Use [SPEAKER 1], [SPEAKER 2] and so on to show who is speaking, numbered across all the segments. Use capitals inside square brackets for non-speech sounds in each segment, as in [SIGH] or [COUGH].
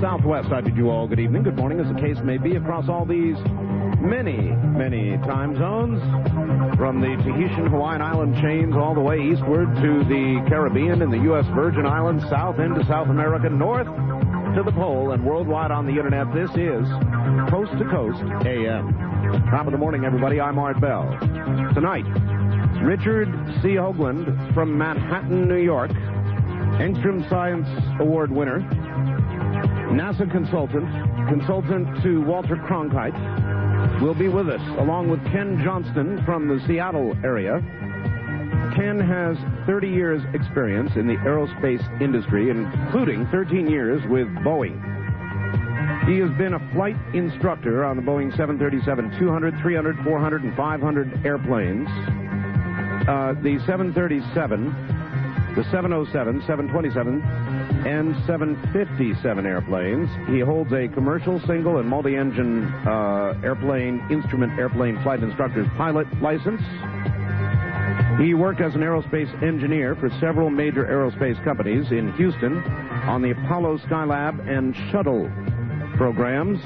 [SPEAKER 1] Southwest, I bid you all good evening, good morning, as the case may be, across all these many, many time zones, from the Tahitian Hawaiian island chains all the way eastward to the Caribbean and the U.S. Virgin Islands, south into South America, north to the pole, and worldwide on the internet. This is Coast to Coast AM. Top of the morning, everybody. I'm Art Bell. Tonight, Richard C. Hoagland from Manhattan, New York. Angstrom Science Award winner, NASA consultant, consultant to Walter Cronkite, will be with us, along with Ken Johnston from the Seattle area. Ken has 30 years experience in the aerospace industry, including 13 years with Boeing. He has been a flight instructor on the Boeing 737 200, 300, 400, and 500 airplanes. Uh, the 737 the 707, 727, and 757 airplanes. He holds a commercial, single, and multi-engine uh, airplane instrument airplane flight instructor's pilot license. He worked as an aerospace engineer for several major aerospace companies in Houston on the Apollo Skylab and Shuttle programs.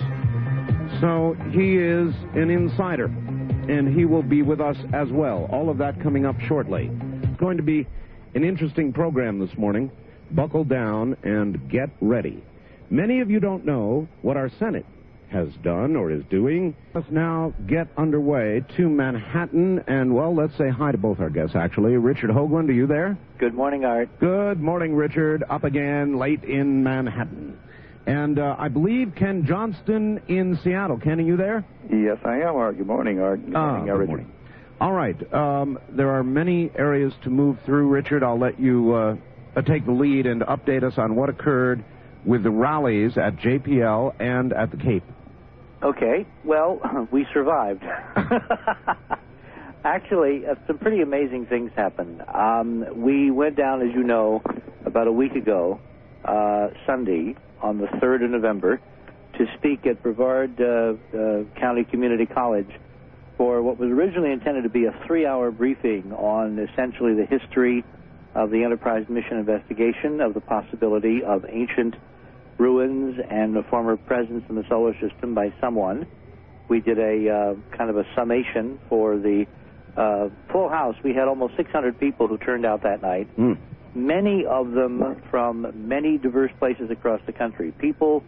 [SPEAKER 1] So he is an insider, and he will be with us as well. All of that coming up shortly. It's going to be an interesting program this morning. Buckle down and get ready. Many of you don't know what our Senate has done or is doing. Let's now get underway to Manhattan, and well, let's say hi to both our guests, actually. Richard Hoagland, are you there?
[SPEAKER 2] Good morning, Art.
[SPEAKER 1] Good morning, Richard. Up again late in Manhattan. And uh, I believe Ken Johnston in Seattle. Ken, are you there?
[SPEAKER 3] Yes, I am, Art. Good morning, Art. Good
[SPEAKER 1] Ah,
[SPEAKER 3] morning,
[SPEAKER 1] good
[SPEAKER 3] Richard.
[SPEAKER 1] morning. All right. Um, there are many areas to move through, Richard. I'll let you uh, uh, take the lead and update us on what occurred with the rallies at JPL and at the Cape.
[SPEAKER 2] Okay, well, [LAUGHS] we survived. [LAUGHS] Actually, uh, some pretty amazing things happened. Um, we went down, as you know, about a week ago, uh, Sunday, on the 3rd of November, to speak at Brevard uh, uh, County Community College for what was originally intended to be a three hour briefing on essentially the history of the Enterprise mission investigation, of the possibility of ancient ruins and a former presence in the solar system by someone. We did a uh, kind of a summation for the uh, full house. We had almost 600 people who turned out that night.
[SPEAKER 1] Hmm.
[SPEAKER 2] Many of them from many diverse places across the country. People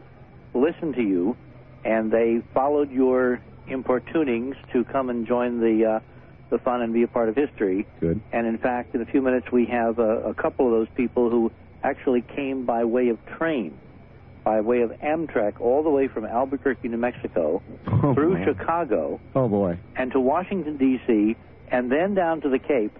[SPEAKER 2] listened to you, and they followed your importunings to come and join the uh, the fun and be a part of history.
[SPEAKER 1] Good.
[SPEAKER 2] And in fact, in a few minutes, we have a, a couple of those people who actually came by way of train, by way of Amtrak, all the way from Albuquerque, New Mexico,
[SPEAKER 1] Oh,
[SPEAKER 2] through
[SPEAKER 1] man.
[SPEAKER 2] Chicago
[SPEAKER 1] Oh, boy.
[SPEAKER 2] and to Washington D.C. and then down to the Cape.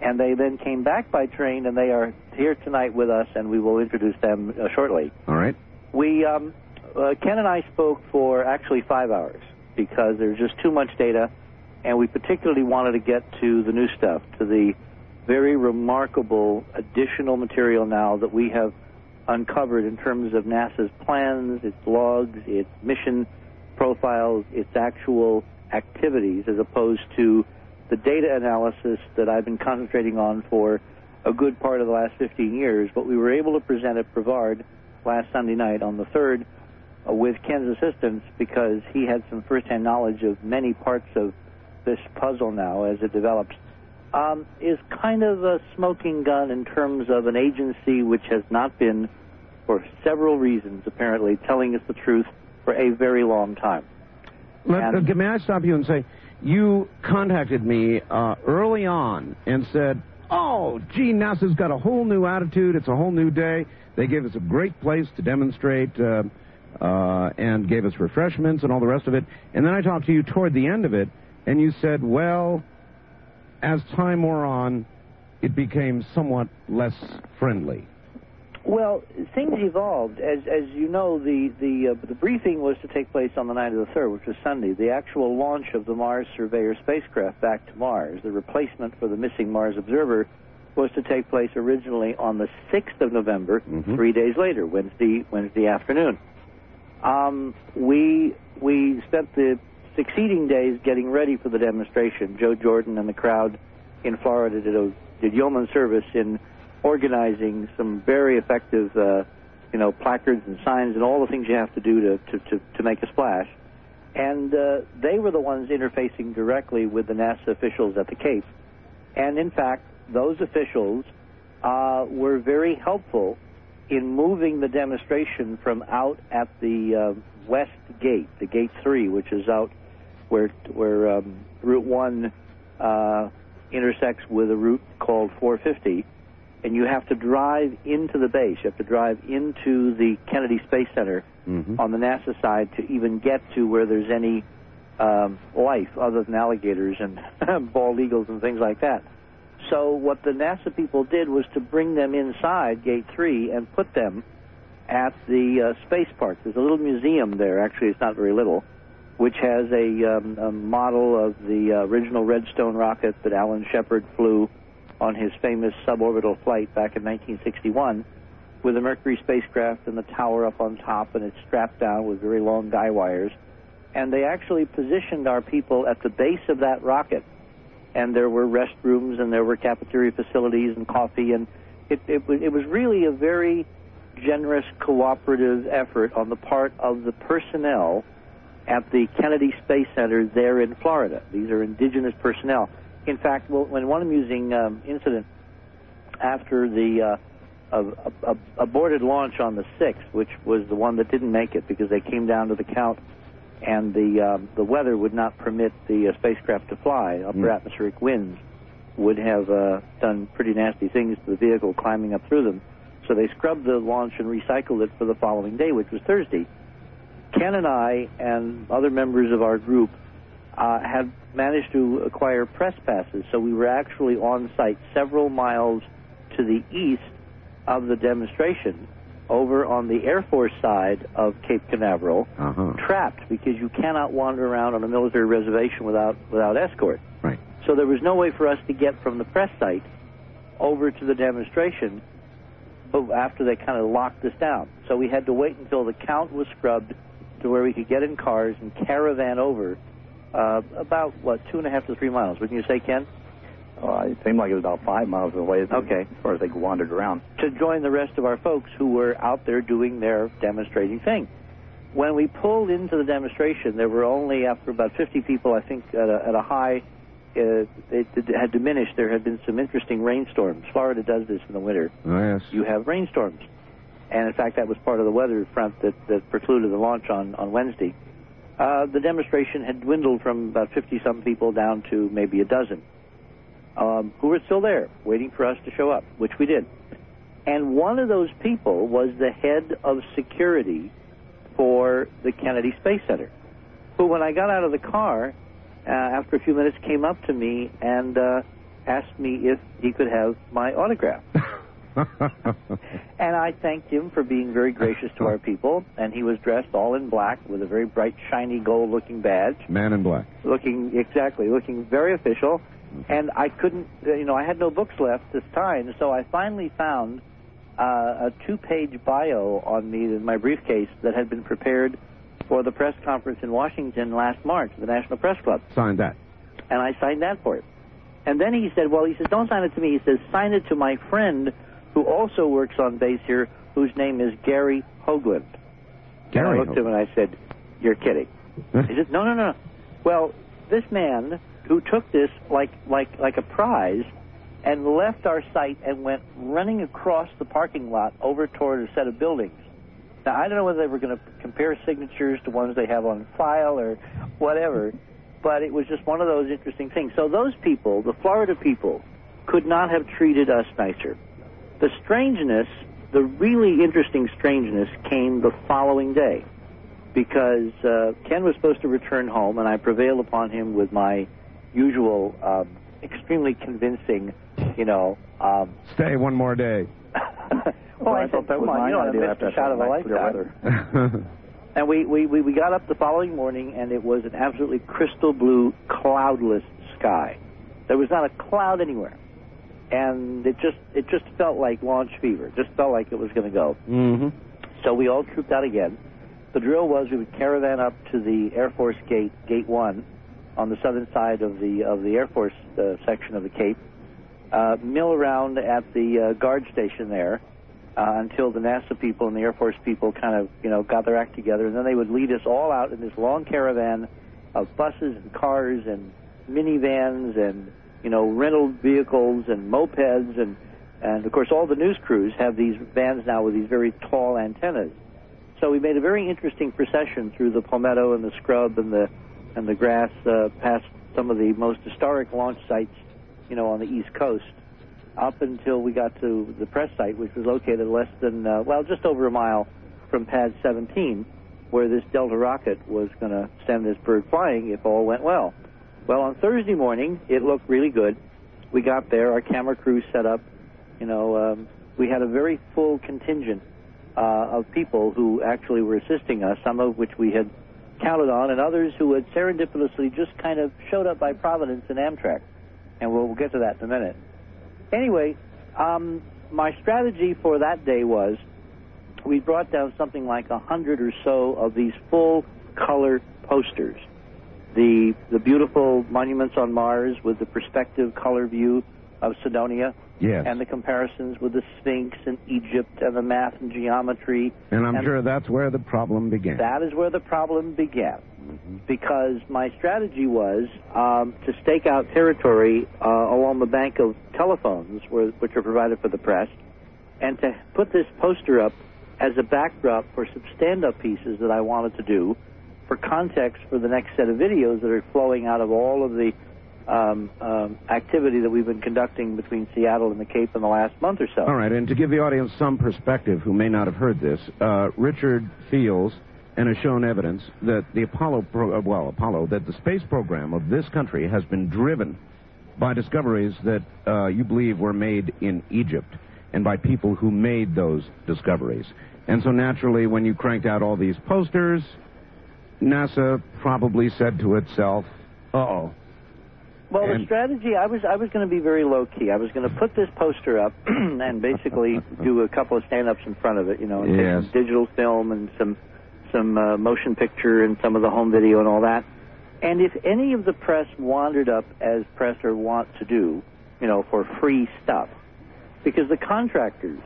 [SPEAKER 2] And they then came back by train, and they are here tonight with us, and we will introduce them uh, shortly.
[SPEAKER 1] All right.
[SPEAKER 2] We um, uh, Ken and I spoke for actually five hours because there's just too much data, and we particularly wanted to get to the new stuff, to the very remarkable additional material now that we have uncovered in terms of NASA's plans, its logs, its mission profiles, its actual activities, as opposed to the data analysis that I've been concentrating on for a good part of the last 15 years. But we were able to present at Brevard last Sunday night on the 3rd uh, with Ken's assistance because he had some firsthand knowledge of many parts of this puzzle now as it develops. Um, is kind of a smoking gun in terms of an agency which has not been, for several reasons apparently, telling us the truth for a very long time.
[SPEAKER 1] Let,
[SPEAKER 2] And-
[SPEAKER 1] uh, may I stop you and say, you contacted me uh, early on and said, oh, gee, NASA's got a whole new attitude. It's a whole new day. They gave us a great place to demonstrate uh, uh, and gave us refreshments and all the rest of it. And then I talked to you toward the end of it, and you said, well, as time wore on, it became somewhat less friendly.
[SPEAKER 2] Well, things evolved. As as you know, the the uh, the briefing was to take place on the night of the third, which was Sunday. The actual launch of the Mars Surveyor spacecraft back to Mars, the replacement for the missing Mars Observer, was to take place originally on the sixth of November,
[SPEAKER 1] Mhm.
[SPEAKER 2] three days later, Wednesday Wednesday afternoon. Um, we we spent the succeeding days getting ready for the demonstration. Joe Jordan and the crowd in Florida did a, did yeoman service in organizing some very effective, uh, you know, placards and signs and all the things you have to do to to to, to make a splash. And uh, they were the ones interfacing directly with the NASA officials at the Cape. And in fact, those officials uh, were very helpful in moving the demonstration from out at the uh, west gate, the gate three, which is out where where um, Route One uh, intersects with a route called 450, and you have to drive into the base. You have to drive into the Kennedy Space Center
[SPEAKER 1] Mhm.
[SPEAKER 2] on the NASA side to even get to where there's any um, life other than alligators and [LAUGHS] bald eagles and things like that. So what the NASA people did was to bring them inside Gate 3 and put them at the uh, space park. There's a little museum there. Actually, it's not very little, which has a, um, a model of the uh, original Redstone rocket that Alan Shepard flew on his famous suborbital flight back in 1961 with the Mercury spacecraft and the tower up on top, and it's strapped down with very long guy wires. And they actually positioned our people at the base of that rocket and there were restrooms and there were cafeteria facilities and coffee and it, it, it was really a very generous cooperative effort on the part of the personnel at the Kennedy Space Center there in Florida. These are indigenous personnel. In fact, well, when one amusing um, incident after the uh, a, a, a aborted launch on the 6th, which was the one that didn't make it because they came down to the count and the um, the weather would not permit the uh, spacecraft to fly. Upper
[SPEAKER 1] Mm.
[SPEAKER 2] atmospheric winds would have uh, done pretty nasty things to the vehicle climbing up through them. So they scrubbed the launch and recycled it for the following day, which was Thursday. Ken and I and other members of our group uh, had managed to acquire press passes, so we were actually on site several miles to the east of the demonstration, over on the Air Force side of Cape Canaveral,
[SPEAKER 1] Uh-huh.
[SPEAKER 2] trapped because you cannot wander around on a military reservation without without escort.
[SPEAKER 1] Right.
[SPEAKER 2] So there was no way for us to get from the press site over to the demonstration after they kind of locked us down. So we had to wait until the count was scrubbed to where we could get in cars and caravan over uh, about, what, two and a half to three miles. Wouldn't you say, Ken?
[SPEAKER 3] Uh, it seemed like it was about five miles away. as-
[SPEAKER 2] Okay.
[SPEAKER 3] As far as they wandered around.
[SPEAKER 2] to join the rest of our folks who were out there doing their demonstrating thing. When we pulled into the demonstration, there were only, after about 50 people, I think, at a, at a high, uh, it, it had diminished. There had been some interesting rainstorms. Florida does this in the winter.
[SPEAKER 1] Oh, yes.
[SPEAKER 2] You have rainstorms. And in fact, that was part of the weather front that, that precluded the launch on, on Wednesday. Uh, the demonstration had dwindled from about 50 some people down to maybe a dozen um, who were still there, waiting for us to show up, which we did. And one of those people was the head of security for the Kennedy Space Center, who, when I got out of the car, uh, after a few minutes, came up to me and uh, asked me if he could have my autograph. [LAUGHS] [LAUGHS] And I thanked him for being very gracious to our people. And he was dressed all in black with a very bright, shiny, gold-looking badge,
[SPEAKER 1] Man in black.
[SPEAKER 2] looking exactly, looking very official. And I couldn't, uh, you know, I had no books left this time, so I finally found uh, a two-page bio on me in my briefcase that had been prepared for the press conference in Washington last March, the National Press Club
[SPEAKER 1] Signed that.
[SPEAKER 2] and I signed that for him. And then he said, well, he says, don't sign it to me. He says, sign it to my friend who also works on base here, whose name is Gary Hoagland. And I looked at him and I said, you're kidding. He said, no, no, no. Well, this man who took this like, like, like a prize and left our site and went running across the parking lot over toward a set of buildings. Now, I don't know whether they were going to compare signatures to ones they have on file or whatever, but it was just one of those interesting things. So those people, the Florida people, could not have treated us nicer. The strangeness, the really interesting strangeness, came the following day because uh, Ken was supposed to return home, and I prevailed upon him with my usual um, extremely convincing, you know, um,
[SPEAKER 1] Stay one more day. [LAUGHS]
[SPEAKER 2] well, I,
[SPEAKER 3] I
[SPEAKER 2] said,
[SPEAKER 3] thought that
[SPEAKER 2] come
[SPEAKER 3] was
[SPEAKER 2] on,
[SPEAKER 3] my
[SPEAKER 2] you don't
[SPEAKER 3] idea
[SPEAKER 2] miss
[SPEAKER 3] after
[SPEAKER 2] shot of a
[SPEAKER 3] the nice clear
[SPEAKER 2] lifetime.
[SPEAKER 3] weather. [LAUGHS]
[SPEAKER 2] And we, we, we, we got up the following morning, and it was an absolutely crystal blue, cloudless sky. There was not a cloud anywhere, and it just it just felt like launch fever. It just felt like it was going to go.
[SPEAKER 1] mm-hmm.
[SPEAKER 2] So we all trooped out again. The drill was we would caravan up to the Air Force Gate, Gate One, on the southern side of the of the Air Force uh, section of the Cape. Uh, mill around at the uh, guard station there uh, until the NASA people and the Air Force people kind of you know got their act together, and then they would lead us all out in this long caravan of buses and cars and minivans and you know rental vehicles and mopeds and and of course all the news crews have these vans now with these very tall antennas. So we made a very interesting procession through the palmetto and the scrub and the and the grass uh, past some of the most historic launch sites, you know, on the East Coast, up until we got to the press site, which was located less than uh, well, just over a mile from Pad 17, where this Delta rocket was going to send this bird flying if all went well. Well, on Thursday morning, it looked really good. We got there, our camera crew set up. You know, um, we had a very full contingent uh, of people who actually were assisting us, some of which we had counted on, and others who had serendipitously just kind of showed up by Providence and Amtrak. And we'll, we'll get to that in a minute. Anyway, um, my strategy for that day was we brought down something like a hundred or so of these full color posters. The the beautiful monuments on Mars with the perspective color view of Cydonia
[SPEAKER 1] Yes.
[SPEAKER 2] and the comparisons with the Sphinx and Egypt and the math and geometry.
[SPEAKER 1] And I'm
[SPEAKER 2] and
[SPEAKER 1] sure that's where the problem began.
[SPEAKER 2] That is where the problem began. Because my strategy was um, to stake out territory uh, along the bank of telephones, where, which are provided for the press, and to put this poster up as a backdrop for some stand-up pieces that I wanted to do for context for the next set of videos that are flowing out of all of the um, um, activity that we've been conducting between Seattle and the Cape in the last month or so.
[SPEAKER 1] All right, and to give the audience some perspective who may not have heard this, uh, Richard feels and has shown evidence that the Apollo, pro- uh, well, Apollo, that the space program of this country has been driven by discoveries that uh, you believe were made in Egypt and by people who made those discoveries. And so naturally, when you cranked out all these posters, NASA probably said to itself, uh-oh,
[SPEAKER 2] Well, the strategy I was I was going to be very low key. I was going to put this poster up [CLEARS THROAT] and basically [LAUGHS] do a couple of stand-ups in front of it, you know, and
[SPEAKER 1] Yes.
[SPEAKER 2] take some digital film and some some uh, motion picture and some of the home video and all that. And if any of the press wandered up as press are want to do, you know, for free stuff, because the contractors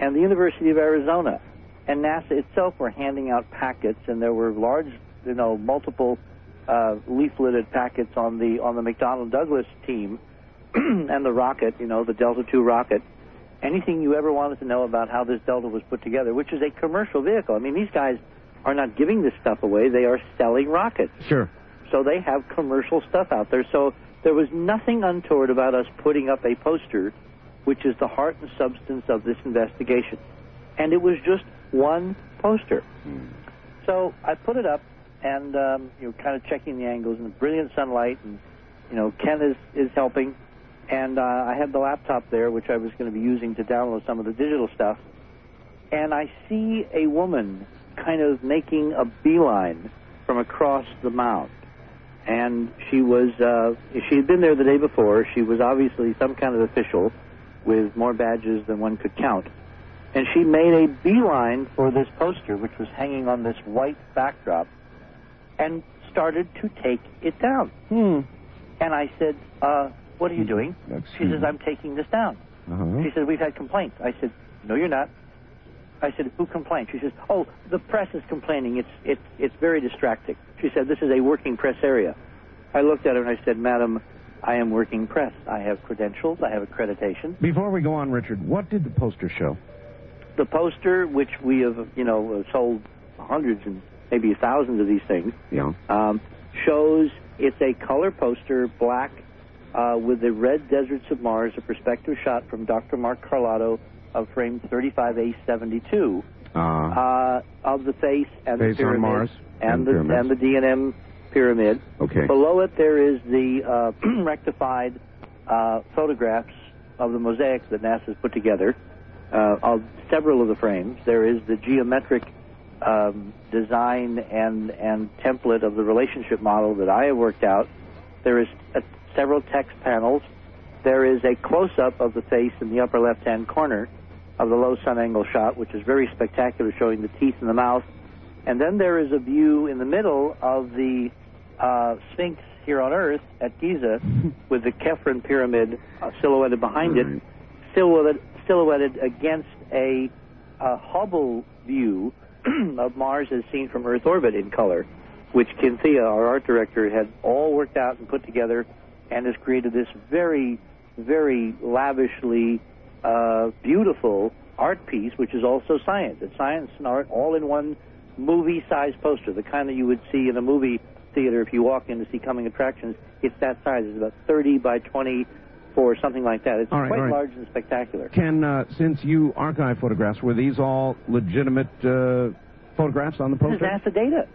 [SPEAKER 2] and the University of Arizona and NASA itself were handing out packets, and there were large, you know, multiple uh, leafleted packets on the on the McDonnell Douglas team [CLEARS THROAT] and the rocket, you know, the Delta II rocket. Anything you ever wanted to know about how this Delta was put together, which is a commercial vehicle. I mean, these guys are not giving this stuff away; they are selling rockets.
[SPEAKER 1] sure.
[SPEAKER 2] So they have commercial stuff out there. So there was nothing untoward about us putting up a poster, which is the heart and substance of this investigation. And it was just one poster. So I put it up, and um, you know, kind of checking the angles and the brilliant sunlight, and you know, Ken is is helping, and uh, I had the laptop there, which I was going to be using to download some of the digital stuff, and I see a woman kind of making a beeline from across the mound. And she was uh, she had been there the day before. She was obviously some kind of official with more badges than one could count, and she made a beeline for this poster, which was hanging on this white backdrop, and started to take it down.
[SPEAKER 1] Hmm.
[SPEAKER 2] And I said, uh, "What are you doing?"
[SPEAKER 1] Excuse
[SPEAKER 2] She says. "I'm taking this down."
[SPEAKER 1] Uh-huh.
[SPEAKER 2] She said, "We've had complaints." I said, "No, you're not." I said, "Who complained?" She says, "Oh, the press is complaining. It's it's it's very distracting." She said, "This is a working press area." I looked at her and I said, "Madam, I am working press. I have credentials. I have accreditation."
[SPEAKER 1] Before we go on, Richard, what did the poster show?
[SPEAKER 2] The poster, which we have, you know, sold hundreds and maybe thousands of these things,
[SPEAKER 1] Yeah.
[SPEAKER 2] um, shows it's a color poster, black, uh, with the red deserts of Mars, a perspective shot from Dr. Mark Carlotto of frame 35A72
[SPEAKER 1] Uh,
[SPEAKER 2] uh, of the face and
[SPEAKER 1] Face
[SPEAKER 2] the
[SPEAKER 1] on
[SPEAKER 2] pyramid
[SPEAKER 1] Mars
[SPEAKER 2] and,
[SPEAKER 1] and
[SPEAKER 2] the
[SPEAKER 1] pyramids.
[SPEAKER 2] and the D&M pyramid.
[SPEAKER 1] okay.
[SPEAKER 2] Below it, there is the uh, [CLEARS THROAT] rectified uh, photographs of the mosaics that NASA's put together. uh, of several of the frames. There is the geometric um, design and and template of the relationship model that I have worked out. There is a, several text panels. There is a close-up of the face in the upper left-hand corner of the low sun angle shot, which is very spectacular, showing the teeth in the mouth. And then there is a view in the middle of the uh, Sphinx here on Earth at Giza, [LAUGHS] with the Kephren pyramid uh, silhouetted behind it, silhouetted, silhouetted against a, a Hubble view [CLEARS THROAT] of Mars as seen from Earth orbit in color, which Kynthia, our art director, had all worked out and put together, and has created this very, very lavishly uh, beautiful art piece, which is also science. It's science and art all in one movie-sized poster, the kind that you would see in a movie theater if you walk in to see coming attractions. It's that size. It's about 30 by 20 for something like that. It's
[SPEAKER 1] All right,
[SPEAKER 2] quite
[SPEAKER 1] all right.
[SPEAKER 2] large and spectacular.
[SPEAKER 1] Ken, uh, since you archive photographs, were these all legitimate uh, photographs on the poster?
[SPEAKER 2] This is? NASA data.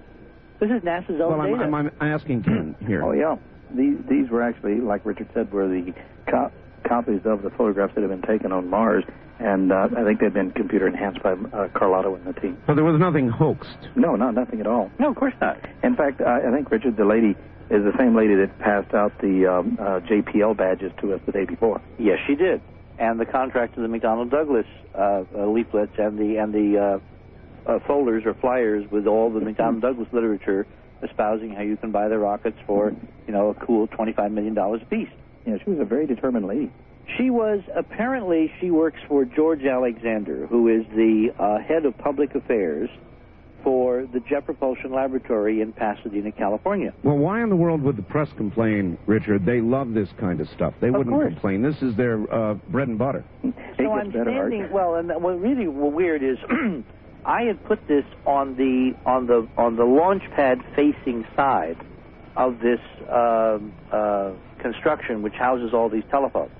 [SPEAKER 2] This is NASA's own
[SPEAKER 1] well, I'm,
[SPEAKER 2] data.
[SPEAKER 1] I'm, I'm asking Ken here.
[SPEAKER 3] Oh yeah, these these were actually, like Richard said, were the co- copies of the photographs that have been taken on Mars, and uh, I think they've been computer enhanced by uh, Carlotto and the team.
[SPEAKER 1] So there was nothing hoaxed.
[SPEAKER 3] No, not nothing at all.
[SPEAKER 2] no, of course not.
[SPEAKER 3] In fact, I, I think Richard, the lady, is the same lady that passed out the um, uh, JPL badges to us the day before.
[SPEAKER 2] Yes, she did. And the contract to the McDonnell Douglas uh, uh, leaflets and the and the uh, uh, folders or flyers with all the McDonnell Douglas literature espousing how you can buy the rockets for you know a cool twenty five million dollars a piece.
[SPEAKER 3] Yeah, she was a very determined lady.
[SPEAKER 2] She was apparently she works for George Alexander, who is the uh, head of public affairs for the Jet Propulsion Laboratory in Pasadena, California.
[SPEAKER 1] Well, why in the world would the press complain, Richard? They love this kind of stuff. They wouldn't
[SPEAKER 2] course.
[SPEAKER 1] complain. This is their uh, bread and butter.
[SPEAKER 2] So I'm
[SPEAKER 3] better, Art.
[SPEAKER 2] standing well, and what really weird is [CLEARS THROAT] I had put this on the on the on the launch pad facing side of this um uh, construction, which houses all these telephones.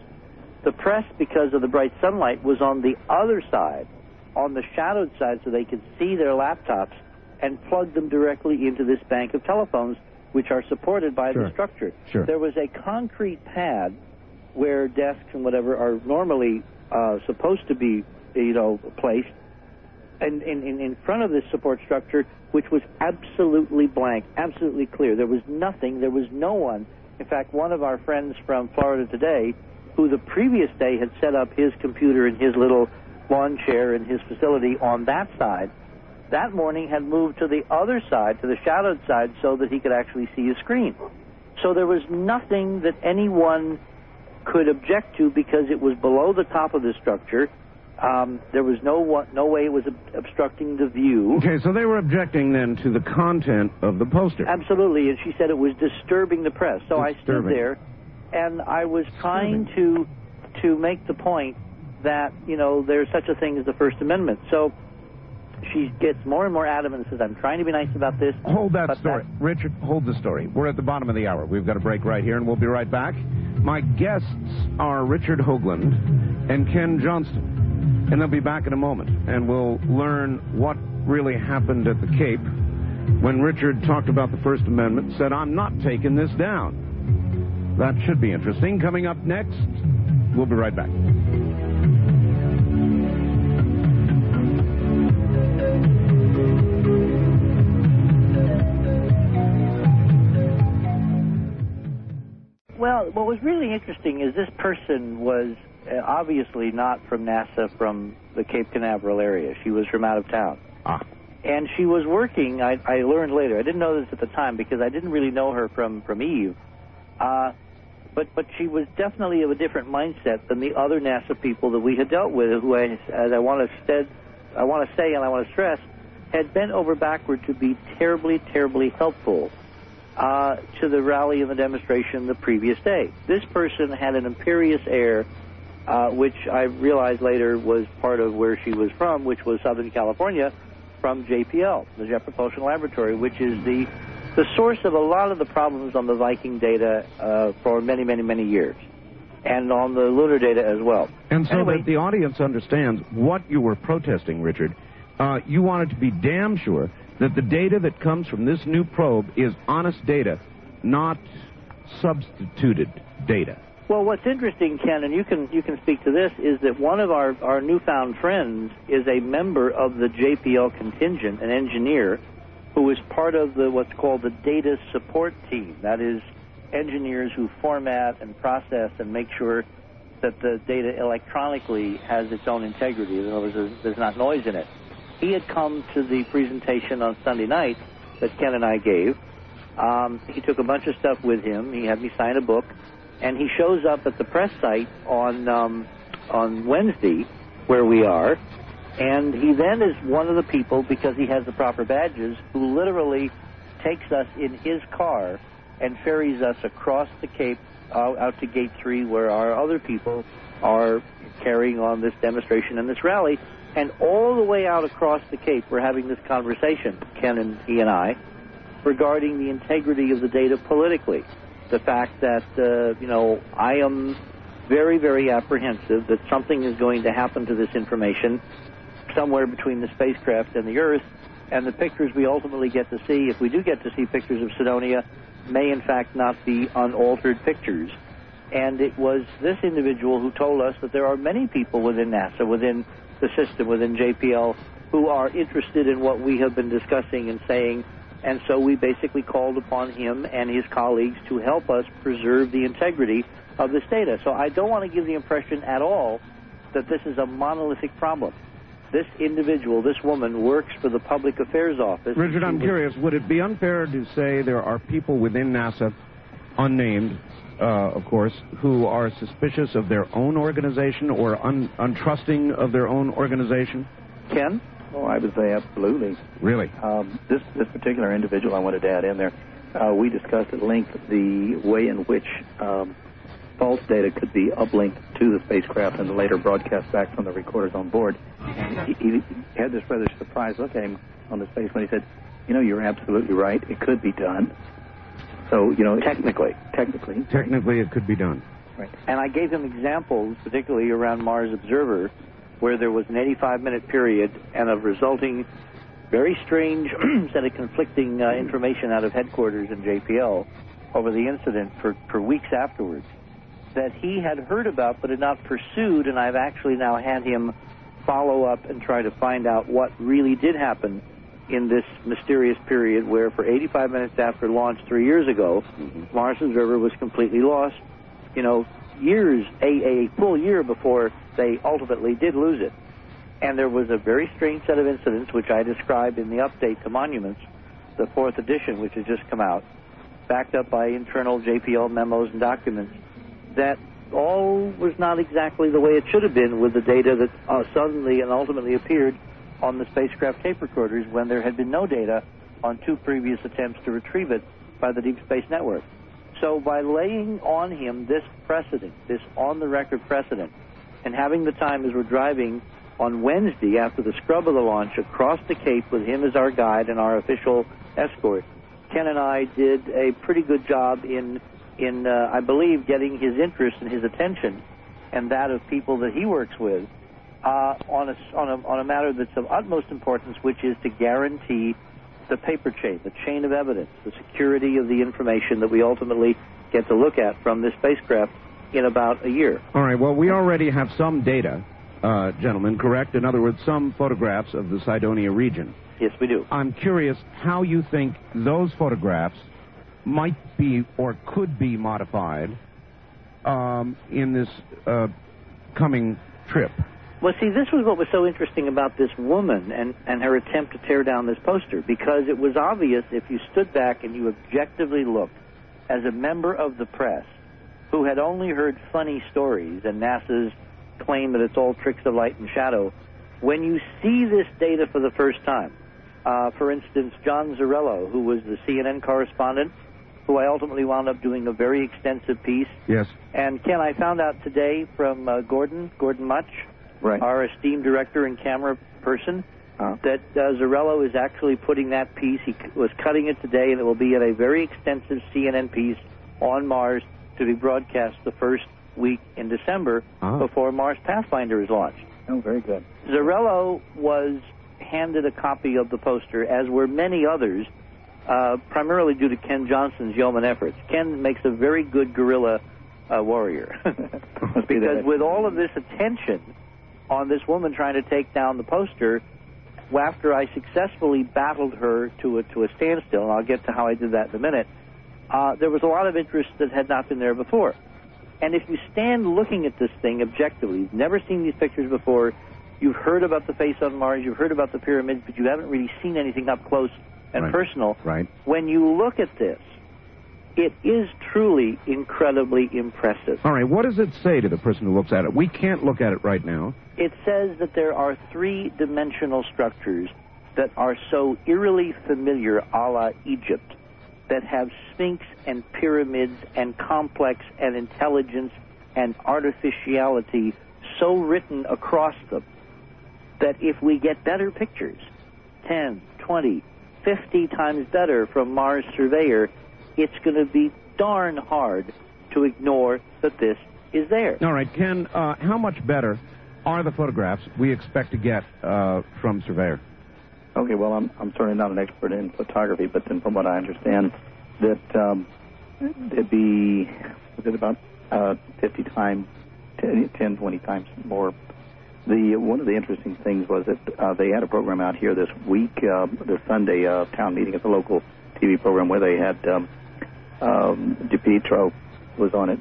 [SPEAKER 2] The press, because of the bright sunlight, was on the other side, on the shadowed side, so they could see their laptops and plug them directly into this bank of telephones, which are supported by
[SPEAKER 1] Sure.
[SPEAKER 2] the structure.
[SPEAKER 1] Sure.
[SPEAKER 2] There was a concrete pad where desks and whatever are normally uh, supposed to be, you know, placed, and in, in, in front of this support structure, which was absolutely blank, absolutely clear. There was nothing. There was no one. In fact, one of our friends from Florida today, who the previous day had set up his computer in his little lawn chair in his facility on that side, that morning had moved to the other side, to the shadowed side, so that he could actually see his screen. So there was nothing that anyone could object to because it was below the top of the structure. Um, there was no no way it was ob- obstructing the view.
[SPEAKER 1] Okay, so they were objecting then to the content of the poster.
[SPEAKER 2] Absolutely, and she said it was disturbing the press. So I stood there, and I was trying to to make the point that you know there's such a thing as the First Amendment. So she gets more and more adamant and says, "I'm trying to be nice about this."
[SPEAKER 1] Hold that story. Richard, hold the story. We're at the bottom of the hour. We've got a break right here, and we'll be right back. My guests are Richard Hoagland and Ken Johnston. And they'll be back in a moment, and we'll learn what really happened at the Cape when Richard talked about the First Amendment, said, I'm not taking this down. That should be interesting. Coming up next, we'll be right back.
[SPEAKER 2] Well, what was really interesting is this person was uh, obviously not from NASA from the Cape Canaveral area. She was from out of town.
[SPEAKER 1] Ah.
[SPEAKER 2] And she was working, I, I learned later, I didn't know this at the time because I didn't really know her from, from Eve. Uh, but, but she was definitely of a different mindset than the other NASA people that we had dealt with, who, I, as I want to said, I want to say and I want to stress, had bent over backward to be terribly, terribly helpful uh, to the rally and the demonstration the previous day. This person had an imperious air, uh, which I realized later was part of where she was from, which was Southern California, from JPL, the Jet Propulsion Laboratory, which is the the source of a lot of the problems on the Viking data uh, for many, many, many years, and on the lunar data as well.
[SPEAKER 1] And so
[SPEAKER 2] Anyway.
[SPEAKER 1] that the audience understands what you were protesting, Richard, uh, you wanted to be damn sure that the data that comes from this new probe is honest data, not substituted data.
[SPEAKER 2] Well, what's interesting, Ken, and you can you can speak to this, is that one of our, our newfound friends is a member of the JPL contingent, an engineer, who is part of the what's called the data support team. That is, engineers who format and process and make sure that the data electronically has its own integrity. In other words, there's, not noise in it. He had come to the presentation on Sunday night that Ken and I gave. Um, he took a bunch of stuff with him. He had me sign a book and he shows up at the press site on um, on Wednesday, where we are, and he then is one of the people because he has the proper badges who literally takes us in his car and ferries us across the Cape uh, out to Gate Three, where our other people are carrying on this demonstration and this rally. And all the way out across the Cape, we're having this conversation, Ken and he and I, regarding the integrity of the data politically the fact that, uh, you know, I am very, very apprehensive that something is going to happen to this information somewhere between the spacecraft and the Earth, and the pictures we ultimately get to see, if we do get to see pictures of Cydonia, may in fact not be unaltered pictures. And it was this individual who told us that there are many people within NASA, within the system, within JPL, who are interested in what we have been discussing and saying and so we basically called upon him and his colleagues to help us preserve the integrity of this data. So I don't want to give the impression at all that this is a monolithic problem. This individual, this woman, works for the Public Affairs Office.
[SPEAKER 1] Richard, I'm curious, would it be unfair to say there are people within NASA, unnamed, uh, of course, who are suspicious of their own organization or un- untrusting of their own organization?
[SPEAKER 2] Ken?
[SPEAKER 3] Oh, I would say absolutely.
[SPEAKER 1] Really?
[SPEAKER 3] Um, this this particular individual I wanted to add in there, uh, we discussed at length the way in which um, false data could be uplinked to the spacecraft and later broadcast back from the recorders on board. And he, he had this rather surprised look at him on the face when he said, "You know, you're absolutely right. It could be done." So, you know,
[SPEAKER 2] technically,
[SPEAKER 3] technically,
[SPEAKER 1] technically, it could be done.
[SPEAKER 3] Right.
[SPEAKER 2] And I gave him examples, particularly around Mars Observer, where there was an 85 minute period and a resulting very strange [CLEARS THROAT] set of conflicting uh, information out of headquarters in JPL over the incident for, for weeks afterwards that he had heard about but had not pursued, and I've actually now had him follow up and try to find out what really did happen in this mysterious period where for 85 minutes after launch three years ago, mm-hmm. Mars Observer was completely lost. You know, years, a, a full year before they ultimately did lose it. And there was a very strange set of incidents, which I described in the update to Monuments, the fourth edition, which has just come out, backed up by internal JPL memos and documents, that all was not exactly the way it should have been with the data that uh, suddenly and ultimately appeared on the spacecraft tape recorders when there had been no data on two previous attempts to retrieve it by the Deep Space Network. So by laying on him this precedent, this on the record precedent, and having the time as we're driving on Wednesday after the scrub of the launch across the Cape with him as our guide and our official escort, Ken and I did a pretty good job in, in uh, I believe, getting his interest and his attention and that of people that he works with uh, on, a, on, a, on a matter that's of utmost importance, which is to guarantee the paper chain, the chain of evidence, the security of the information that we ultimately get to look at from this spacecraft in about a year.
[SPEAKER 1] All right. Well, we already have some data, uh, gentlemen, correct? In other words, some photographs of the Cydonia region.
[SPEAKER 2] Yes, we do.
[SPEAKER 1] I'm curious how you think those photographs might be or could be modified um, in this uh, coming trip.
[SPEAKER 2] Well, see, this was what was so interesting about this woman and, and her attempt to tear down this poster, because it was obvious if you stood back and you objectively looked as a member of the press who had only heard funny stories and NASA's claim that it's all tricks of light and shadow, when you see this data for the first time, uh, for instance, John Zarrella, who was the CNN correspondent, who I ultimately wound up doing a very extensive piece.
[SPEAKER 1] Yes.
[SPEAKER 2] And Ken, I found out today from uh, Gordon, Gordon Much,
[SPEAKER 3] right.
[SPEAKER 2] our esteemed director and camera person,
[SPEAKER 3] uh-huh.
[SPEAKER 2] that uh, Zarrella is actually putting that piece. He c- was cutting it today, and it will be in a very extensive CNN piece on Mars to be broadcast the first week in December
[SPEAKER 1] uh-huh.
[SPEAKER 2] before Mars Pathfinder is launched.
[SPEAKER 3] Oh, very good.
[SPEAKER 2] Zarrella was handed a copy of the poster, as were many others, uh, primarily due to Ken Johnston's yeoman efforts. Ken makes a very good guerrilla uh, warrior. [LAUGHS] because with all of this attention on this woman trying to take down the poster, after I successfully battled her to a, to a standstill, and I'll get to how I did that in a minute, uh, there was a lot of interest that had not been there before. And if you stand looking at this thing objectively, you've never seen these pictures before, you've heard about the face on Mars, you've heard about the pyramids, but you haven't really seen anything up close and
[SPEAKER 1] Right.
[SPEAKER 2] personal.
[SPEAKER 1] Right.
[SPEAKER 2] When you look at this, it is truly incredibly impressive.
[SPEAKER 1] All right. What does it say to the person who looks at it? We can't look at it right now.
[SPEAKER 2] It says that there are three dimensional structures that are so eerily familiar a la Egypt that have sphinx and pyramids and complex and intelligence and artificiality so written across them that if we get better pictures, 10, 20, 50 times better from Mars Surveyor, it's going to be darn hard to ignore that this is there.
[SPEAKER 1] All right, Ken. Uh, how much better are the photographs we expect to get uh, from Surveyor?
[SPEAKER 3] Okay, well, I'm I'm certainly not an expert in photography, but then from what I understand, that um, it'd be was it about uh, 50 times, 10, 10, 20 times more. The one of the interesting things was that uh, they had a program out here this week, uh, the Sunday uh, town meeting at the local TV program where they had um, um, DiPietro was on it,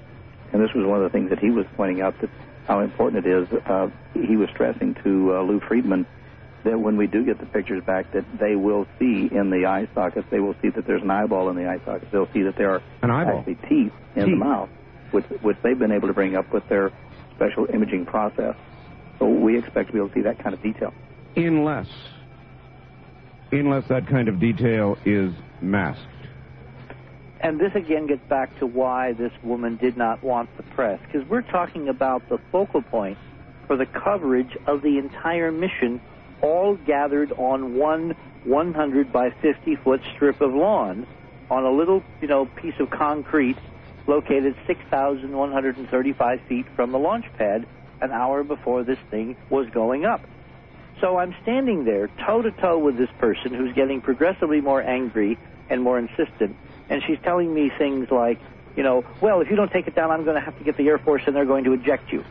[SPEAKER 3] and this was one of the things that he was pointing out that how important it is. Uh, he was stressing to uh, Lou Friedman that when we do get the pictures back, that they will see in the eye sockets, they will see that there's an eyeball in the eye sockets. They'll see that there are
[SPEAKER 1] An eyeball.
[SPEAKER 3] actually teeth in the mouth, which which they've been able to bring up with their special imaging process. So we expect to be able to see that kind of detail.
[SPEAKER 1] Unless, unless that kind of detail is masked.
[SPEAKER 2] And this again gets back to why this woman did not want the press, because we're talking about the focal point for the coverage of the entire mission, all gathered on one 100 by 50 foot strip of lawn on a little, you know, piece of concrete located 6,135 feet from the launch pad an hour before this thing was going up. So I'm standing there toe to toe with this person who's getting progressively more angry and more insistent, and she's telling me things like, you know, well, if you don't take it down, I'm going to have to get the Air Force and they're going to eject you.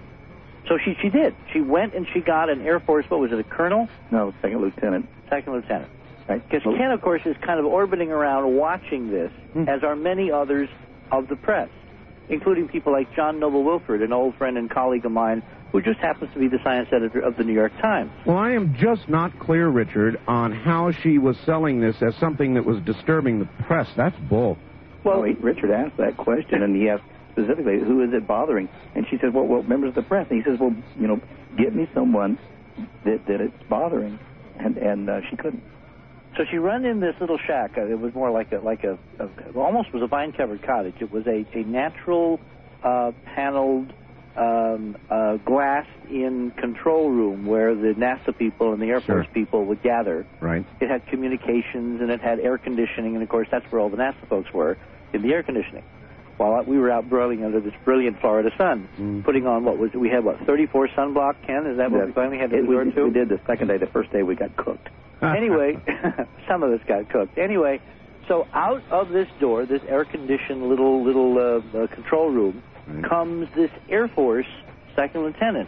[SPEAKER 2] So she she did. She went and she got an Air Force. What was it? A colonel,
[SPEAKER 3] No, second lieutenant.
[SPEAKER 2] second lieutenant.
[SPEAKER 3] Right?
[SPEAKER 2] Because Ken, of course, is kind of orbiting around watching this,
[SPEAKER 1] Hmm.
[SPEAKER 2] as are many others of the press, including people like John Noble Wilford, an old friend and colleague of mine, who just happens to be the science editor of the New York Times.
[SPEAKER 1] Well, I am just not clear, Richard, on how she was selling this as something that was disturbing the press. That's bull.
[SPEAKER 3] Well, he, Richard asked that question, and he asked specifically, "Who is it bothering?" And she said, "Well, well, members of the press." And he says, "Well, you know, get me someone that that it's bothering," and and uh, she couldn't.
[SPEAKER 2] So she ran in this little shack. Uh, it was more like a like a, a almost was a vine covered cottage. It was a a natural uh, paneled um, uh, glass in control room where the NASA people and the Air
[SPEAKER 1] Sure.
[SPEAKER 2] Force people would gather.
[SPEAKER 1] Right.
[SPEAKER 2] It had communications and it had air conditioning, and of course that's where all the NASA folks were in the air conditioning. While we were out broiling under this brilliant Florida sun,
[SPEAKER 1] Mm.
[SPEAKER 2] putting on what was we had what 34 sunblock. Ken, is that what we finally had to
[SPEAKER 3] It- we,
[SPEAKER 2] resort to?
[SPEAKER 3] we did the second day. The first day we got cooked. [LAUGHS]
[SPEAKER 2] anyway, [LAUGHS] some of us got cooked. Anyway, so out of this door, this air-conditioned little little uh, uh, control room,
[SPEAKER 1] Right.
[SPEAKER 2] comes this Air Force second lieutenant,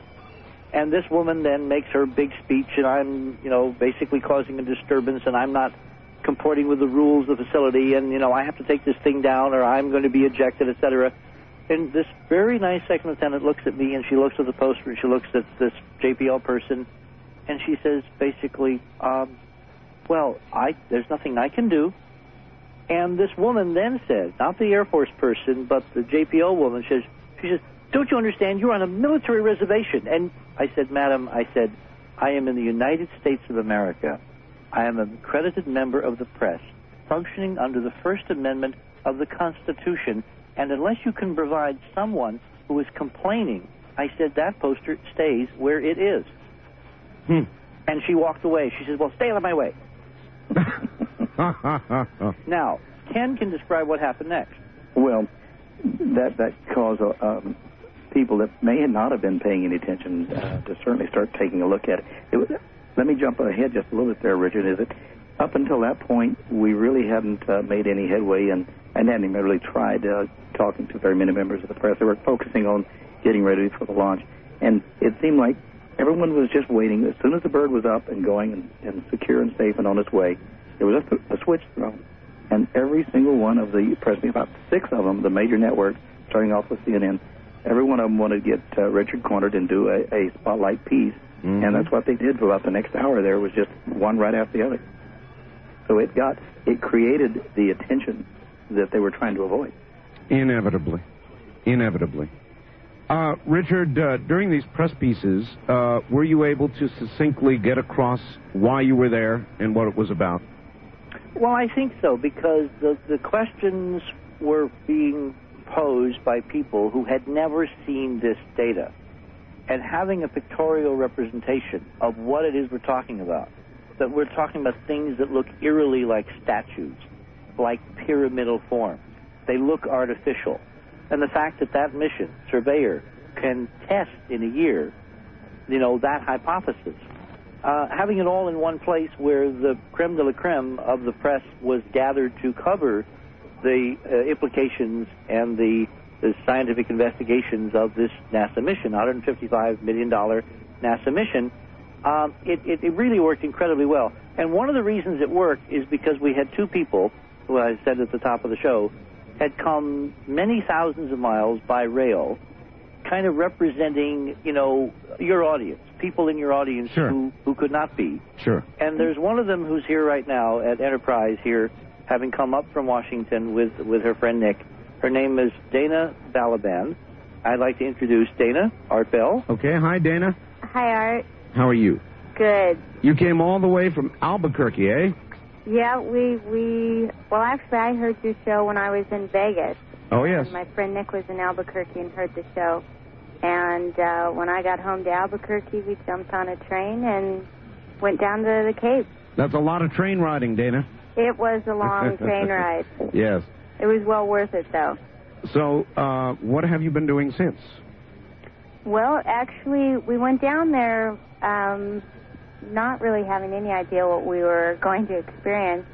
[SPEAKER 2] and this woman then makes her big speech, and I'm, you know, basically causing a disturbance, and I'm not comporting with the rules of the facility, and you know, I have to take this thing down, or I'm going to be ejected, etc. And this very nice second lieutenant looks at me, and she looks at the poster, and she looks at this JPL person, and she says basically, um, "Well, I there's nothing I can do." And this woman then said, not the Air Force person, but the JPL woman says, she says, "Don't you understand? You're on a military reservation." And I said, "Madam, I said, I am in the United States of America. I am an accredited member of the press, functioning under the First Amendment of the Constitution. And unless you can provide someone who is complaining, I said that poster stays where it is."
[SPEAKER 1] Hmm.
[SPEAKER 2] And she walked away. She says, "Well, stay out of my way." [LAUGHS] Now, Ken can describe what happened next.
[SPEAKER 3] Well, that that caused uh, um, people that may not have been paying any attention uh, to certainly start taking a look at it. it was, let me jump ahead just a little bit there, Richard. Is it up until that point, we really hadn't uh, made any headway and, and hadn't even really tried uh, talking to very many members of the press. They were focusing on getting ready for the launch. And it seemed like everyone was just waiting. As soon as the bird was up and going and, and secure and safe and on its way, there was a, a switch thrown. And every single one of the press, about six of them, the major networks, starting off with CNN, every one of them wanted to get uh, Richard cornered and do a, a spotlight piece.
[SPEAKER 1] Mhm.
[SPEAKER 3] And that's what they did for about the next hour. There was just one right after the other. So it got, it created the attention that they were trying to avoid.
[SPEAKER 1] Inevitably. Inevitably. Uh, Richard, uh, during these press pieces, uh, were you able to succinctly get across why you were there and what it was about?
[SPEAKER 2] Well, I think so because the the questions were being posed by people who had never seen this data, and having a pictorial representation of what it is we're talking about. That we're talking about things that look eerily like statues, like pyramidal form. They look artificial, and the fact that that mission surveyor can test in a year, you know, that hypothesis uh, having it all in one place where the creme de la creme of the press was gathered to cover the uh, implications and the, the scientific investigations of this NASA mission, $155 million NASA mission, um, it, it, it really worked incredibly well. And one of the reasons it worked is because we had two people, who I said at the top of the show, had come many thousands of miles by rail kind of representing, you know, your audience, people in your audience
[SPEAKER 1] Sure.
[SPEAKER 2] who, who could not be.
[SPEAKER 1] Sure.
[SPEAKER 2] And there's one of them who's here right now at Enterprise here, having come up from Washington with, with her friend Nick. Her name is Dana Balaban. I'd like to introduce Dana Art Bell.
[SPEAKER 1] Okay. Hi, Dana.
[SPEAKER 4] Hi, Art.
[SPEAKER 1] How are you?
[SPEAKER 4] Good.
[SPEAKER 1] You came all the way from Albuquerque, eh?
[SPEAKER 4] Yeah, we we well, actually, I heard your show when I was in Vegas.
[SPEAKER 1] Oh, yes.
[SPEAKER 4] And my friend Nick was in Albuquerque and heard the show. And uh, when I got home to Albuquerque, we jumped on a train and went down to the Cape.
[SPEAKER 1] That's a lot of train riding, Dana.
[SPEAKER 4] It was a long [LAUGHS] train ride.
[SPEAKER 1] Yes.
[SPEAKER 4] It was well worth it, though.
[SPEAKER 1] So, uh, what have you been doing since?
[SPEAKER 4] Well, actually, we went down there um, not really having any idea what we were going to experience.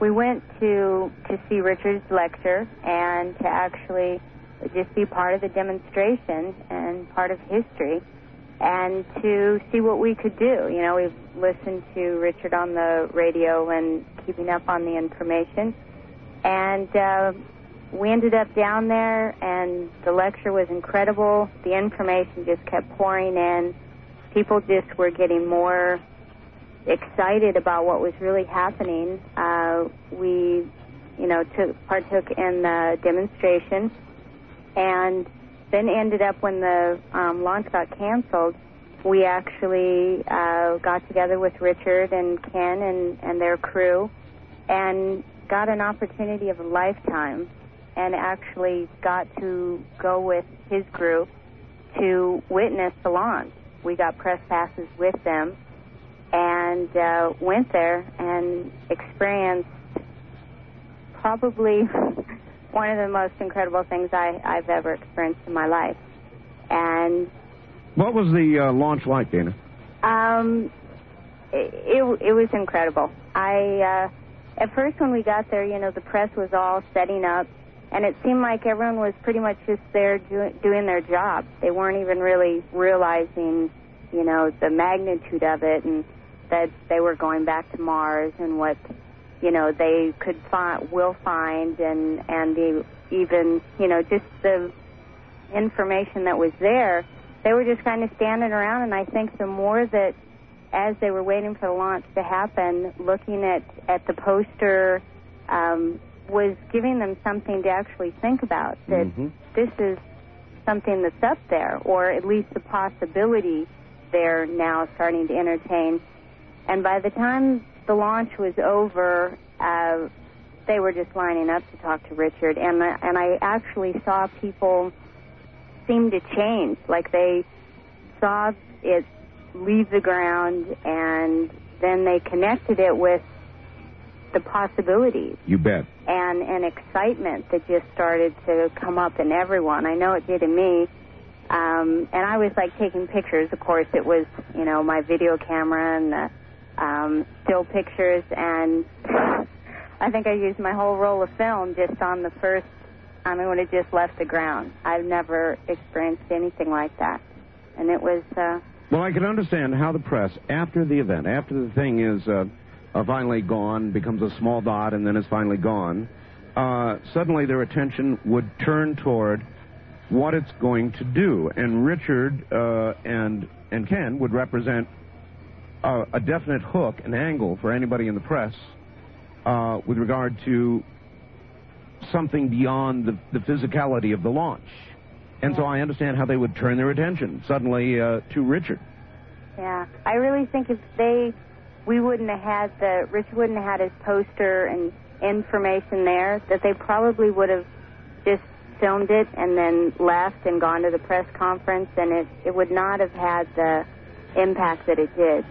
[SPEAKER 4] We went to to see Richard's lecture and to actually just be part of the demonstration and part of history and to see what we could do. You know, we've listened to Richard on the radio and keeping up on the information. And uh, we ended up down there, and the lecture was incredible. The information just kept pouring in. People just were getting more excited about what was really happening. Uh, we, you know, took partook in the demonstration, and then ended up when the um, launch got canceled. We actually uh, got together with Richard and Ken and, and their crew, and got an opportunity of a lifetime, and actually got to go with his group to witness the launch. We got press passes with them and uh, went there and experienced probably [LAUGHS] one of the most incredible things I, I've ever experienced in my life. And
[SPEAKER 1] What was the uh, launch like, Dana?
[SPEAKER 4] um, it, it, it was incredible. I uh, at first when we got there, you know, the press was all setting up, and it seemed like everyone was pretty much just there do, doing their job. They weren't even really realizing, you know, the magnitude of it, and that they were going back to Mars and what, you know, they could find, will find, and and the even, you know, just the information that was there, they were just kind of standing around. And I think the more that, as they were waiting for the launch to happen, looking at at the poster, um, was giving them something to actually think about. That
[SPEAKER 1] Mhm.
[SPEAKER 4] this is something that's up there, or at least the possibility they're now starting to entertain. And by the time the launch was over, uh, they were just lining up to talk to Richard, and I- and I actually saw people seem to change, like they saw it leave the ground, and then they connected it with the possibilities
[SPEAKER 1] You bet.
[SPEAKER 4] and an excitement that just started to come up in everyone. I know it did in me. Um, and I was like taking pictures. Of course, it was you know my video camera and the um, still pictures, and [LAUGHS] I think I used my whole roll of film just on the first. I mean, when it just left the ground. I've never experienced anything like that, and it was. Uh,
[SPEAKER 1] Well, I can understand how the press, after the event, after the thing is uh, uh, finally gone, becomes a small dot, and then is finally gone, uh, suddenly their attention would turn toward what it's going to do. And Richard uh, and and Ken would represent uh, a definite hook, an angle for anybody in the press uh, with regard to something beyond the, the physicality of the launch. And so I understand how they would turn their attention suddenly uh, to Richard.
[SPEAKER 4] Yeah, I really think if they, we wouldn't have had the Richard wouldn't have had his poster and information there. That they probably would have just filmed it and then left and gone to the press conference, and it it would not have had the impact that it did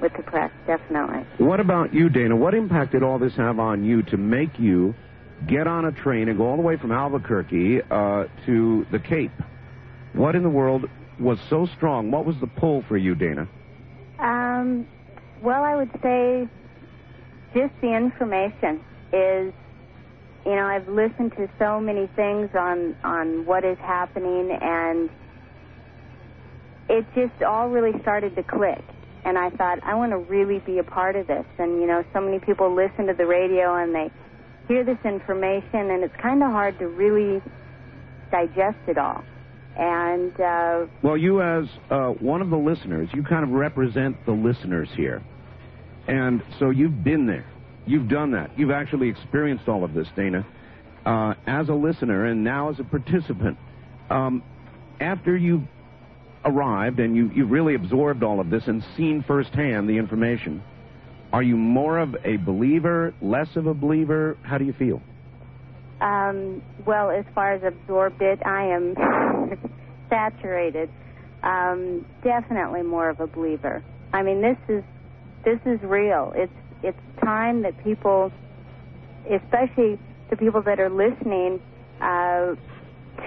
[SPEAKER 4] with the press. Definitely.
[SPEAKER 1] What about you, Dana? What impact did all this have on you to make you get on a train and go all the way from Albuquerque uh, to the Cape? What in the world was so strong? What was the pull for you, Dana?
[SPEAKER 4] Um, well, I would say just the information is, you know, I've listened to so many things on on what is happening, and it just all really started to click. And I thought, I want to really be a part of this. And you know, so many people listen to the radio and they hear this information, and it's kind of hard to really digest it all. And uh,
[SPEAKER 1] Well, you, as uh, one of the listeners, you kind of represent the listeners here. And so you've been there. You've done that. You've actually experienced all of this, Dana, uh, as a listener and now as a participant. Um, after you've arrived and you, you've really absorbed all of this and seen firsthand the information, are you more of a believer, less of a believer? How do you feel?
[SPEAKER 4] Um, well, as far as absorbed it, I am [LAUGHS] saturated. Um, definitely more of a believer. I mean, this is this is real. It's it's time that people, especially the people that are listening, uh,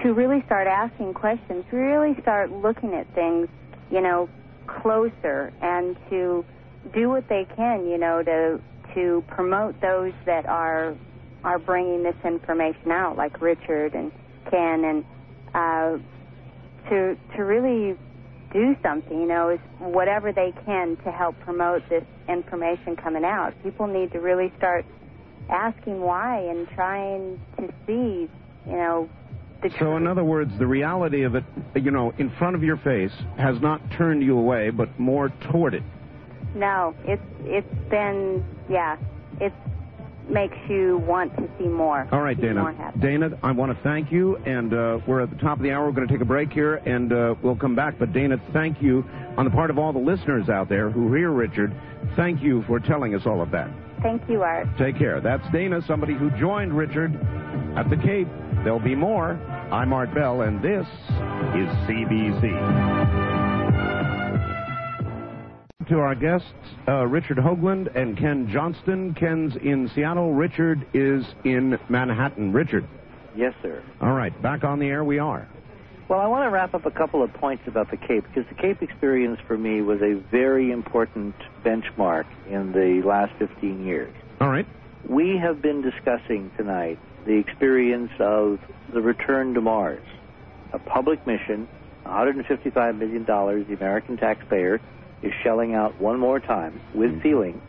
[SPEAKER 4] to really start asking questions, really start looking at things, you know, closer, and to do what they can, you know, to to promote those that are are bringing this information out, like Richard and Ken, and uh, to to really do something, you know, is whatever they can to help promote this information coming out. People need to really start asking why and trying to see, you know, the
[SPEAKER 1] So, in other words, the reality of it, you know, in front of your face has not turned you away, but more toward it.
[SPEAKER 4] No, it's it's been yeah, it makes you want to see more.
[SPEAKER 1] All right,
[SPEAKER 4] see
[SPEAKER 1] Dana. Dana, I want to thank you, and uh, we're at the top of the hour. We're going to take a break here, and uh, we'll come back. But Dana, thank you on the part of all the listeners out there who hear Richard. Thank you for telling us all of that.
[SPEAKER 4] Thank you, Art.
[SPEAKER 1] Take care. That's Dana, somebody who joined Richard at the Cape. There'll be more. I'm Art Bell, and this is CBC. To our guests, uh, Richard Hoagland and Ken Johnston. Ken's in Seattle. Richard is in Manhattan. Richard.
[SPEAKER 2] Yes, sir.
[SPEAKER 1] All right, back on the air we are.
[SPEAKER 2] Well, I want to wrap up a couple of points about the Cape because the Cape experience for me was a very important benchmark in the last 15 years.
[SPEAKER 1] All right.
[SPEAKER 2] We have been discussing tonight the experience of the return to Mars, a public mission, $155 million the American taxpayer is shelling out one more time with feeling,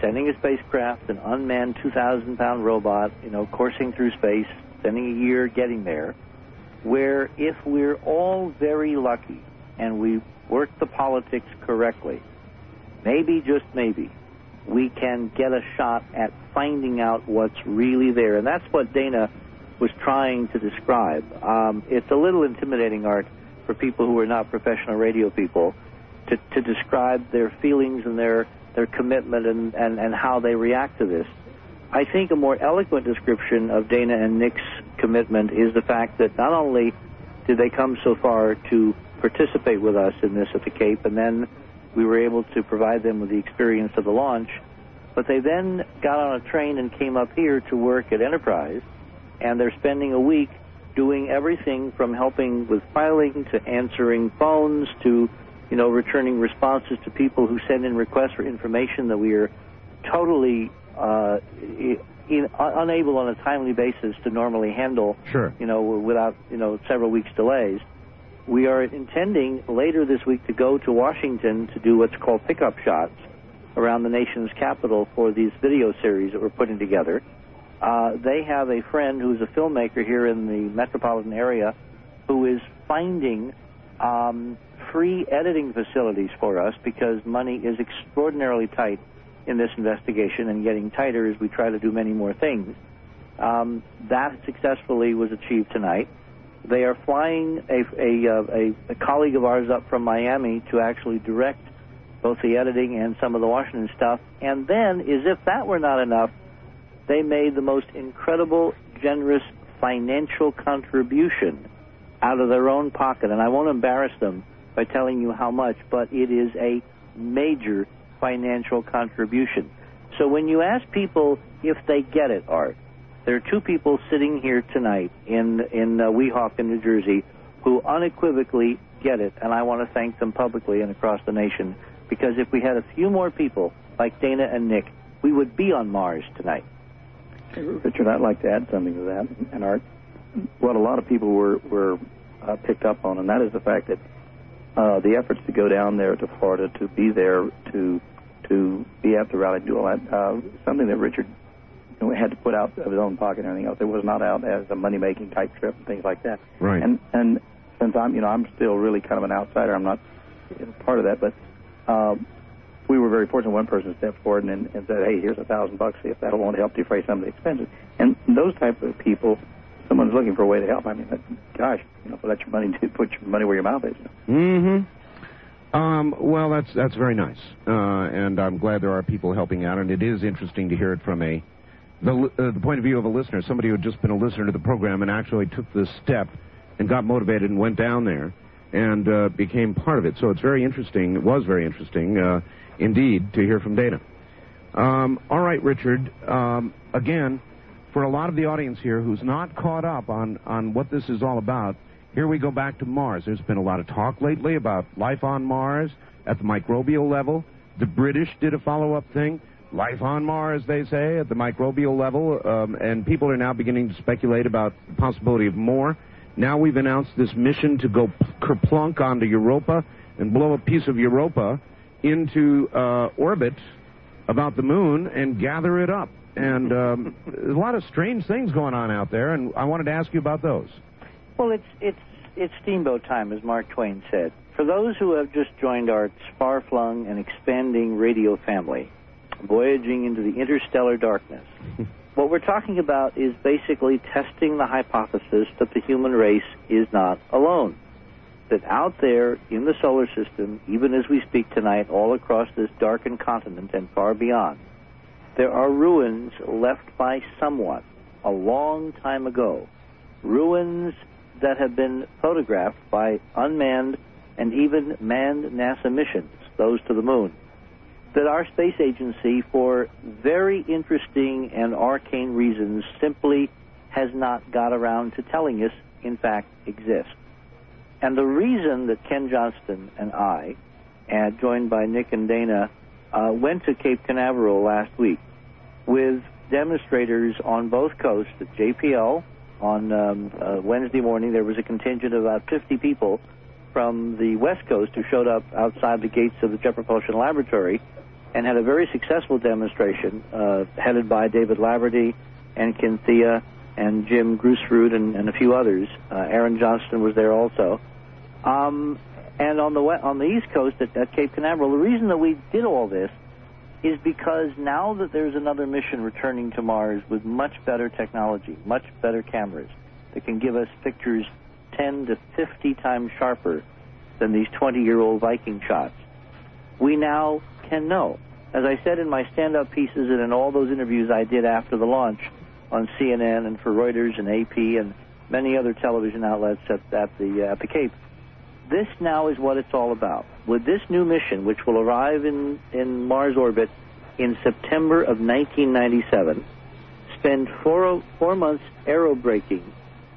[SPEAKER 2] sending a spacecraft, an unmanned 2,000 pound robot, you know, coursing through space, spending a year getting there, where if we're all very lucky and we work the politics correctly, maybe, just maybe, we can get a shot at finding out what's really there. And that's what Dana was trying to describe. Um, it's a little intimidating, Art, for people who are not professional radio people to, to describe their feelings and their, their commitment and, and, and how they react to this. I think a more eloquent description of Dana and Nick's commitment is the fact that not only did they come so far to participate with us in this at the Cape, and then we were able to provide them with the experience of the launch, but they then got on a train and came up here to work at Enterprise, and they're spending a week doing everything from helping with filing to answering phones to you know, returning responses to people who send in requests for information that we are totally uh, in, unable on a timely basis to normally handle.
[SPEAKER 1] Sure.
[SPEAKER 2] You know, without you know several weeks delays. We are intending later this week to go to Washington to do what's called pickup shots around the nation's capital for these video series that we're putting together. Uh, they have a friend who's a filmmaker here in the metropolitan area who is finding um, free editing facilities for us because money is extraordinarily tight in this investigation and getting tighter as we try to do many more things. Um, that successfully was achieved tonight. They are flying a, a, uh, a, a colleague of ours up from Miami to actually direct both the editing and some of the Washington stuff. And then, as if that were not enough, they made the most incredible, generous financial contribution out of their own pocket. And I won't embarrass them by telling you how much, but it is a major financial contribution. So when you ask people if they get it, Art, there are two people sitting here tonight in in uh, Weehawken, New Jersey, who unequivocally get it, and I want to thank them publicly and across the nation because if we had a few more people like Dana and Nick, we would be on Mars tonight.
[SPEAKER 3] Richard, I'd like to add something to that, and Art. What a lot of people were were uh, picked up on, and that is the fact that uh, the efforts to go down there to Florida, to be there, to to be at the rally, do all that, uh, something that Richard you know, had to put out of his own pocket and everything else. It was not out as a money making type trip and things like that.
[SPEAKER 1] Right.
[SPEAKER 3] And and since I'm you know I'm still really kind of an outsider, I'm not you know, part of that, but. Um, we were very fortunate. One person stepped forward and, and said, "Hey, here's a thousand bucks. See if that won't help defray some of the expenses." And those type of people, someone's looking for a way to help. I mean, gosh, you know, let your money [LAUGHS] put your money where your mouth is.
[SPEAKER 1] You know? Mm-hmm. Um, well, that's that's very nice, uh, and I'm glad there are people helping out. And it is interesting to hear it from a the uh, the point of view of a listener, somebody who had just been a listener to the program and actually took this step and got motivated and went down there and uh, became part of it. So it's very interesting. It was very interesting. Uh, indeed, to hear from Dana. Um, all right, Richard. Um, again, for a lot of the audience here who's not caught up on, on what this is all about, here we go back to Mars. There's been a lot of talk lately about life on Mars at the microbial level. The British did a follow up thing. Life on Mars, they say, at the microbial level, um, and people are now beginning to speculate about the possibility of more. Now we've announced this mission to go kerplunk onto Europa and blow a piece of Europa into uh, orbit about the moon and gather it up. And um, there's a lot of strange things going on out there, and I wanted to ask you about those.
[SPEAKER 2] Well, it's it's it's steamboat time, as Mark Twain said. For those who have just joined our far-flung and expanding radio family, voyaging into the interstellar darkness, [LAUGHS] what we're talking about is basically testing the hypothesis that the human race is not alone that out there in the solar system, even as we speak tonight, all across this darkened continent and far beyond, there are ruins left by someone a long time ago. Ruins that have been photographed by unmanned and even manned NASA missions, those to the moon, that our space agency, for very interesting and arcane reasons, simply has not got around to telling us, in fact, exist. And the reason that Ken Johnston and I, and joined by Nick and Dana, uh, went to Cape Canaveral last week with demonstrators on both coasts at JPL on um, uh, Wednesday morning. There was a contingent of about 50 people from the West Coast who showed up outside the gates of the Jet Propulsion Laboratory and had a very successful demonstration uh, headed by David Laverty and Ken Thea and Jim Grusrud and, and a few others. Uh, Aaron Johnston was there also. Um, and on the on the East Coast at, at Cape Canaveral, the reason that we did all this is because now that there's another mission returning to Mars with much better technology, much better cameras that can give us pictures 10 to 50 times sharper than these 20-year-old Viking shots, we now can know. As I said in my stand-up pieces and in all those interviews I did after the launch on CNN and for Reuters and AP and many other television outlets at, at the uh, at the Cape, this now is what it's all about. With this new mission, which will arrive in, in Mars orbit in September of 1997, spend four, four months aerobraking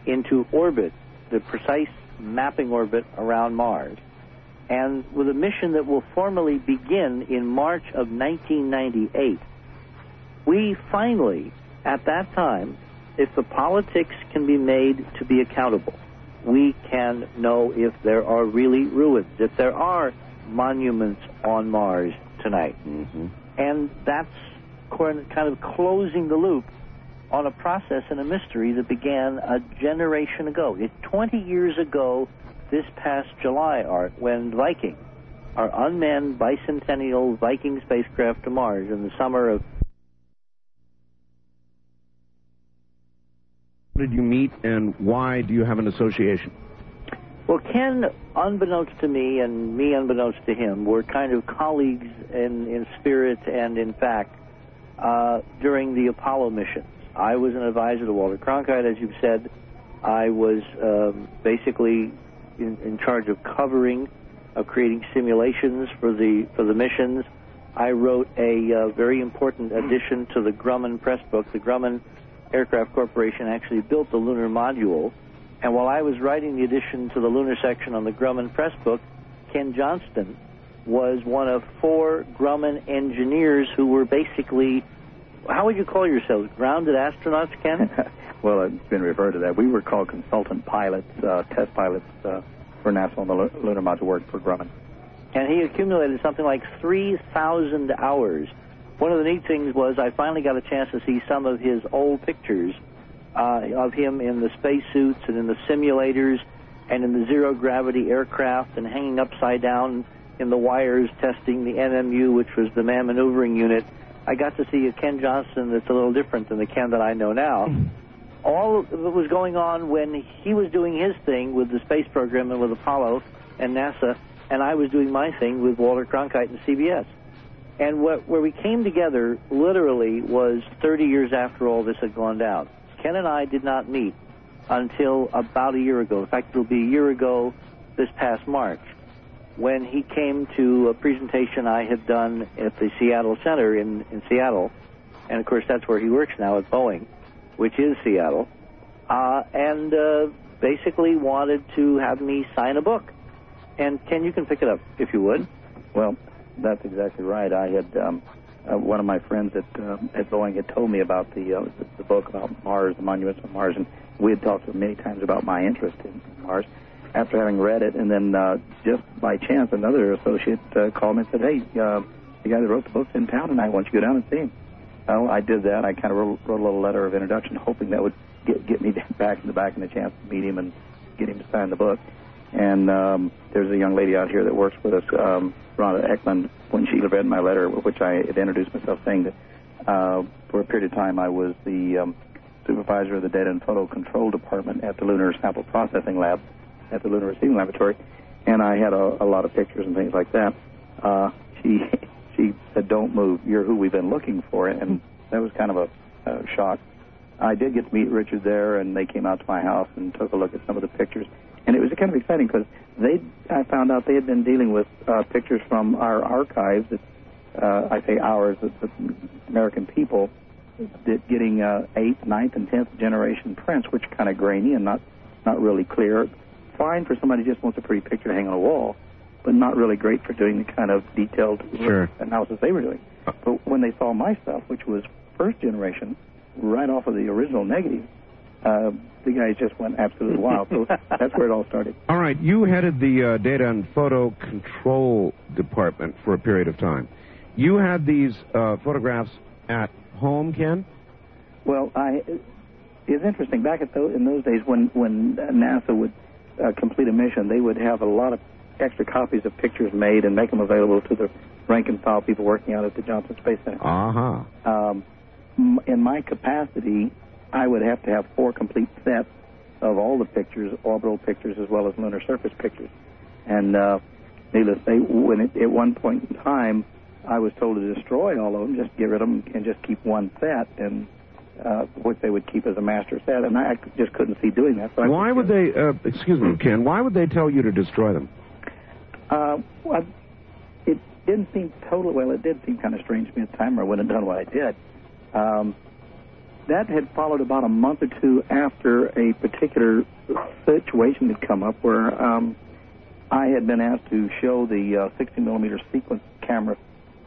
[SPEAKER 2] into orbit, the precise mapping orbit around Mars, and with a mission that will formally begin in March of 1998. We finally, at that time, if the politics can be made to be accountable, we can know if there are really ruins, if there are monuments on Mars tonight.
[SPEAKER 1] Mm-hmm.
[SPEAKER 2] And that's kind of closing the loop on a process and a mystery that began a generation ago. It's 20 years ago this past July, Art, when Viking, our unmanned bicentennial Viking spacecraft to Mars in the summer of
[SPEAKER 1] did you meet and why do you have an association?
[SPEAKER 2] Well, Ken, unbeknownst to me and me unbeknownst to him, were kind of colleagues in, in spirit and in fact uh, during the Apollo missions. I was an advisor to Walter Cronkite, as you've said. I was um, basically in, in, charge of covering, of creating simulations for the for the missions. I wrote a uh, very important addition to the Grumman press book. The Grumman Aircraft Corporation actually built the lunar module. And while I was writing the addition to the lunar section on the Grumman press book, Ken Johnston was one of four Grumman engineers who were basically, how would you call yourselves, grounded astronauts, Ken? [LAUGHS]
[SPEAKER 3] well, it's been referred to that. We were called consultant pilots, uh, test pilots uh, for NASA on the lunar module work for Grumman.
[SPEAKER 2] And he accumulated something like 3,000 hours one of the neat things was I finally got a chance to see some of his old pictures uh, of him in the spacesuits and in the simulators and in the zero gravity aircraft and hanging upside down in the wires testing the MMU, which was the man maneuvering unit. I got to see a Ken Johnston that's a little different than the Ken that I know now. Mm-hmm. All of it was going on when he was doing his thing with the space program and with Apollo and NASA, and I was doing my thing with Walter Cronkite and CBS. And what, where we came together literally was 30 years after all this had gone down. Ken and I did not meet until about a year ago. In fact, it'll be a year ago this past March when he came to a presentation I had done at the Seattle Center in, in Seattle. And of course, that's where he works now at Boeing, which is Seattle. Uh, and uh, basically wanted to have me sign a book. And Ken, you can pick it up if you would.
[SPEAKER 3] Well, that's exactly right. I had um, uh, one of my friends at uh, at Boeing had told me about the, uh, the the book about Mars, the monuments on Mars, and we had talked to him many times about my interest in Mars. After having read it, and then uh, just by chance, another associate uh, called me and said, "Hey, uh, the guy that wrote the book's in town tonight. Why don't you go down and see him?" Well, I did that. I kind of wrote, wrote a little letter of introduction, hoping that would get get me [LAUGHS] back in the back and a chance to meet him and get him to sign the book. And um, there's a young lady out here that works with us, um, Rhonda Ekman, when she read my letter, which I had introduced myself, saying that uh, for a period of time I was the um, supervisor of the data and photo control department at the Lunar Sample Processing Lab at the Lunar Receiving Laboratory, and I had a, a lot of pictures and things like that. Uh, she [LAUGHS] she said, "Don't move. You're who we've been looking for," and that was kind of a, a shock. I did get to meet Richard there, and they came out to my house and took a look at some of the pictures and it was kind of exciting because they I found out they had been dealing with uh, pictures from our archives. That, uh, I say ours, the, the American people, that getting uh, eighth, ninth, and tenth generation prints, which kind of grainy and not not really clear. Fine for somebody who just wants a pretty picture to hang on a wall, but not really great for doing the kind of detailed
[SPEAKER 1] sure.
[SPEAKER 3] analysis they were doing. But when they saw my stuff, which was first generation, right off of the original negative, uh, the guys just went absolutely wild. So [LAUGHS] that's where it all started.
[SPEAKER 1] All right, you headed the uh, data and photo control department for a period of time. You had these uh, photographs at home, Ken?
[SPEAKER 3] Well, I. It's interesting. Back at those, in those days, when when NASA would uh, complete a mission, they would have a lot of extra copies of pictures made and make them available to the rank and file people working out at the Johnson Space Center.
[SPEAKER 1] Uh huh. Um,
[SPEAKER 3] in my capacity, I would have to have four complete sets of all the pictures, orbital pictures as well as lunar surface pictures. And uh, needless to say, when it, at one point in time, I was told to destroy all of them, just get rid of them, and just keep one set, and uh, which they would keep as a master set. And I just couldn't see doing that.
[SPEAKER 1] So why would they? Uh, excuse me, Ken. Why would they tell you to destroy them?
[SPEAKER 3] Uh, well, it didn't seem totally well. It did seem kind of strange to me at the time. or I wouldn't have done what I did. Um, that had followed about a month or two after a particular situation had come up where um, I had been asked to show the uh, 60 millimeter sequence camera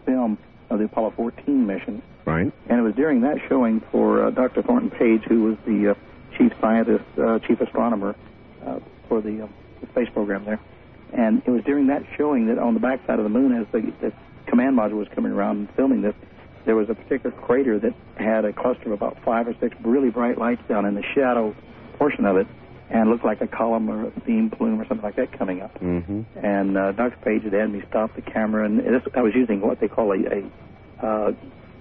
[SPEAKER 3] film of the Apollo 14 mission,
[SPEAKER 1] Right.
[SPEAKER 3] and it was during that showing for uh, Dr. Thornton Page, who was the uh, chief scientist, uh, chief astronomer uh, for the, uh, the space program there. And it was during that showing that on the backside of the moon, as the, the command module was coming around and filming this, there was a particular crater that had a cluster of about five or six really bright lights down in the shadow portion of it, and looked like a column or a beam plume or something like that coming up.
[SPEAKER 1] Mm-hmm.
[SPEAKER 3] And uh, Dr. Page had had me stop the camera, and this, I was using what they call a, a uh,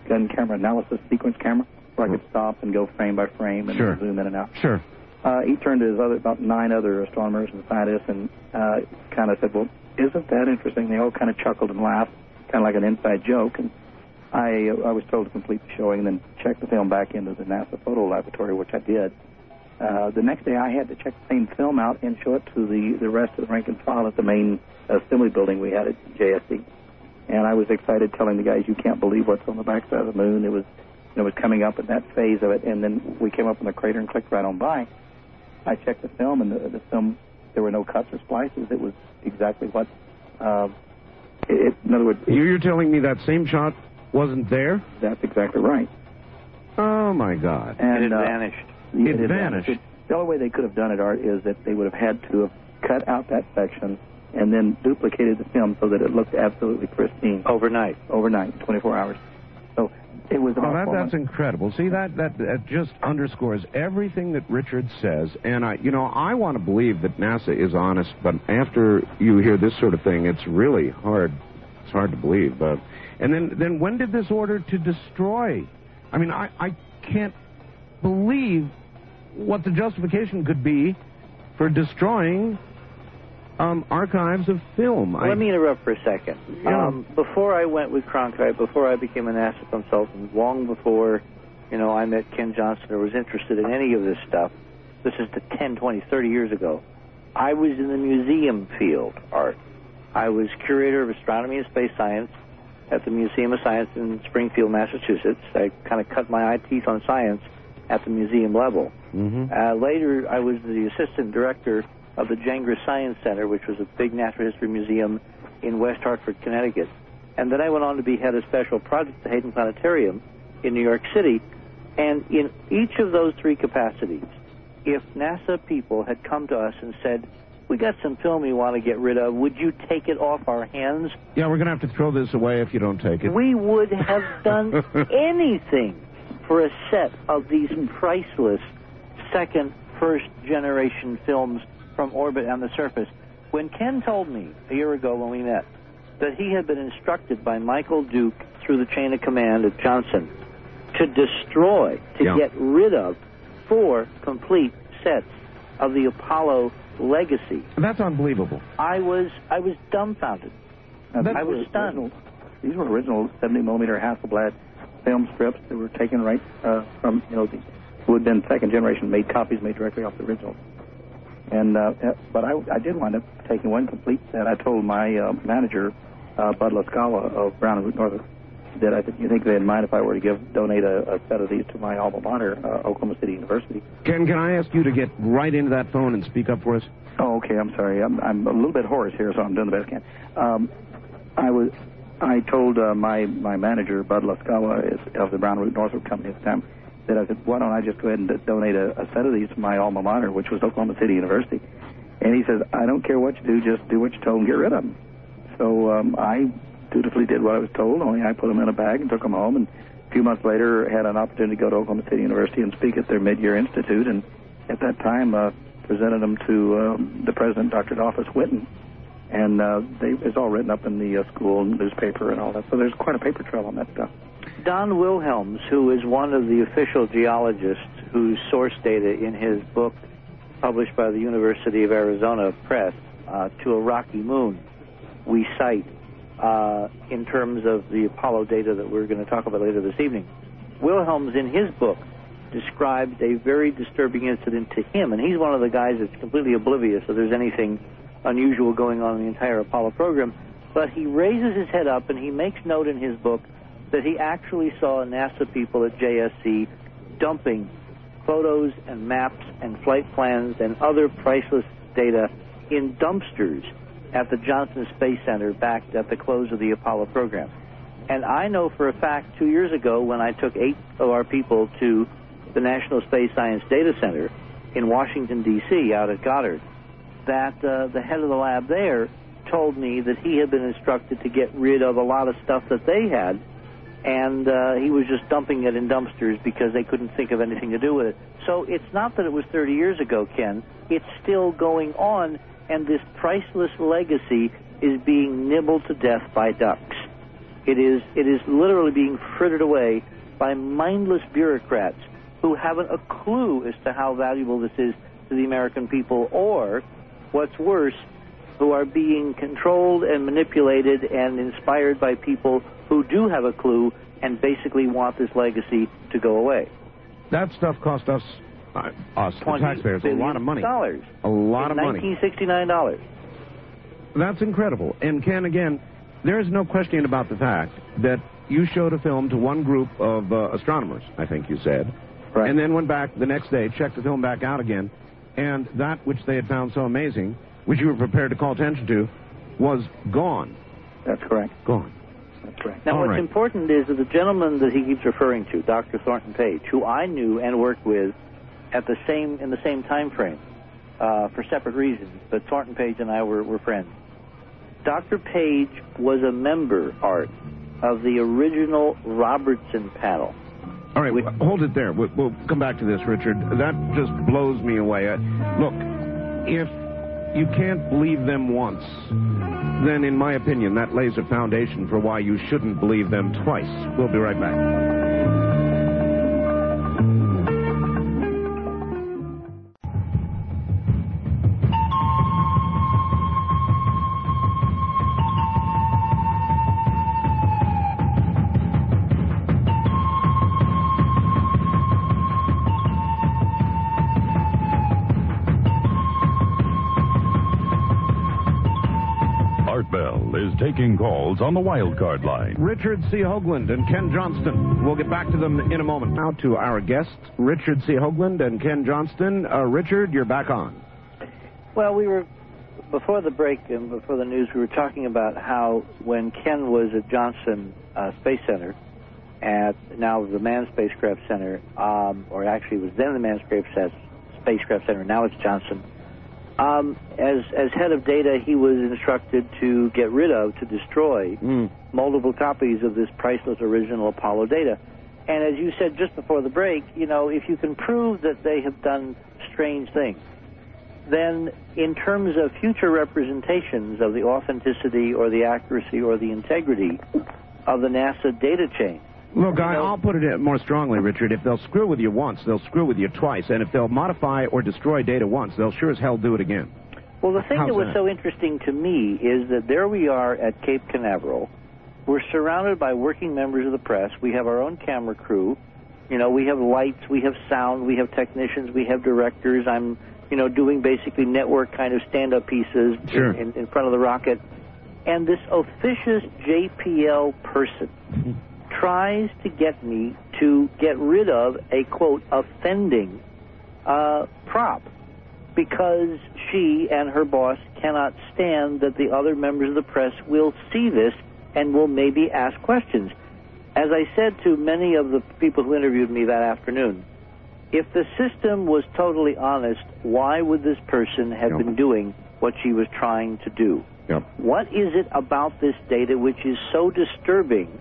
[SPEAKER 3] gun camera analysis sequence camera, where I could stop and go frame by frame and
[SPEAKER 1] Sure.
[SPEAKER 3] zoom in and out.
[SPEAKER 1] Sure.
[SPEAKER 3] Uh, he turned to his other about nine other astronomers and scientists, and uh, kind of said, "Well, isn't that interesting?" They all kind of chuckled and laughed, kind of like an inside joke. And I, I was told to complete the showing and then check the film back into the NASA photo laboratory, which I did. Uh, the next day, I had to check the same film out and show it to the the rest of the rank and file at the main assembly building we had at JSC. And I was excited, telling the guys, "You can't believe what's on the backside of the moon." It was, it was coming up at that phase of it, and then we came up in the crater and clicked right on by. I checked the film, and the, the film there were no cuts or splices. It was exactly what. Uh, it- in other words,
[SPEAKER 1] You're telling me that same shot wasn't there?
[SPEAKER 3] that's exactly right.
[SPEAKER 1] Oh my God.
[SPEAKER 3] And
[SPEAKER 2] it had
[SPEAKER 3] uh,
[SPEAKER 2] vanished.
[SPEAKER 1] It
[SPEAKER 3] had
[SPEAKER 1] vanished.
[SPEAKER 3] The only way they could have done it, Art, is that they would have had to have cut out that section and then duplicated the film so that it looked absolutely pristine
[SPEAKER 2] Overnight.
[SPEAKER 3] overnight, 24 hours. So it was
[SPEAKER 1] Oh,
[SPEAKER 3] about
[SPEAKER 1] that, that's incredible. See, that, that that just underscores everything that Richard says. And I, you know, I want to believe that NASA is honest, but after you hear this sort of thing, it's really hard. It's hard to believe. Uh, and then, then when did this order to destroy? I mean, I, I can't believe what the justification could be for destroying um, archives of film. I-
[SPEAKER 2] Let me interrupt for a second.
[SPEAKER 1] Yeah.
[SPEAKER 2] Um, before I went with Cronkite, before I became a NASA consultant, long before, you know, I met Ken Johnston or was interested in any of this stuff, this is the 10, 20, 30 years ago, I was in the museum field, Art. I was curator of astronomy and space science at the Museum of Science in Springfield, Massachusetts. I kind of cut my eye teeth on science at the museum level.
[SPEAKER 1] Mhm.
[SPEAKER 2] Uh, later, I was the assistant director of the Gengras Science Center, which was a big natural history museum in West Hartford, Connecticut. And then I went on to be head of special projects at the Hayden Planetarium in New York City. And in each of those three capacities, if NASA people had come to us and said, we got some film we want to get rid of, would you take it off our hands?
[SPEAKER 1] yeah, we're going to have to throw this away if you don't take it.
[SPEAKER 2] We would have done [LAUGHS] anything for a set of these priceless second, first generation films from orbit and the surface. When Ken told me a year ago when we met that he had been instructed by Michael Duke through the chain of command at Johnson to destroy, to
[SPEAKER 1] Yeah.
[SPEAKER 2] get rid of four complete sets of the Apollo legacy,
[SPEAKER 1] That's unbelievable.
[SPEAKER 2] I was I was dumbfounded. I was stunned.
[SPEAKER 3] original- These were original 70 millimeter Hasselblad film strips that were taken right uh, from you know the who had been second generation made copies made directly off the original. And uh, uh, but I, I did wind up taking one complete set. I told my uh, manager uh, Bud Lascala of Brown and Root Northrop that I said, you think they'd mind if I were to give donate a, a set of these to my alma mater, uh, Oklahoma City University.
[SPEAKER 1] Ken, can I ask you to get right into that phone and speak up for us?
[SPEAKER 3] Oh, okay. I'm sorry. I'm, I'm a little bit hoarse here, so I'm doing the best I can. Um, I was. I told uh, my my manager Bud Lascala of the Brown Root Northrop Company at the time that I said, why don't I just go ahead and donate a, a set of these to my alma mater, which was Oklahoma City University. And he says, I don't care what you do, just do what you're told and get rid of them. So um, I dutifully did what I was told. Only I put them in a bag and took them home. And a few months later, had an opportunity to go to Oklahoma City University and speak at their mid-year institute. And at that time, uh, presented them to um, the president, Dr. Dolphus Whitten. And uh, they, it's all written up in the uh, school newspaper and all that. So there's quite a paper trail on that stuff.
[SPEAKER 2] Don Wilhelms, who is one of the official geologists whose source data in his book published by the University of Arizona Press, uh, To a Rocky Moon, we cite uh, in terms of the Apollo data that we're going to talk about later this evening. Wilhelms, in his book, described a very disturbing incident to him, and he's one of the guys that's completely oblivious if there's anything unusual going on in the entire Apollo program. But he raises his head up and he makes note in his book that he actually saw NASA people at JSC dumping photos and maps and flight plans and other priceless data in dumpsters at the Johnson Space Center back at the close of the Apollo program. And I know for a fact two years ago when I took eight of our people to the National Space Science Data Center in Washington, D.C., out at Goddard, that uh, the head of the lab there told me that he had been instructed to get rid of a lot of stuff that they had, and uh, he was just dumping it in dumpsters because they couldn't think of anything to do with it. So it's not that it was 30 years ago, Ken. It's still going on, and this priceless legacy is being nibbled to death by ducks. It is, it is literally being frittered away by mindless bureaucrats who haven't a clue as to how valuable this is to the American people, or, what's worse, who are being controlled and manipulated and inspired by people who do have a clue and basically want this legacy to go away.
[SPEAKER 1] That stuff cost us, uh, us, the taxpayers, a lot of money.
[SPEAKER 2] Dollars.
[SPEAKER 1] A lot of money.
[SPEAKER 2] $1969.
[SPEAKER 1] That's incredible. And Ken, again, there is no question about the fact that you showed a film to one group of uh, astronomers, I think you said,
[SPEAKER 2] Right.
[SPEAKER 1] and then went back the next day, checked the film back out again, and that which they had found so amazing, which you were prepared to call attention to, was gone.
[SPEAKER 3] That's correct.
[SPEAKER 1] Gone.
[SPEAKER 3] That's correct.
[SPEAKER 2] Now,
[SPEAKER 1] All
[SPEAKER 2] what's
[SPEAKER 1] right.
[SPEAKER 2] important is that the gentleman that he keeps referring to, Dr. Thornton Page, who I knew and worked with at the same in the same time frame uh, for separate reasons, but Thornton Page and I were, were friends. Dr. Page was a member, Art, of the original Robertson panel.
[SPEAKER 1] All right, w- hold it there. We'll, we'll come back to this, Richard. That just blows me away. Uh, look, if you can't believe them once, then in my opinion, that lays a foundation for why you shouldn't believe them twice. We'll be right back.
[SPEAKER 5] Taking calls on the wild card line.
[SPEAKER 1] Richard C. Hoagland and Ken Johnston. We'll get back to them in a moment. Now to our guests, Richard C. Hoagland and Ken Johnston. Uh, Richard, you're back on.
[SPEAKER 2] Well, we were before the break and before the news. We were talking about how when Ken was at Johnson uh, Space Center, at now the Manned Spacecraft Center, um, or actually it was then the Manned Spacecraft Spacecraft Center. Now it's Johnson. Um, as as head of data, he was instructed to get rid of, to destroy multiple copies of this priceless original Apollo data. And as you said just before the break, you know, if you can prove that they have done strange things, then in terms of future representations of the authenticity or the accuracy or the integrity of the NASA data chain,
[SPEAKER 1] Look, I, I'll put it more strongly, Richard. If they'll screw with you once, they'll screw with you twice. And if they'll modify or destroy data once, they'll sure as hell do it again.
[SPEAKER 2] Well, the thing
[SPEAKER 1] How's
[SPEAKER 2] that was
[SPEAKER 1] that?
[SPEAKER 2] so interesting to me is that there we are at Cape Canaveral. We're surrounded by working members of the press. We have our own camera crew. You know, we have lights, we have sound, we have technicians, we have directors. I'm, you know, doing basically network kind of stand-up pieces
[SPEAKER 1] Sure.
[SPEAKER 2] in, in, in front of the rocket. And this officious JPL person mm-hmm. Tries to get me to get rid of a quote offending uh, prop because she and her boss cannot stand that the other members of the press will see this and will maybe ask questions. As I said to many of the people who interviewed me that afternoon, if the system was totally honest, why would this person have
[SPEAKER 1] Yep.
[SPEAKER 2] been doing what she was trying to do?
[SPEAKER 1] Yep.
[SPEAKER 2] What is it about this data which is so disturbing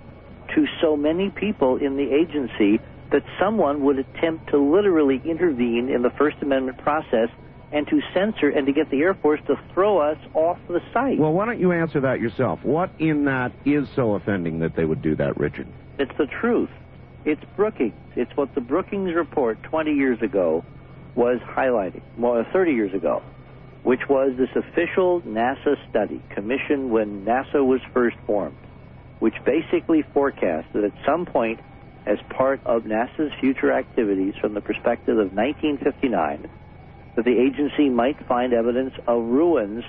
[SPEAKER 2] to so many people in the agency that someone would attempt to literally intervene in the First Amendment process and to censor and to get the Air Force to throw us off the site?
[SPEAKER 1] Well, why don't you answer that yourself? What in that is so offending that they would do that, Richard?
[SPEAKER 2] It's the truth. It's Brookings. It's what the Brookings report 20 years ago was highlighting, well, 30 years ago, which was this official NASA study commissioned when NASA was first formed, which basically forecast that at some point, as part of NASA's future activities from the perspective of 1959, that the agency might find evidence of ruins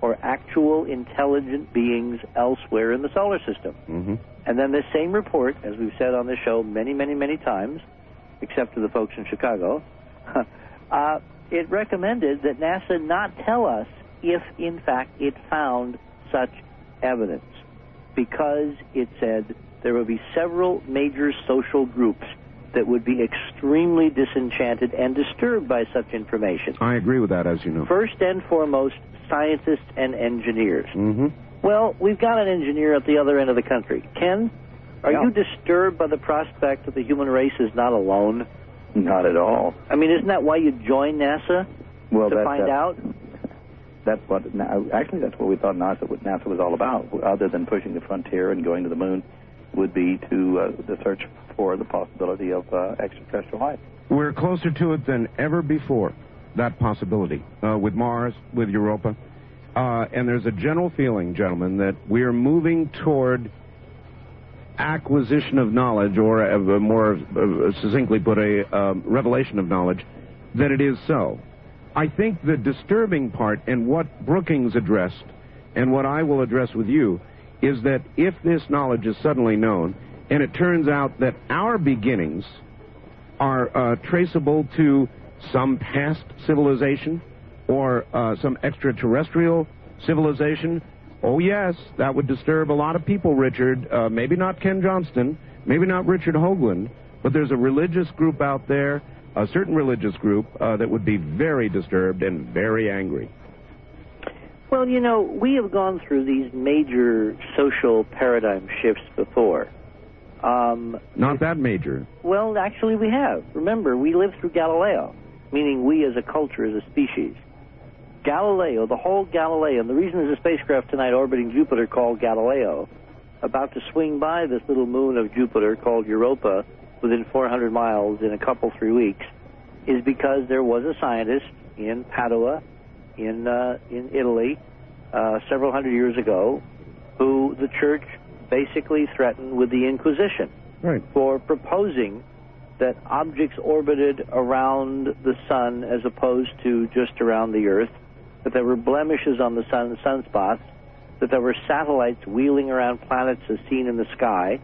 [SPEAKER 2] or actual intelligent beings elsewhere in the solar system.
[SPEAKER 1] Mm-hmm.
[SPEAKER 2] And then this same report, as we've said on this show many, many, many times, except to the folks in Chicago, [LAUGHS] uh, it recommended that NASA not tell us if in fact it found such evidence because it said there would be several major social groups that would be extremely disenchanted and disturbed by such information.
[SPEAKER 1] I agree with that, as you know.
[SPEAKER 2] First and foremost, scientists and engineers.
[SPEAKER 1] Mm-hmm.
[SPEAKER 2] Well, we've got an engineer at the other end of the country. Ken, are
[SPEAKER 3] Yeah.
[SPEAKER 2] you disturbed by the prospect that the human race is not alone?
[SPEAKER 3] Not at all.
[SPEAKER 2] I mean, isn't that why you joined NASA
[SPEAKER 3] Well,
[SPEAKER 2] to
[SPEAKER 3] that,
[SPEAKER 2] find
[SPEAKER 3] that-
[SPEAKER 2] out?
[SPEAKER 3] That's what actually that's what we thought NASA NASA was all about. Other than pushing the frontier and going to the moon, would be to uh, the search for the possibility of uh, extraterrestrial life.
[SPEAKER 1] We're closer to it than ever before, that possibility, uh, with Mars, with Europa. Uh, and there's a general feeling, gentlemen, that we're moving toward acquisition of knowledge, or uh, more uh, succinctly put, a um, revelation of knowledge, that it is so. I think the disturbing part, and what Brookings addressed, and what I will address with you, is that if this knowledge is suddenly known, and it turns out that our beginnings are uh, traceable to some past civilization or uh, some extraterrestrial civilization, oh yes, that would disturb a lot of people, Richard. Uh, maybe not Ken Johnston, maybe not Richard Hoagland, but there's a religious group out there, a certain religious group, uh, that would be very disturbed and very angry.
[SPEAKER 2] Well, you know, we have gone through these major social paradigm shifts before. Um,
[SPEAKER 1] Not that major.
[SPEAKER 2] well, actually, we have. Remember, we lived through Galileo, meaning we as a culture, as a species. Galileo, the whole Galileo, and the reason there's a spacecraft tonight orbiting Jupiter called Galileo, about to swing by this little moon of Jupiter called Europa within 400 miles in a couple, three weeks, is because there was a scientist in Padua, in, uh, in Italy, uh, several hundred years ago, who the church basically threatened with the Inquisition
[SPEAKER 1] Right.
[SPEAKER 2] for proposing that objects orbited around the sun as opposed to just around the earth, that there were blemishes on the sun, sunspots, that there were satellites wheeling around planets as seen in the sky,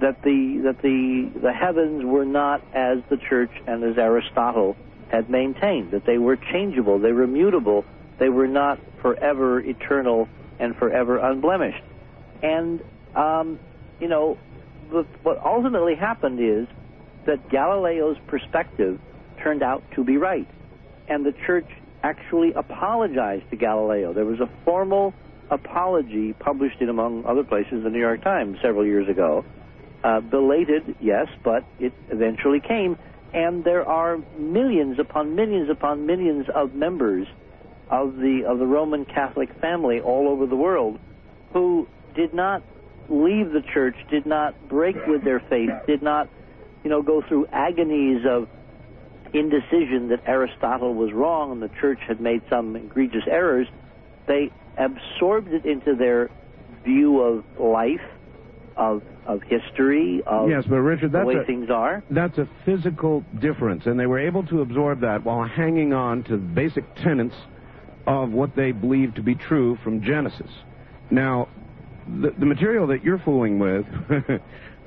[SPEAKER 2] that the that the the heavens were not as the church and as Aristotle had maintained, that they were changeable, they were mutable, they were not forever eternal and forever unblemished. And um, you know, what ultimately happened is that Galileo's perspective turned out to be right. And the church actually apologized to Galileo. There was a formal apology published in, among other places, the New York Times several years ago. Uh, belated, yes, but it eventually came. And there are millions upon millions upon millions of members of the of the Roman Catholic family all over the world who did not leave the church, did not break with their faith, did not, you know, go through agonies of indecision that Aristotle was wrong and the church had made some egregious errors. They absorbed it into their view of life, of of history, of
[SPEAKER 1] Yes, but Richard, that's the
[SPEAKER 2] way
[SPEAKER 1] a,
[SPEAKER 2] things are.
[SPEAKER 1] that's a physical difference, and they were able to absorb that while hanging on to basic tenets of what they believed to be true from Genesis. Now, the, the material that you're fooling with [LAUGHS]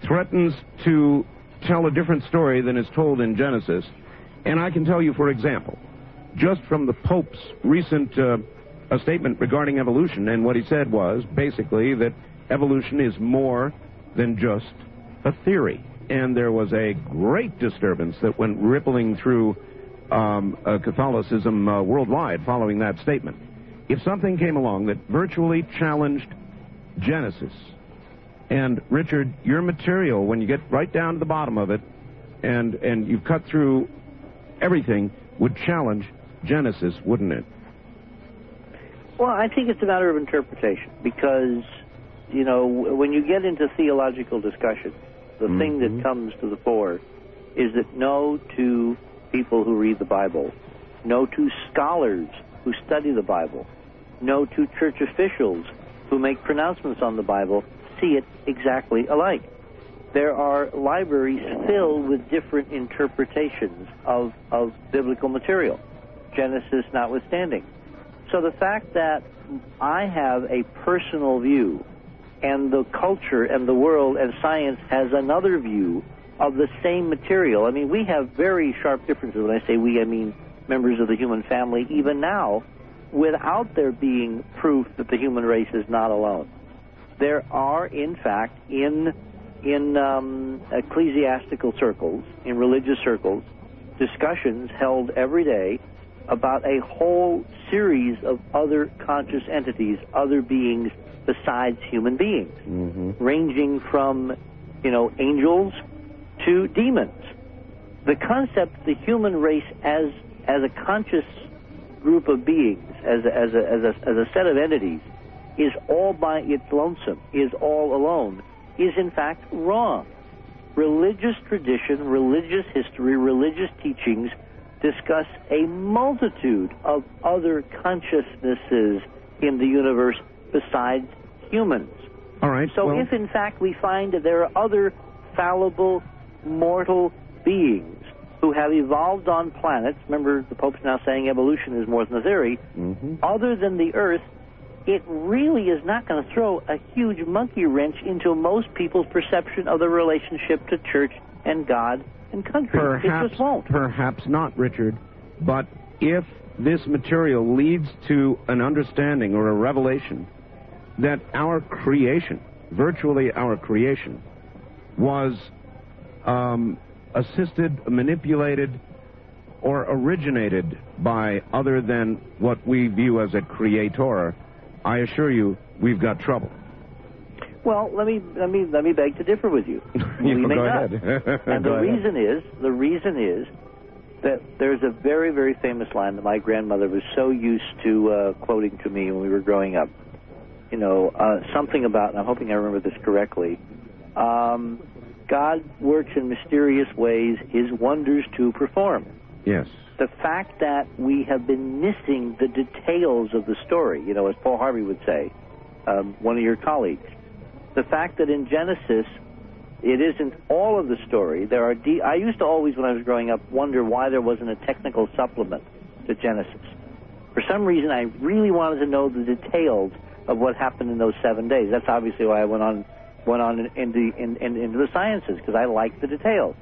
[SPEAKER 1] threatens to tell a different story than is told in Genesis, and I can tell you, for example, just from the Pope's recent uh, a statement regarding evolution, and what he said was basically that evolution is more than just a theory. And there was a great disturbance that went rippling through um, uh, Catholicism uh, worldwide following that statement. If something came along that virtually challenged Genesis, and Richard, your material, when you get right down to the bottom of it, and and you've cut through everything, would challenge Genesis, wouldn't it?
[SPEAKER 2] Well, I think it's a matter of interpretation because, you know, when you get into theological discussion, the mm-hmm. thing that comes to the fore is that no two people who read the Bible, no two scholars who study the Bible, no two church officials who make pronouncements on the Bible see it exactly alike. There are libraries filled with different interpretations of, of biblical material, Genesis notwithstanding. So the fact that I have a personal view and the culture and the world and science has another view of the same material. I mean, we have very sharp differences. When I say we, I mean members of the human family, even now, without there being proof that the human race is not alone. There are, in fact, in in um, ecclesiastical circles, in religious circles, discussions held every day about a whole series of other conscious entities, other beings besides human beings,
[SPEAKER 1] Mm-hmm.
[SPEAKER 2] ranging from, you know, angels to demons. The concept, the human race as as a conscious group of beings, as a, as a, as a, as a set of entities, is all by its lonesome, is all alone, is in fact wrong. Religious tradition, religious history, religious teachings discuss a multitude of other consciousnesses in the universe besides humans.
[SPEAKER 1] All right.
[SPEAKER 2] So
[SPEAKER 1] well,
[SPEAKER 2] if in fact we find that there are other fallible, mortal beings who have evolved on planets, remember the Pope's now saying evolution is more than a theory,
[SPEAKER 1] Mhm.
[SPEAKER 2] other than the Earth, it really is not going to throw a huge monkey wrench into most people's perception of the relationship to church and God and country. it
[SPEAKER 1] Perhaps,
[SPEAKER 2] just won't.
[SPEAKER 1] perhaps not, Richard. But if this material leads to an understanding or a revelation that our creation, virtually our creation, was um, assisted, manipulated, or originated by other than what we view as a creator, I assure you, we've got trouble.
[SPEAKER 2] Well, let me let me let me beg to differ with you. [LAUGHS] we
[SPEAKER 1] You
[SPEAKER 2] may
[SPEAKER 1] go
[SPEAKER 2] not.
[SPEAKER 1] ahead. [LAUGHS]
[SPEAKER 2] and the reason is the reason is that there's a very very famous line that my grandmother was so used to uh, quoting to me when we were growing up. You know, uh, something about, and I'm hoping I remember this correctly. Um, God works in mysterious ways, His wonders to perform.
[SPEAKER 1] Yes.
[SPEAKER 2] The fact that we have been missing the details of the story, you know, as Paul Harvey would say, um, one of your colleagues, the fact that in Genesis it isn't all of the story. There are. De- I used to always, when I was growing up, wonder why there wasn't a technical supplement to Genesis. For some reason, I really wanted to know the details of what happened in those seven days. That's obviously why I went on went on in, in the, in, in, into the sciences because I like the details.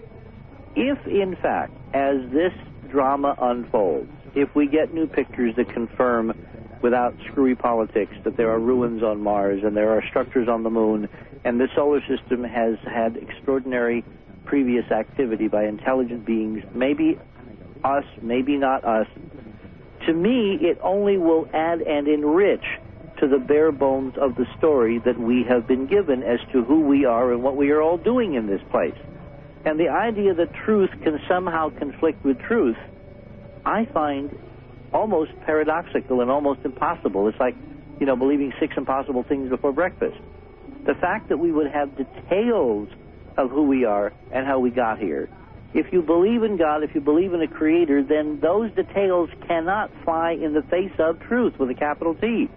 [SPEAKER 2] If, in fact, as this drama unfolds, if we get new pictures that confirm without screwy politics that there are ruins on Mars and there are structures on the moon and the solar system has had extraordinary previous activity by intelligent beings, maybe us, maybe not us, to me, it only will add and enrich to the bare bones of the story that we have been given as to who we are and what we are all doing in this place. And the idea that truth can somehow conflict with truth, I find almost paradoxical and almost impossible. It's like, you know, believing six impossible things before breakfast. The fact that we would have details of who we are and how we got here. If you believe in God, if you believe in a creator, then those details cannot fly in the face of truth with a capital T.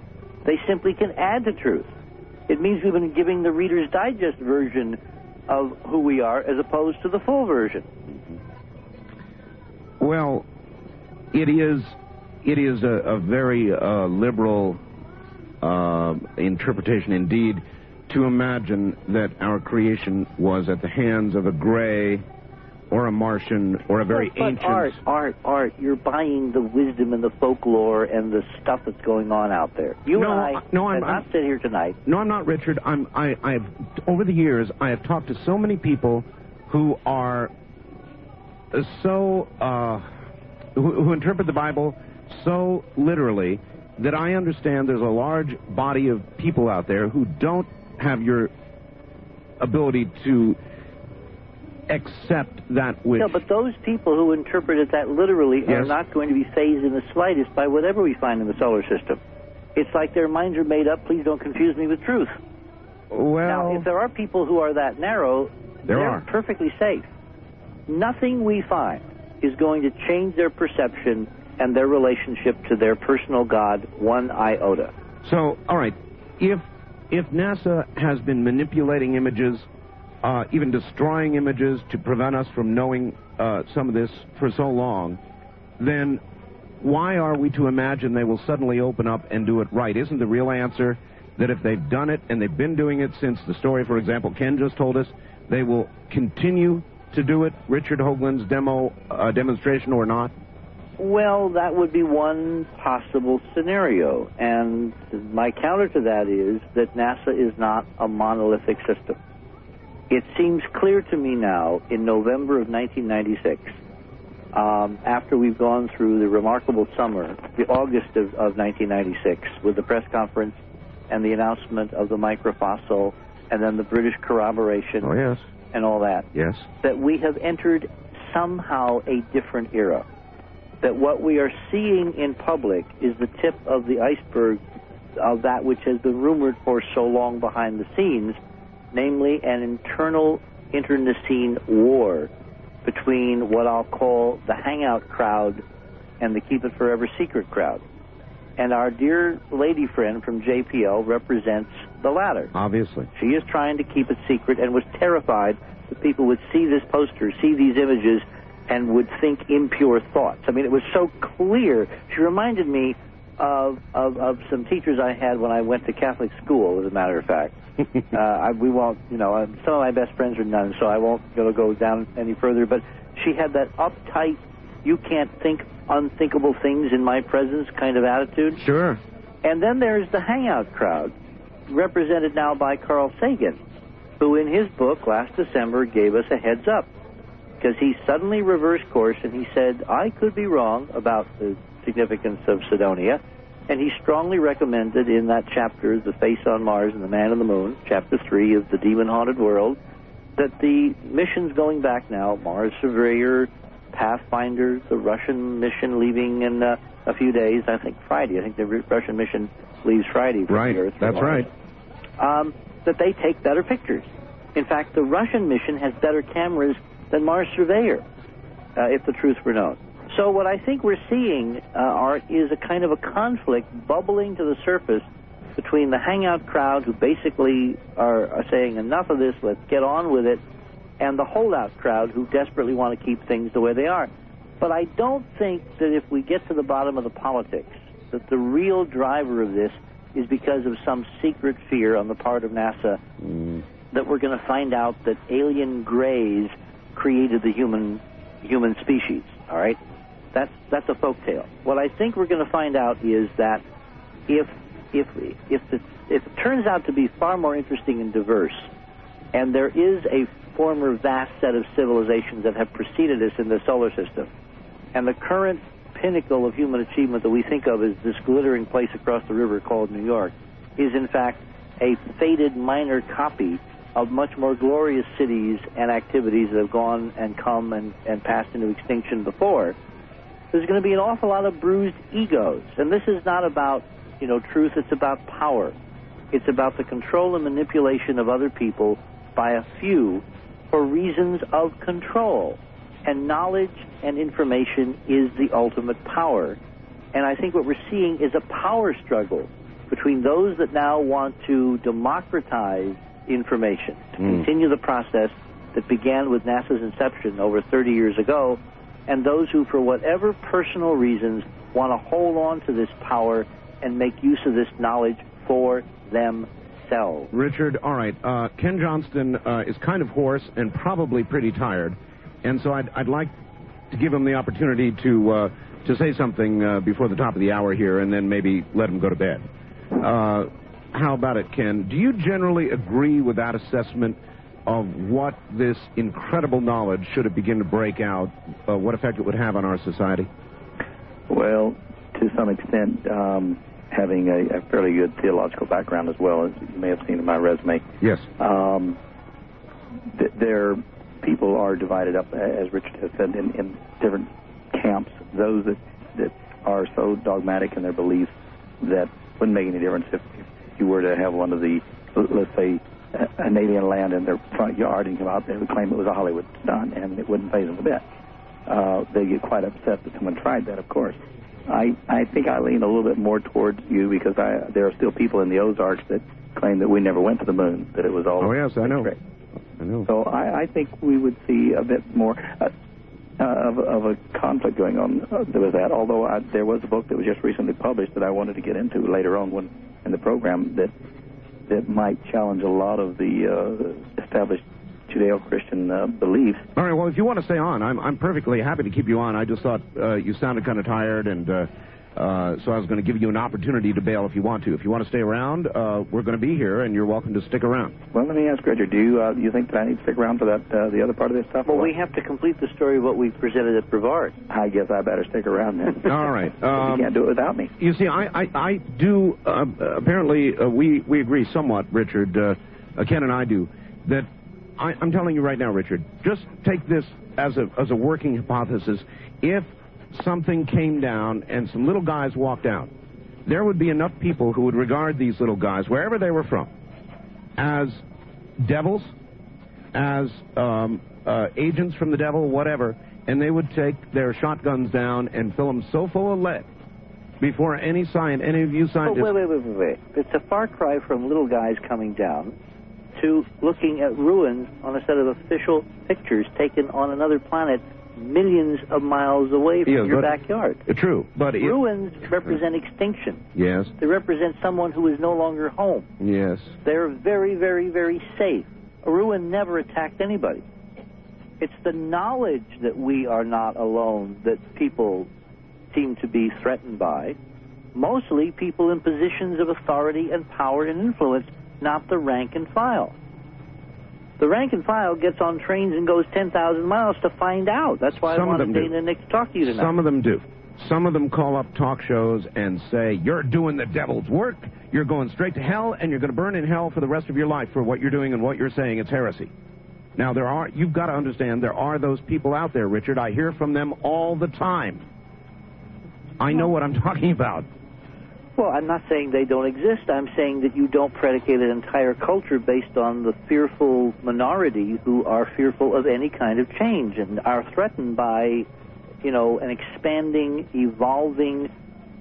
[SPEAKER 2] They simply can add to truth. It means we've been giving the Reader's Digest version of who we are as opposed to the full version.
[SPEAKER 1] Well, it is it is a, a very uh, liberal uh, interpretation indeed to imagine that our creation was at the hands of a gray or a Martian or a very
[SPEAKER 2] but
[SPEAKER 1] ancient.
[SPEAKER 2] art, art, art. You're buying the wisdom and the folklore and the stuff that's going on out there. You
[SPEAKER 1] No,
[SPEAKER 2] and I
[SPEAKER 1] no, I'm-
[SPEAKER 2] not sit here tonight.
[SPEAKER 1] No, I'm not, Richard. I'm. I. I've over the years I have talked to so many people who are uh, so uh, who, who interpret the Bible so literally that I understand there's a large body of people out there who don't have your ability to accept that which.
[SPEAKER 2] No, but those people who interpret it that literally are not going to be phased in the slightest by whatever we find in the solar system. It's like their minds are made up. Please don't confuse me with truth.
[SPEAKER 1] well,
[SPEAKER 2] now, if there are people who are that narrow,
[SPEAKER 1] There
[SPEAKER 2] are
[SPEAKER 1] are.
[SPEAKER 2] perfectly safe. Nothing we find is going to change their perception and their relationship to their personal God one iota.
[SPEAKER 1] So, all right, if if NASA has been manipulating images, uh, even destroying images to prevent us from knowing uh, some of this for so long, then why are we to imagine they will suddenly open up and do it right? Isn't the real answer that if they've done it and they've been doing it since the story, for example, Ken just told us, they will continue to do it, Richard Hoagland's demo uh, demonstration or not?
[SPEAKER 2] Well, that would be one possible scenario. And my counter to that is that NASA is not a monolithic system. It seems clear to me now, in November of 1996, um, after we've gone through the remarkable summer, the August of, of 1996, with the press conference and the announcement of the microfossil, and then the British corroboration,
[SPEAKER 1] Oh, yes.
[SPEAKER 2] and all that,
[SPEAKER 1] Yes.
[SPEAKER 2] that we have entered somehow a different era. That what we are seeing in public is the tip of the iceberg of that which has been rumored for so long behind the scenes, namely an internal internecine war between what I'll call the hangout crowd and the keep it forever secret crowd. And our dear lady friend from JPL represents the latter.
[SPEAKER 1] Obviously.
[SPEAKER 2] She is trying to keep it secret and was terrified that people would see this poster, see these images, and would think impure thoughts. I mean, it was so clear. She reminded me of, of, of some teachers I had when I went to Catholic school, as a matter of fact. [LAUGHS] uh, I, we won't, you know, some of my best friends are nuns, so I won't go, go down any further, but she had that uptight, you can't think unthinkable things in my presence kind of attitude.
[SPEAKER 1] Sure.
[SPEAKER 2] And then there's the hangout crowd, represented now by Carl Sagan, who in his book last December gave us a heads up because he suddenly reversed course and he said, I could be wrong about the significance of Cydonia. And he strongly recommended in that chapter, The Face on Mars and the Man on the Moon, chapter 3 of The Demon Haunted World, that the missions going back now, Mars Surveyor, Pathfinder, the Russian mission leaving in uh, a few days, I think Friday. I think the Russian mission leaves Friday from
[SPEAKER 1] Right.
[SPEAKER 2] the Earth. for
[SPEAKER 1] That's
[SPEAKER 2] Mars.
[SPEAKER 1] right.
[SPEAKER 2] Um, that they take better pictures. In fact, the Russian mission has better cameras than Mars Surveyor, uh, if the truth were known. So what I think we're seeing, uh, Art, is a kind of a conflict bubbling to the surface between the hangout crowd, who basically are, are saying enough of this, let's get on with it, and the holdout crowd, who desperately want to keep things the way they are. But I don't think that if we get to the bottom of the politics, that the real driver of this is because of some secret fear on the part of NASA that we're going to find out that alien grays created the human human species. All right, that's that's a folk tale. What I think we're going to find out is that if if if it, if it turns out to be far more interesting and diverse, and there is a former vast set of civilizations that have preceded us in the solar system, and the current pinnacle of human achievement that we think of as this glittering place across the river called New York is in fact a faded minor copy of much more glorious cities and activities that have gone and come and, and passed into extinction before, there's going to be an awful lot of bruised egos. And this is not about, you know, truth, it's about power. It's about the control and manipulation of other people by a few for reasons of control. And knowledge and information is the ultimate power. And I think what we're seeing is a power struggle between those that now want to democratize information, to
[SPEAKER 1] Mm.
[SPEAKER 2] continue the process that began with NASA's inception over 30 years ago, and those who, for whatever personal reasons, want to hold on to this power and make use of this knowledge for themselves.
[SPEAKER 1] Richard, all right. Uh, Ken Johnston uh, is kind of hoarse and probably pretty tired, and so I'd, I'd like to give him the opportunity to uh, to say something uh, before the top of the hour here, and then maybe let him go to bed. Uh, how about it, Ken? Do you generally agree with that assessment of what this incredible knowledge, should it begin to break out, uh, what effect it would have on our society?
[SPEAKER 3] Well, to some extent, um, having a, a fairly good theological background as well, as you may have seen in my resume,
[SPEAKER 1] Yes.
[SPEAKER 3] um, th- there people are divided up, as Richard has said, in, in different camps. Those that that are so dogmatic in their beliefs that wouldn't make any difference if, if you were to have one of the, let's say, an alien land in their front yard and come out there and claim it was a Hollywood stunt, and it wouldn't phase them a bit. Uh, they get quite upset that someone tried that, of course. I, I think I lean a little bit more towards you because I, there are still people in the Ozarks that claim that we never went to the moon, that it was all
[SPEAKER 1] Oh, yes, I know.
[SPEAKER 3] trick.
[SPEAKER 1] I know.
[SPEAKER 3] So I, I think we would see a bit more uh, uh, of, of a conflict going on uh, with that. Although I, there was a book that was just recently published that I wanted to get into later on when in the program that that might challenge a lot of the uh, established Judeo-Christian uh, beliefs.
[SPEAKER 1] All right. Well, if you want to stay on, I'm I'm perfectly happy to keep you on. I just thought uh, you sounded kind of tired, and uh, uh, so I was going to give you an opportunity to bail if you want to. If you want to stay around, uh, we're going to be here, and you're welcome to stick around.
[SPEAKER 3] Well, let me ask Richard. Do you uh, you think that I need to stick around for that uh, the other part of this stuff?
[SPEAKER 2] Well, we have to complete the story of what we presented at Brevard.
[SPEAKER 3] I guess I better stick around then. [LAUGHS]
[SPEAKER 1] All right.
[SPEAKER 3] you
[SPEAKER 1] Um,
[SPEAKER 3] can't do it without me.
[SPEAKER 1] You see, I, I, I do, uh, apparently, uh, we, we agree somewhat, Richard, uh, uh, Ken and I do, that I, I'm telling you right now, Richard, just take this as a, as a working hypothesis. If something came down and some little guys walked out, there would be enough people who would regard these little guys, wherever they were from, as devils, as um, uh, agents from the devil, whatever, and they would take their shotguns down and fill them so full of lead before any sign, any of you
[SPEAKER 2] Oh,
[SPEAKER 1] scientists.
[SPEAKER 2] wait, wait, wait, wait, wait. It's a far cry from little guys coming down to looking at ruins on a set of official pictures taken on another planet millions of miles away from
[SPEAKER 1] Yeah,
[SPEAKER 2] your backyard.
[SPEAKER 1] Uh, True, but it,
[SPEAKER 2] Ruins represent extinction.
[SPEAKER 1] yes,
[SPEAKER 2] They represent someone who is no longer home.
[SPEAKER 1] yes.
[SPEAKER 2] They're very, very, very safe. A ruin never attacked anybody. It's the knowledge that we are not alone that people seem to be threatened by. Mostly people in positions of authority and power and influence, not the rank and file. The rank and file gets on trains and goes 10,000 miles to find out. That's why
[SPEAKER 1] Some
[SPEAKER 2] I wanted. Dana and Nick to talk to you tonight.
[SPEAKER 1] Some of them do. Some of them call up talk shows and say, You're doing the devil's work. You're going straight to hell, and you're going to burn in hell for the rest of your life for what you're doing and what you're saying. It's heresy. Now, there are, you've got to understand, there are those people out there, Richard. I hear from them all the time. I know what I'm talking about.
[SPEAKER 2] Well, I'm not saying they don't exist. I'm saying that you don't predicate an entire culture based on the fearful minority who are fearful of any kind of change and are threatened by, you know, an expanding, evolving,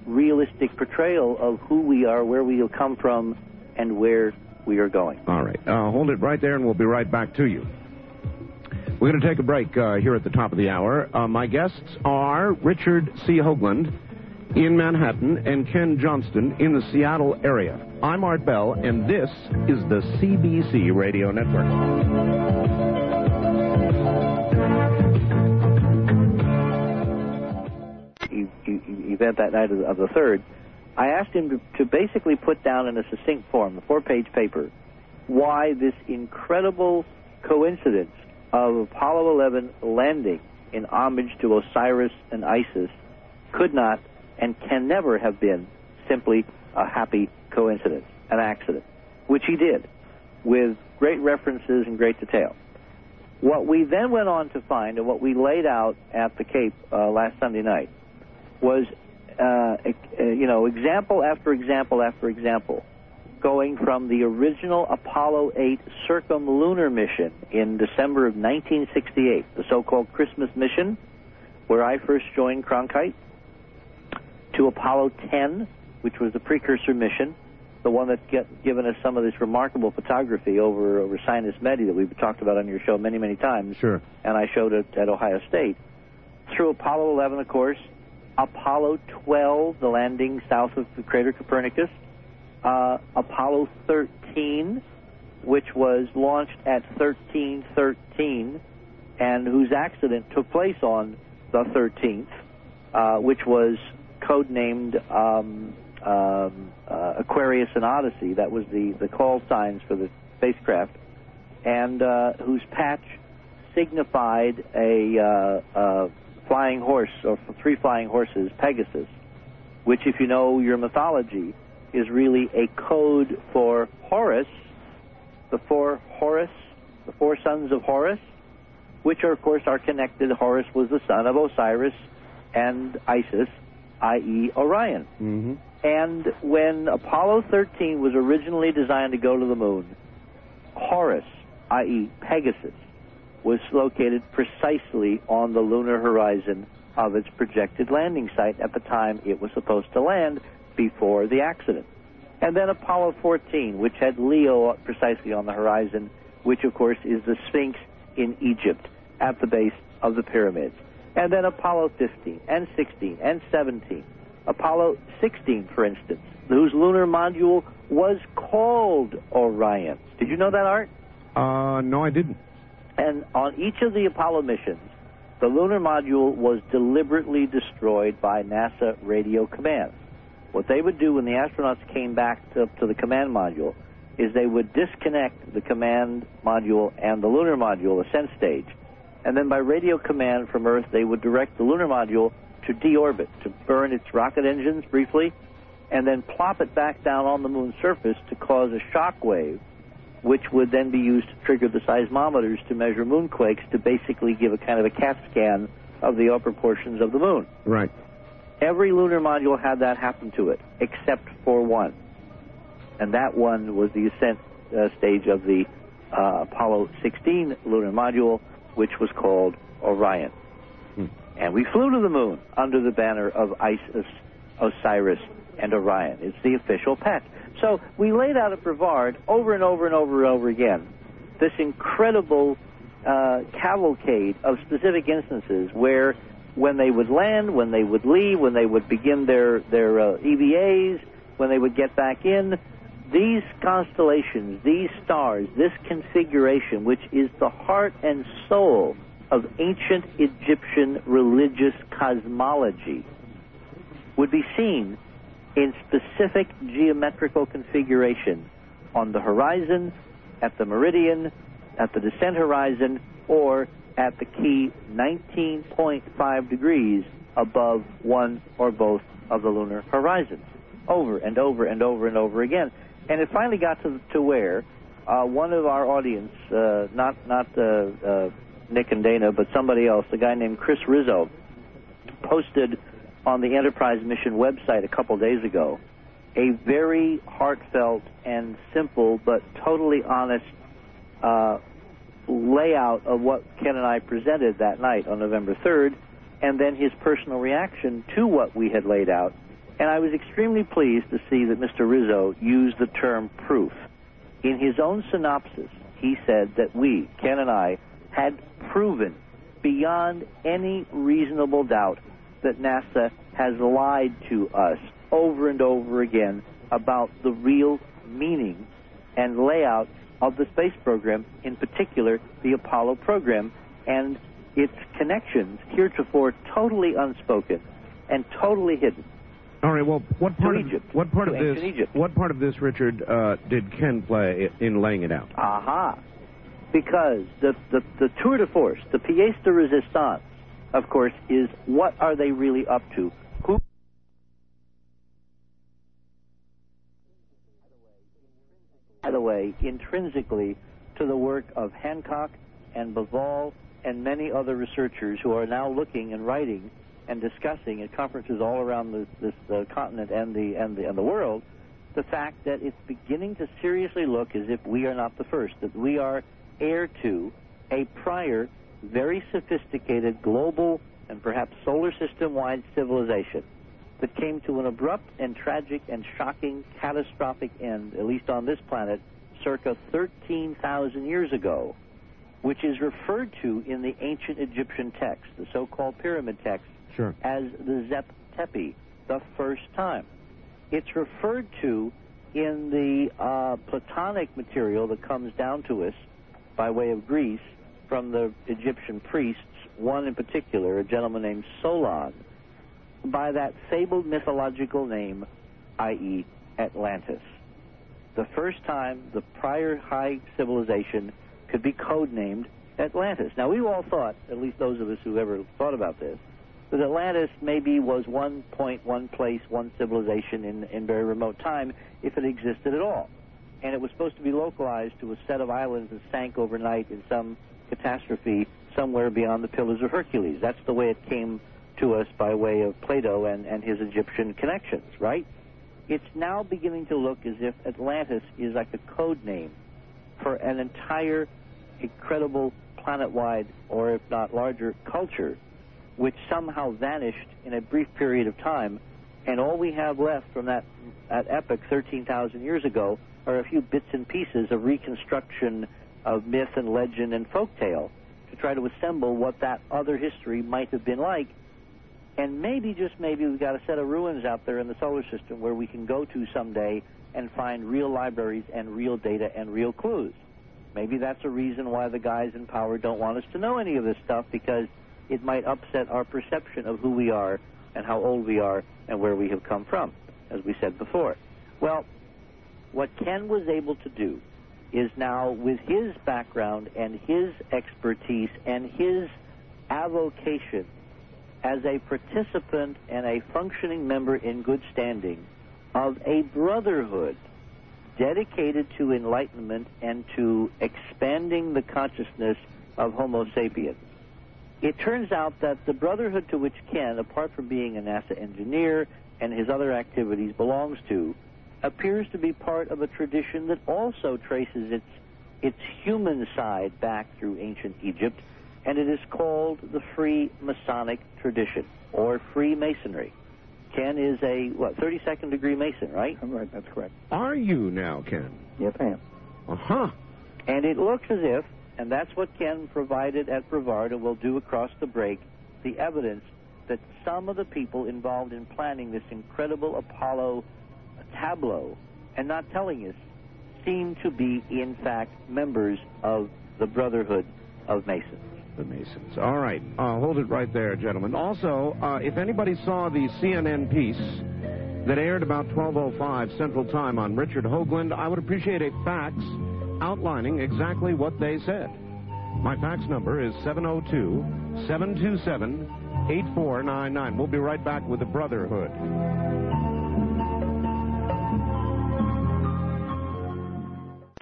[SPEAKER 2] realistic portrayal of who we are, where we have come from, and where we are going.
[SPEAKER 1] All right. Uh, hold it right there, and we'll be right back to you. We're going to take a break uh, here at the top of the hour. Uh, my guests are Richard C. Hoagland in Manhattan and Ken Johnston in the Seattle area. I'm Art Bell, and this is the CBC Radio Network.
[SPEAKER 2] event that night of the, third, I asked him to, to basically put down in a succinct form, a four-page paper, why this incredible coincidence of Apollo 11 landing in homage to Osiris and Isis could not and can never have been simply a happy coincidence, an accident, which he did with great references and great detail. What we then went on to find, and what we laid out at the Cape uh, last Sunday night, was, uh, uh, you know, example after example after example, going from the original Apollo 8 circumlunar mission in December of 1968, the so-called Christmas mission, where I first joined Cronkite, to Apollo 10, which was the precursor mission, the one that's get, given us some of this remarkable photography over over Sinus Medii that we've talked about on your show many, many times
[SPEAKER 1] Sure.
[SPEAKER 2] and I showed it at Ohio State. Through Apollo 11, of course, Apollo 12, the landing south of the crater Copernicus, uh, Apollo 13, which was launched at 1313, and whose accident took place on the 13th, uh, which was codenamed um, um, uh, Aquarius and Odyssey. That was the, the call signs for the spacecraft, and uh, whose patch signified a uh, flying horse, or three flying horses, Pegasus, which, if you know your mythology, is really a code for Horus, the four Horus, the four sons of Horus, which are, of course, are connected. Horus was the son of Osiris and Isis, i.e., Orion.
[SPEAKER 1] Mm-hmm.
[SPEAKER 2] And when Apollo 13 was originally designed to go to the moon, Horus, i.e., Pegasus, was located precisely on the lunar horizon of its projected landing site at the time it was supposed to land before the accident. And then Apollo 14, which had Leo precisely on the horizon, which of course is the Sphinx in Egypt at the base of the pyramids. And then Apollo 15 and 16 and 17. Apollo 16, for instance, whose lunar module was called Orion. Did you know that, Art?
[SPEAKER 1] Uh, no, I didn't.
[SPEAKER 2] And on each of the Apollo missions, the lunar module was deliberately destroyed by NASA radio command. What they would do when the astronauts came back to, to the command module is they would disconnect the command module and the lunar module ascent stage. And then by radio command from Earth, they would direct the lunar module to deorbit, to burn its rocket engines briefly, and then plop it back down on the moon's surface to cause a shock wave, which would then be used to trigger the seismometers to measure moonquakes to basically give a kind of a CAT scan of the upper portions of the moon.
[SPEAKER 1] Right.
[SPEAKER 2] Every lunar module had that happen to it, except for one. And that one was the ascent uh, stage of the uh, Apollo 16 lunar module, which was called Orion.
[SPEAKER 1] Hmm.
[SPEAKER 2] And we flew to the moon under the banner of Isis, Osiris, and Orion. It's the official pet. So we laid out at Brevard over and over and over and over again this incredible uh, cavalcade of specific instances where when they would land, when they would leave, when they would begin their, their uh, EVAs, when they would get back in, these constellations, these stars, this configuration, which is the heart and soul of ancient Egyptian religious cosmology, would be seen in specific geometrical configuration on the horizon, at the meridian, at the descent horizon, or at the key 19.5 degrees above one or both of the lunar horizons, over and over and over and over again. And it finally got to, to where uh, one of our audience, uh, not not uh, uh, Nick and Dana, but somebody else, a guy named Chris Rizzo, posted on the Enterprise Mission website a couple days ago a very heartfelt and simple but totally honest uh, layout of what Ken and I presented that night on November 3rd, and then his personal reaction to what we had laid out. And I was extremely pleased to see that Mr. Rizzo used the term proof. In his own synopsis, he said that we, Ken and I, had proven beyond any reasonable doubt that NASA has lied to us over and over again about the real meaning and layout of the space program, in particular the Apollo program, and its connections heretofore totally unspoken and totally hidden.
[SPEAKER 1] All right. Well, what part
[SPEAKER 2] To
[SPEAKER 1] of
[SPEAKER 2] Egypt.
[SPEAKER 1] what part
[SPEAKER 2] To
[SPEAKER 1] of this
[SPEAKER 2] Egypt.
[SPEAKER 1] what part of this, Richard, uh, did Ken play in laying it out?
[SPEAKER 2] Aha. Because the, the, the tour de force, the pièce de résistance, of course, is what are they really up to? Who by the way, intrinsically to the work of Hancock and Bauval and many other researchers who are now looking and writing and discussing at conferences all around the, this uh, continent and the, and the and the world the fact that it's beginning to seriously look as if we are not the first, that we are heir to a prior, very sophisticated global and perhaps solar system wide civilization that came to an abrupt and tragic and shocking catastrophic end, at least on this planet, circa 13,000 years ago, which is referred to in the ancient Egyptian text, the so called pyramid text,
[SPEAKER 1] Sure.
[SPEAKER 2] as the Zep Tepi, the first time. It's referred to in the uh, Platonic material that comes down to us by way of Greece from the Egyptian priests, one in particular, a gentleman named Solon, by that fabled mythological name, i.e., Atlantis. The first time the prior high civilization could be codenamed Atlantis. Now, we all thought, at least those of us who ever thought about this, that Atlantis maybe was one point, one place, one civilization in, in very remote time, if it existed at all. And it was supposed to be localized to a set of islands that sank overnight in some catastrophe somewhere beyond the Pillars of Hercules. That's the way it came to us by way of Plato and, and his Egyptian connections, right? It's now beginning to look as if Atlantis is like a code name for an entire incredible planet-wide, or if not larger, culture, which somehow vanished in a brief period of time, and all we have left from that, that epoch 13,000 years ago are a few bits and pieces of reconstruction of myth and legend and folktale to try to assemble what that other history might have been like. And maybe, just maybe, we've got a set of ruins out there in the solar system where we can go to someday and find real libraries and real data and real clues. Maybe that's a reason why the guys in power don't want us to know any of this stuff because it might upset our perception of who we are and how old we are and where we have come from, as we said before. Well, what Ken was able to do is now, with his background and his expertise and his avocation as a participant and a functioning member in good standing of a brotherhood dedicated to enlightenment and to expanding the consciousness of Homo sapiens. It turns out that the brotherhood to which Ken, apart from being a NASA engineer and his other activities, belongs to, appears to be part of a tradition that also traces its its human side back through ancient Egypt, and it is called the Free Masonic tradition or Freemasonry. Ken is a what 32nd degree Mason, right?
[SPEAKER 3] I'm Right, that's correct.
[SPEAKER 1] Are you now, Ken?
[SPEAKER 3] Yes, I am.
[SPEAKER 1] Uh huh.
[SPEAKER 2] And it looks as if, and that's what Ken provided at Brevard and will do across the break, the evidence that some of the people involved in planning this incredible Apollo tableau and not telling us seem to be, in fact, members of the Brotherhood of Masons.
[SPEAKER 1] The Masons. All right. Uh, hold it right there, gentlemen. Also, uh, if anybody saw the CNN piece that aired about 12.05 Central Time on Richard Hoagland, I would appreciate a fax outlining exactly what they said. My fax number is 702 727 8499. We'll be right back with the Brotherhood.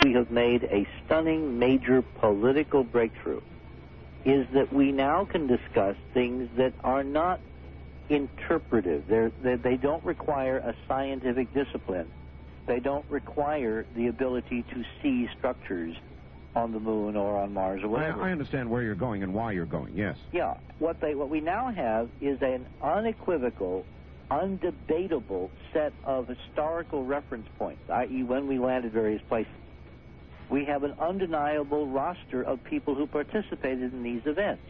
[SPEAKER 2] We have made a stunning major political breakthrough is that we now can discuss things that are not interpretive. They're, they, they don't require a scientific discipline. They don't require the ability to see structures on the moon or on Mars or
[SPEAKER 1] I,
[SPEAKER 2] whatever.
[SPEAKER 1] I understand where you're going and why you're going, yes.
[SPEAKER 2] Yeah, what they what we now have is an unequivocal, undebatable set of historical reference points, i.e., when we landed various places. We have an undeniable roster of people who participated in these events.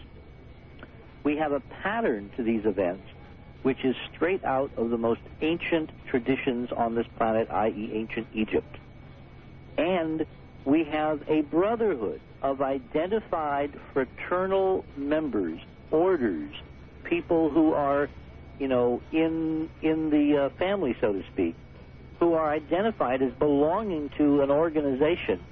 [SPEAKER 2] We have a pattern to these events, which is straight out of the most ancient traditions on this planet, i.e., ancient Egypt. And we have a brotherhood of identified fraternal members, orders, people who are, you know, in in the uh, family, so to speak, who are identified as belonging to an organization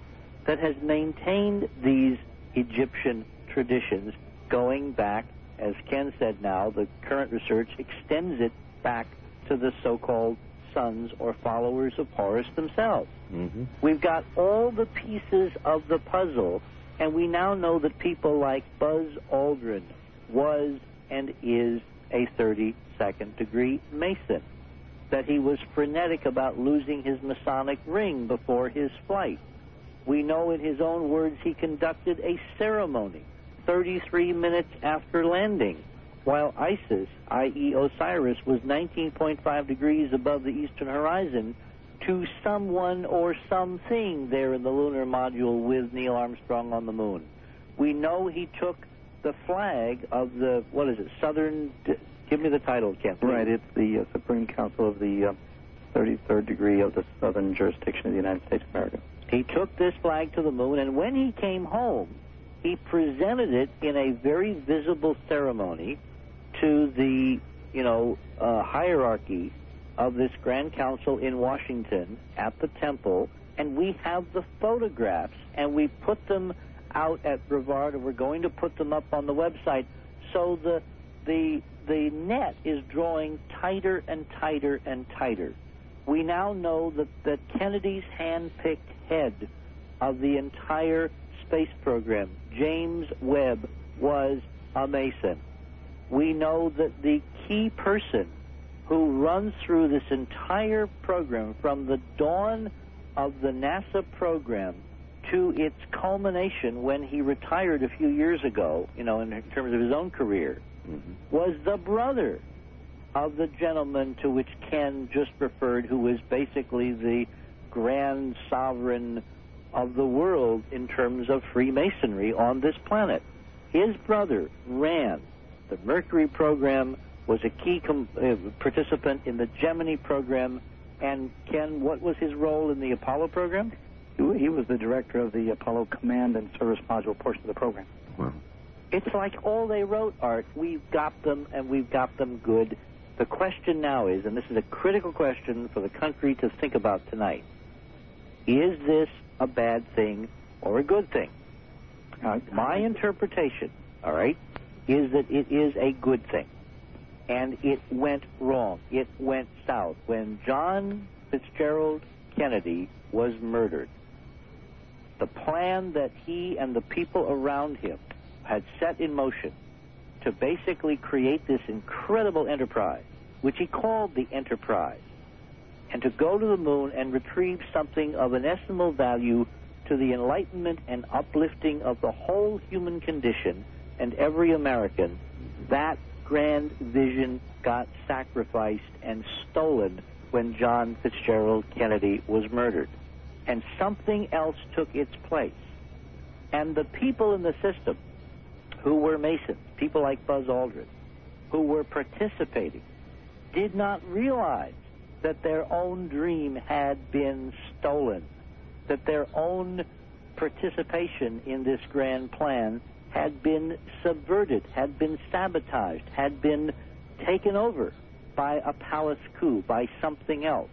[SPEAKER 2] that has maintained these Egyptian traditions going back, as Ken said now, the current research extends it back to the so-called sons or followers of Horus themselves.
[SPEAKER 1] Mm-hmm.
[SPEAKER 2] We've got all the pieces of the puzzle, and we now know that people like Buzz Aldrin was and is a 32nd degree Mason, that he was frenetic about losing his Masonic ring before his flight. We know in his own words he conducted a ceremony 33 minutes after landing, while Isis, i.e., Osiris, was 19.5 degrees above the eastern horizon to someone or something there in the lunar module with Neil Armstrong on the moon. We know he took the flag of the, what is it, Southern, give me the title, Ken. please.
[SPEAKER 3] Right, it's the uh, Supreme Council of the uh, 33rd degree of the Southern jurisdiction of the United States of America.
[SPEAKER 2] He took this flag to the moon, and when he came home, he presented it in a very visible ceremony to the, you know, uh, hierarchy of this Grand Council in Washington at the temple, and we have the photographs, and we put them out at Brevard, and we're going to put them up on the website. So the the the net is drawing tighter and tighter and tighter. We now know that, that Kennedy's hand-picked head of the entire space program, James Webb, was a Mason. We know that the key person who runs through this entire program from the dawn of the NASA program to its culmination when he retired a few years ago, you know, in terms of his own career, mm-hmm. was the brother of the gentleman to which Ken just referred, who was basically the grand sovereign of the world in terms of Freemasonry on this planet. His brother ran the Mercury program, was a key com- uh, participant in the Gemini program, and Ken, what was his role in the Apollo program?
[SPEAKER 3] He, he was the director of the Apollo Command and Service Module portion of the program.
[SPEAKER 1] Well,
[SPEAKER 2] It's like all they wrote, Art. We've got them, and we've got them good. The question now is, and this is a critical question for the country to think about tonight: Is this a bad thing or a good thing? My interpretation, all right, is that it is a good thing. And it went wrong. It went south. When John Fitzgerald Kennedy was murdered, the plan that he and the people around him had set in motion to basically create this incredible enterprise, which he called the Enterprise, and to go to the moon and retrieve something of inestimable value to the enlightenment and uplifting of the whole human condition and every American, that grand vision got sacrificed and stolen when John Fitzgerald Kennedy was murdered. And something else took its place. And the people in the system who were Masons, people like Buzz Aldrin, who were participating, did not realize that their own dream had been stolen, that their own participation in this grand plan had been subverted, had been sabotaged, had been taken over by a palace coup, by something else.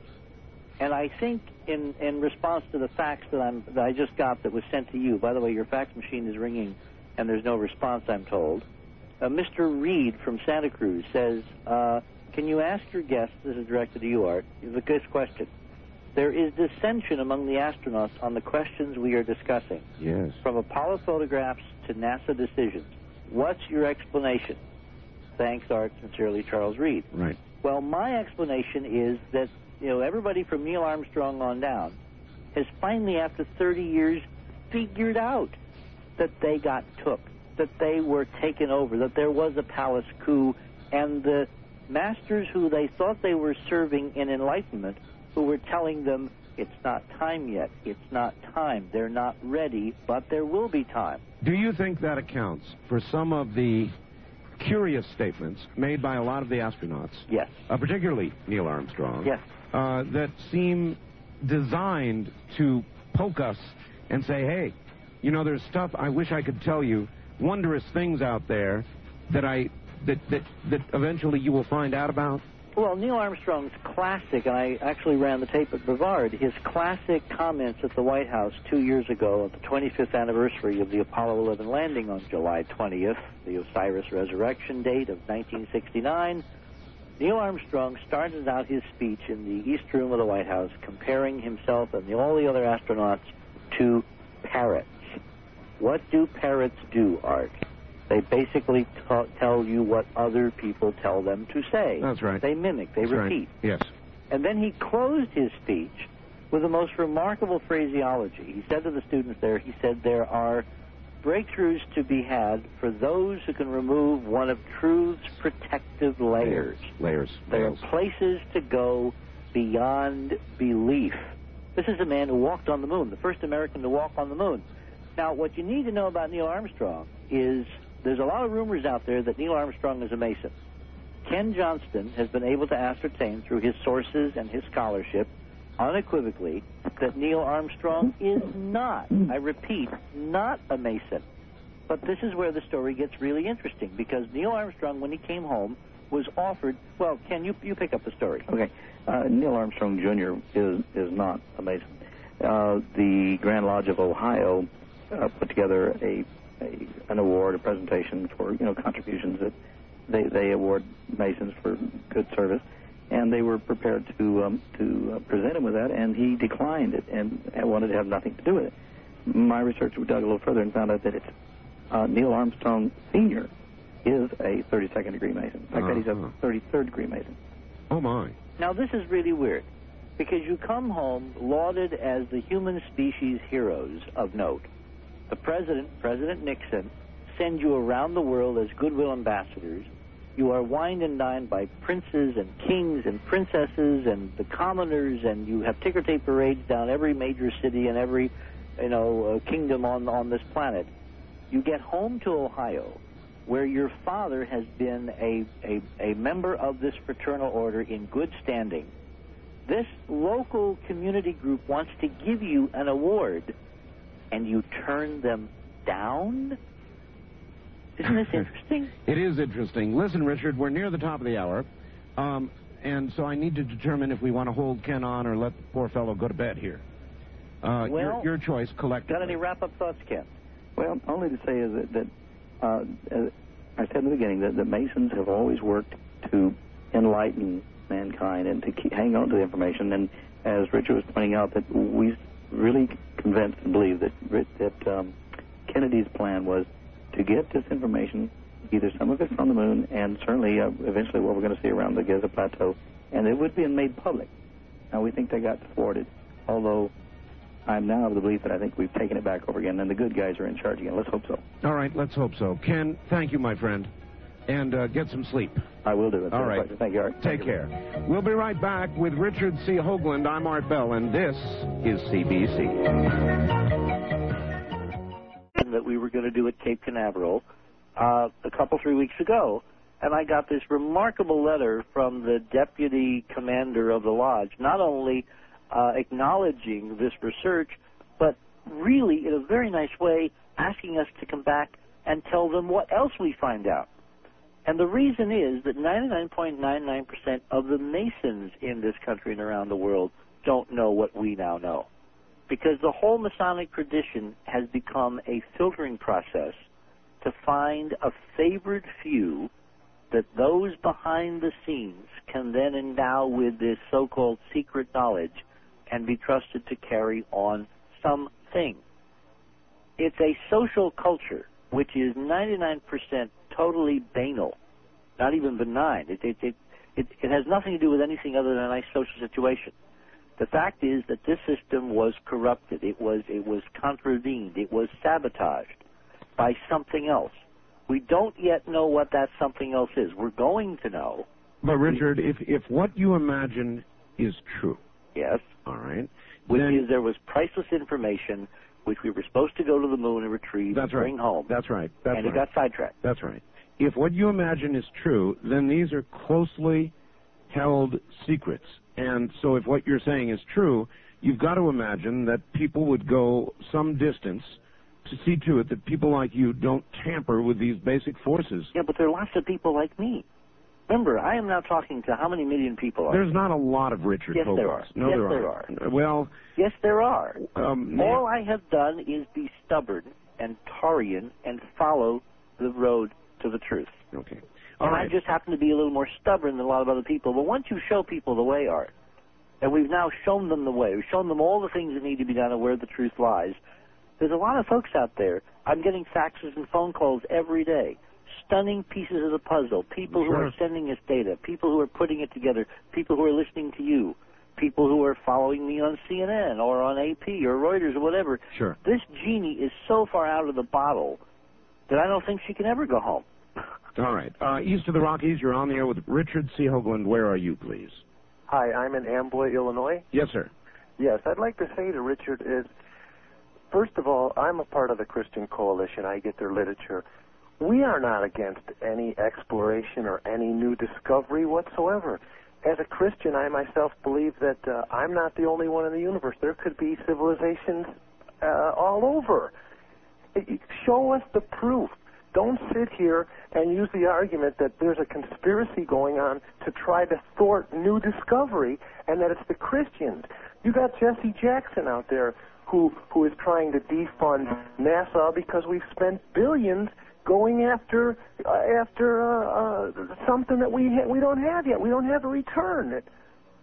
[SPEAKER 2] And I think in, in response to the fax that, I'm, that I just got that was sent to you, by the way, your fax machine is ringing and there's no response, I'm told. Uh, Mr. Reed from Santa Cruz says, uh, Can you ask your guests, this is directed to you, Art, the good question. There is dissension among the astronauts on the questions we are discussing,
[SPEAKER 1] yes.
[SPEAKER 2] from Apollo photographs to NASA decisions. What's your explanation? Thanks, Art. Sincerely, Charles Reed.
[SPEAKER 1] Right.
[SPEAKER 2] Well, my explanation is that you know everybody from Neil Armstrong on down has finally, after 30 years, figured out that they got took, that they were taken over, that there was a palace coup, and the masters who they thought they were serving in enlightenment, who were telling them it's not time yet, it's not time, they're not ready, but there will be time.
[SPEAKER 1] Do you think that accounts for some of the curious statements made by a lot of the astronauts,
[SPEAKER 2] Yes.
[SPEAKER 1] uh, particularly Neil Armstrong,
[SPEAKER 2] Yes.
[SPEAKER 1] uh, that seem designed to poke us and say, hey, you know, there's stuff I wish I could tell you, wondrous things out there that I that that that eventually you will find out about?
[SPEAKER 2] Well, Neil Armstrong's classic, and I actually ran the tape at Brevard, his classic comments at the White House two years ago at the 25th anniversary of the Apollo 11 landing on July 20th, the Osiris resurrection date of 1969. Neil Armstrong started out his speech in the East Room of the White House comparing himself and the, all the other astronauts to parrots. What do parrots do, Art? They basically ta tell you what other people tell them to say.
[SPEAKER 1] That's right.
[SPEAKER 2] They mimic, they
[SPEAKER 1] That's right.
[SPEAKER 2] repeat.
[SPEAKER 1] Yes.
[SPEAKER 2] And then he closed his speech with the most remarkable phraseology. He said to the students there, he said, there are breakthroughs to be had for those who can remove one of truth's protective layers.
[SPEAKER 1] Layers.
[SPEAKER 2] There are places to go beyond belief. This is a man who walked on the moon, the first American to walk on the moon. Now, what you need to know about Neil Armstrong is there's a lot of rumors out there that Neil Armstrong is a Mason. Ken Johnston has been able to ascertain through his sources and his scholarship unequivocally that Neil Armstrong is not, I repeat, not a Mason. But this is where the story gets really interesting because Neil Armstrong, when he came home, was offered. Well, Ken, you you pick up the story.
[SPEAKER 3] Okay. Uh, Neil Armstrong Jr. is is not a Mason. Uh, the Grand Lodge of Ohio uh, put together a, a an award, a presentation for you know contributions that they they award Masons for good service, and they were prepared to um, to uh, present him with that, and he declined it and, and wanted to have nothing to do with it. My research dug a little further and found out that it's uh, Neil Armstrong Sr. is a 32nd degree Mason. In fact, that he's
[SPEAKER 1] Uh-huh.
[SPEAKER 3] a 33rd degree Mason.
[SPEAKER 1] Oh my.
[SPEAKER 2] Now, this is really weird because you come home lauded as the human species heroes of note. The president, President Nixon, sends you around the world as goodwill ambassadors. You are wined and dined by princes and kings and princesses and the commoners, and you have ticker tape parades down every major city and every, you know, uh, kingdom on on this planet. You get home to Ohio, where your father has been a, a, a member of this fraternal order in good standing, This local community group wants to give you an award, and you turn them down? Isn't this [LAUGHS] interesting?
[SPEAKER 1] It is interesting. Listen, Richard, we're near the top of the hour, um, and so I need to determine if we want to hold Ken on or let the poor fellow go to bed here. Uh,
[SPEAKER 2] Well,
[SPEAKER 1] your, your choice, collectively.
[SPEAKER 2] Got any wrap up thoughts, Ken?
[SPEAKER 3] Well, only to say is that, that uh, as I said in the beginning that the Masons have always worked to enlighten mankind and to keep, hang on to the information. And as Richard was pointing out, that we really convinced and believe that that um, Kennedy's plan was to get this information, either some of it from the moon, and certainly uh, eventually what we're going to see around the Giza Plateau, and it would be made public. Now we think they got thwarted, although I'm now of the belief that I think we've taken it back over again, and the good guys are in charge again. Let's hope so.
[SPEAKER 1] All right, let's hope so. Ken, thank you, my friend, and uh, get some sleep.
[SPEAKER 3] I will do it.
[SPEAKER 1] All right.
[SPEAKER 3] Thank you, Art.
[SPEAKER 1] Take
[SPEAKER 3] Thank you.
[SPEAKER 1] care. We'll be right back with Richard C. Hoagland. I'm Art Bell, and this is CBC.
[SPEAKER 2] that we were going to do at Cape Canaveral uh, a couple, three weeks ago. And I got this remarkable letter from the deputy commander of the lodge, not only uh, acknowledging this research, but really, in a very nice way, asking us to come back and tell them what else we find out. And the reason is that 99.99% of the Masons in this country and around the world don't know what we now know because the whole Masonic tradition has become a filtering process to find a favored few that those behind the scenes can then endow with this so-called secret knowledge and be trusted to carry on something. It's a social culture which is 99% totally banal, not even benign. It, it, it, it, it has nothing to do with anything other than a nice social situation. The fact is that this system was corrupted. It was it was contravened. It was sabotaged by something else. We don't yet know what that something else is. We're going to know.
[SPEAKER 1] But Richard, if if what you imagine is true,
[SPEAKER 2] Yes.
[SPEAKER 1] all right,
[SPEAKER 2] Which
[SPEAKER 1] then
[SPEAKER 2] is there was priceless information which we were supposed to go to the moon and retrieve
[SPEAKER 1] that's
[SPEAKER 2] and
[SPEAKER 1] right.
[SPEAKER 2] bring home.
[SPEAKER 1] That's right. That's
[SPEAKER 2] and
[SPEAKER 1] right.
[SPEAKER 2] it got sidetracked.
[SPEAKER 1] That's right. If what you imagine is true, then these are closely held secrets. And so if what you're saying is true, you've got to imagine that people would go some distance to see to it that people like you don't tamper with these basic forces.
[SPEAKER 2] Yeah, but there are lots of people like me. Remember, I am now talking to how many million people are
[SPEAKER 1] There's not a lot of Richard
[SPEAKER 2] Yes, there are.
[SPEAKER 1] No,
[SPEAKER 2] Yes,
[SPEAKER 1] there,
[SPEAKER 2] there
[SPEAKER 1] aren't. Well,
[SPEAKER 2] Yes, there are.
[SPEAKER 1] um,
[SPEAKER 2] All I have done is be stubborn and Taurian and follow the road to the truth.
[SPEAKER 1] okay. All
[SPEAKER 2] and
[SPEAKER 1] right.
[SPEAKER 2] I just happen to be a little more stubborn than a lot of other people. But once you show people the way, Art, and we've now shown them the way, we've shown them all the things that need to be done and where the truth lies, there's a lot of folks out there. I'm getting faxes and phone calls every day. Stunning pieces of the puzzle. People who are sending us data. People who are putting it together. People who are listening to you. People who are following me on CNN or on AP or Reuters or whatever.
[SPEAKER 1] Sure.
[SPEAKER 2] This genie is so far out of the bottle that I don't think she can ever go home. [LAUGHS]
[SPEAKER 1] All right. Uh, east of the Rockies, you're on the air with Richard C. Hoagland. Where are you, please?
[SPEAKER 6] Hi, I'm in Amboy, Illinois.
[SPEAKER 1] Yes, sir.
[SPEAKER 6] Yes, I'd like to say to Richard is, first of all, I'm a part of the Christian Coalition. I get their literature. We are not against any exploration or any new discovery whatsoever. As a Christian, I myself believe that uh, I'm not the only one in the universe. There could be civilizations uh, all over. Show us the proof. Don't sit here and use the argument that there's a conspiracy going on to try to thwart new discovery and that it's the Christians. You got Jesse Jackson out there who who is trying to defund NASA because we've spent billions going after uh, after uh, uh, something that we ha- we don't have yet. We don't have a return. It,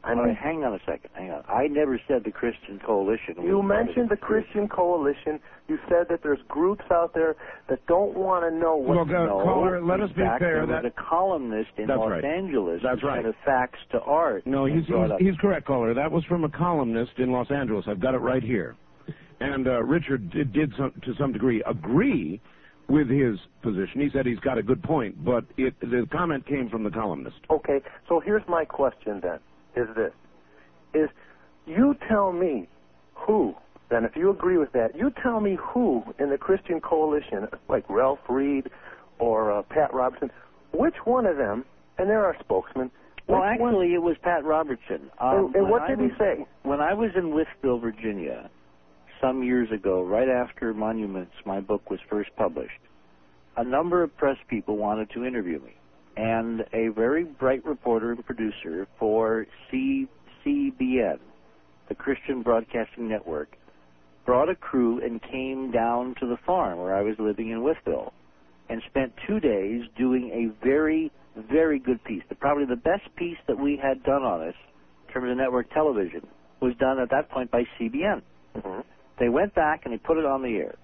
[SPEAKER 6] I
[SPEAKER 2] All right,
[SPEAKER 6] mean,
[SPEAKER 2] hang on a second. Hang on. I never said the Christian Coalition.
[SPEAKER 6] you mentioned the Christian Coalition. You said that there's groups out there that don't want to know what.
[SPEAKER 1] Well, uh,
[SPEAKER 2] No,
[SPEAKER 1] caller, let us
[SPEAKER 2] in
[SPEAKER 1] be
[SPEAKER 2] fact,
[SPEAKER 1] fair.
[SPEAKER 2] There
[SPEAKER 1] That
[SPEAKER 2] was a columnist in
[SPEAKER 1] That's
[SPEAKER 2] Los
[SPEAKER 1] right.
[SPEAKER 2] Angeles
[SPEAKER 1] That's
[SPEAKER 2] who
[SPEAKER 1] right.
[SPEAKER 2] sent a fax to Art.
[SPEAKER 1] No, he's, he's, he's correct, caller. That was from a columnist in Los Angeles. I've got it right here. And uh, Richard did, did some, to some degree agree with his position. He said he's got a good point, but it, the comment came from the columnist.
[SPEAKER 6] Okay, so here's my question then: Is this is you tell me who? Then, if you agree with that, you tell me who in the Christian Coalition, like Ralph Reed or uh, Pat Robertson, which one of them, and they're our spokesman,
[SPEAKER 2] Well,
[SPEAKER 6] Which one-
[SPEAKER 2] actually, it was Pat Robertson. Um,
[SPEAKER 6] And- and
[SPEAKER 2] when
[SPEAKER 6] what
[SPEAKER 2] I
[SPEAKER 6] did he
[SPEAKER 2] was-
[SPEAKER 6] say?
[SPEAKER 2] When I was in Wytheville, Virginia, some years ago, right after Monuments, my book was first published, a number of press people wanted to interview me. And a very bright reporter and producer for CBN, the Christian Broadcasting Network, brought a crew and came down to the farm where I was living in Wytheville and spent two days doing a very, very good piece. The, probably the best piece that we had done on us in terms of network television was done at that point by CBN.
[SPEAKER 6] Mhm.
[SPEAKER 2] They went back and they put it on the air.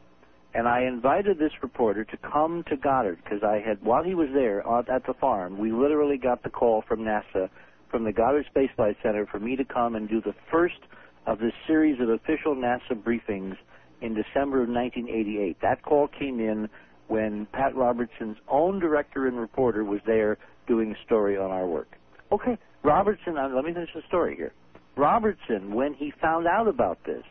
[SPEAKER 2] And I invited this reporter to come to Goddard because I had, while he was there at the farm, we literally got the call from NASA, from the Goddard Space Flight Center, for me to come and do the first of this series of official NASA briefings in December of 1988. That call came in when Pat Robertson's own director and reporter was there doing a story on our work.
[SPEAKER 6] Okay.
[SPEAKER 2] Robertson, uh, let me finish the story here. Robertson, when he found out about this,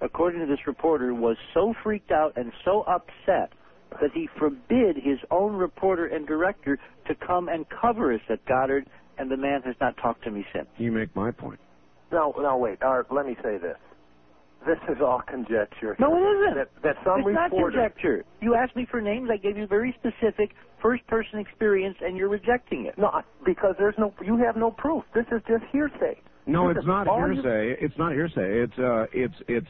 [SPEAKER 2] according to this reporter, was so freaked out and so upset that he forbid his own reporter and director to come and cover us at Goddard, and the man has not talked to me since.
[SPEAKER 1] You make my point.
[SPEAKER 6] No, no, wait. Art, let me say this. This is all conjecture.
[SPEAKER 2] No, it isn't.
[SPEAKER 6] That, that some
[SPEAKER 2] it's not conjecture. You asked me for names. I gave you very specific first-person experience, and you're rejecting it.
[SPEAKER 6] No, because there's no. You have no proof. This is just hearsay.
[SPEAKER 1] No, it's not
[SPEAKER 6] all you-
[SPEAKER 1] hearsay. It's not hearsay. It's uh, it's it's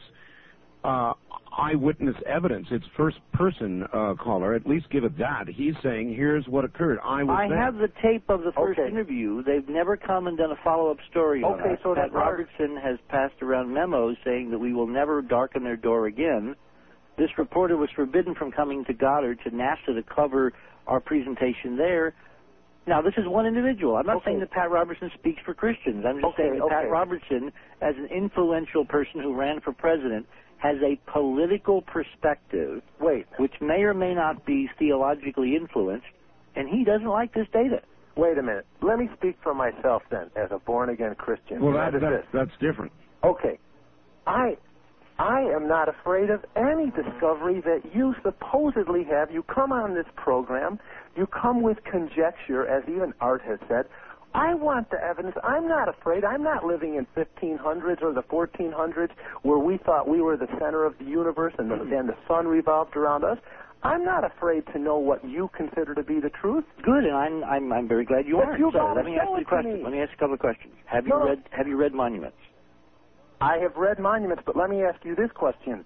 [SPEAKER 1] uh, eyewitness evidence. It's first person uh, caller. At least give it that. He's saying, "Here's what occurred. I was
[SPEAKER 2] I
[SPEAKER 1] there."
[SPEAKER 2] have the tape of the first
[SPEAKER 6] Okay.
[SPEAKER 2] interview. They've never come and done a follow-up story
[SPEAKER 6] Okay,
[SPEAKER 2] us.
[SPEAKER 6] so
[SPEAKER 2] Pat
[SPEAKER 6] that Art-
[SPEAKER 2] Robertson has passed around memos saying that we will never darken their door again. This reporter was forbidden from coming to Goddard to NASA to cover our presentation there. Now, this is one individual. I'm not
[SPEAKER 6] Okay.
[SPEAKER 2] saying that Pat Robertson speaks for Christians. I'm just
[SPEAKER 6] Okay,
[SPEAKER 2] saying that Pat. Robertson, as an influential person who ran for president, has a political perspective
[SPEAKER 6] Wait,
[SPEAKER 2] which may or may not be theologically influenced, and he doesn't like this data.
[SPEAKER 6] wait a minute. Let me speak for myself then, as a born again Christian.
[SPEAKER 1] well, that,
[SPEAKER 6] that is
[SPEAKER 1] that, that's different.
[SPEAKER 6] Okay. I I am not afraid of any discovery that you supposedly have. You come on this program, you come with conjecture, as even Art has said. I want the evidence. I'm not afraid. I'm not living in 1500s or the 1400s where we thought we were the center of the universe and the, mm-hmm. and the sun revolved around us. I'm not afraid to know what you consider to be the truth.
[SPEAKER 2] Good, and I'm I'm, I'm very glad you
[SPEAKER 6] But
[SPEAKER 2] aren't.
[SPEAKER 6] you
[SPEAKER 2] so let me ask you a question. Let me ask you a couple of questions. Have you
[SPEAKER 6] No.
[SPEAKER 2] read Have you read Monuments?
[SPEAKER 6] I have read monuments, but let me ask you this question: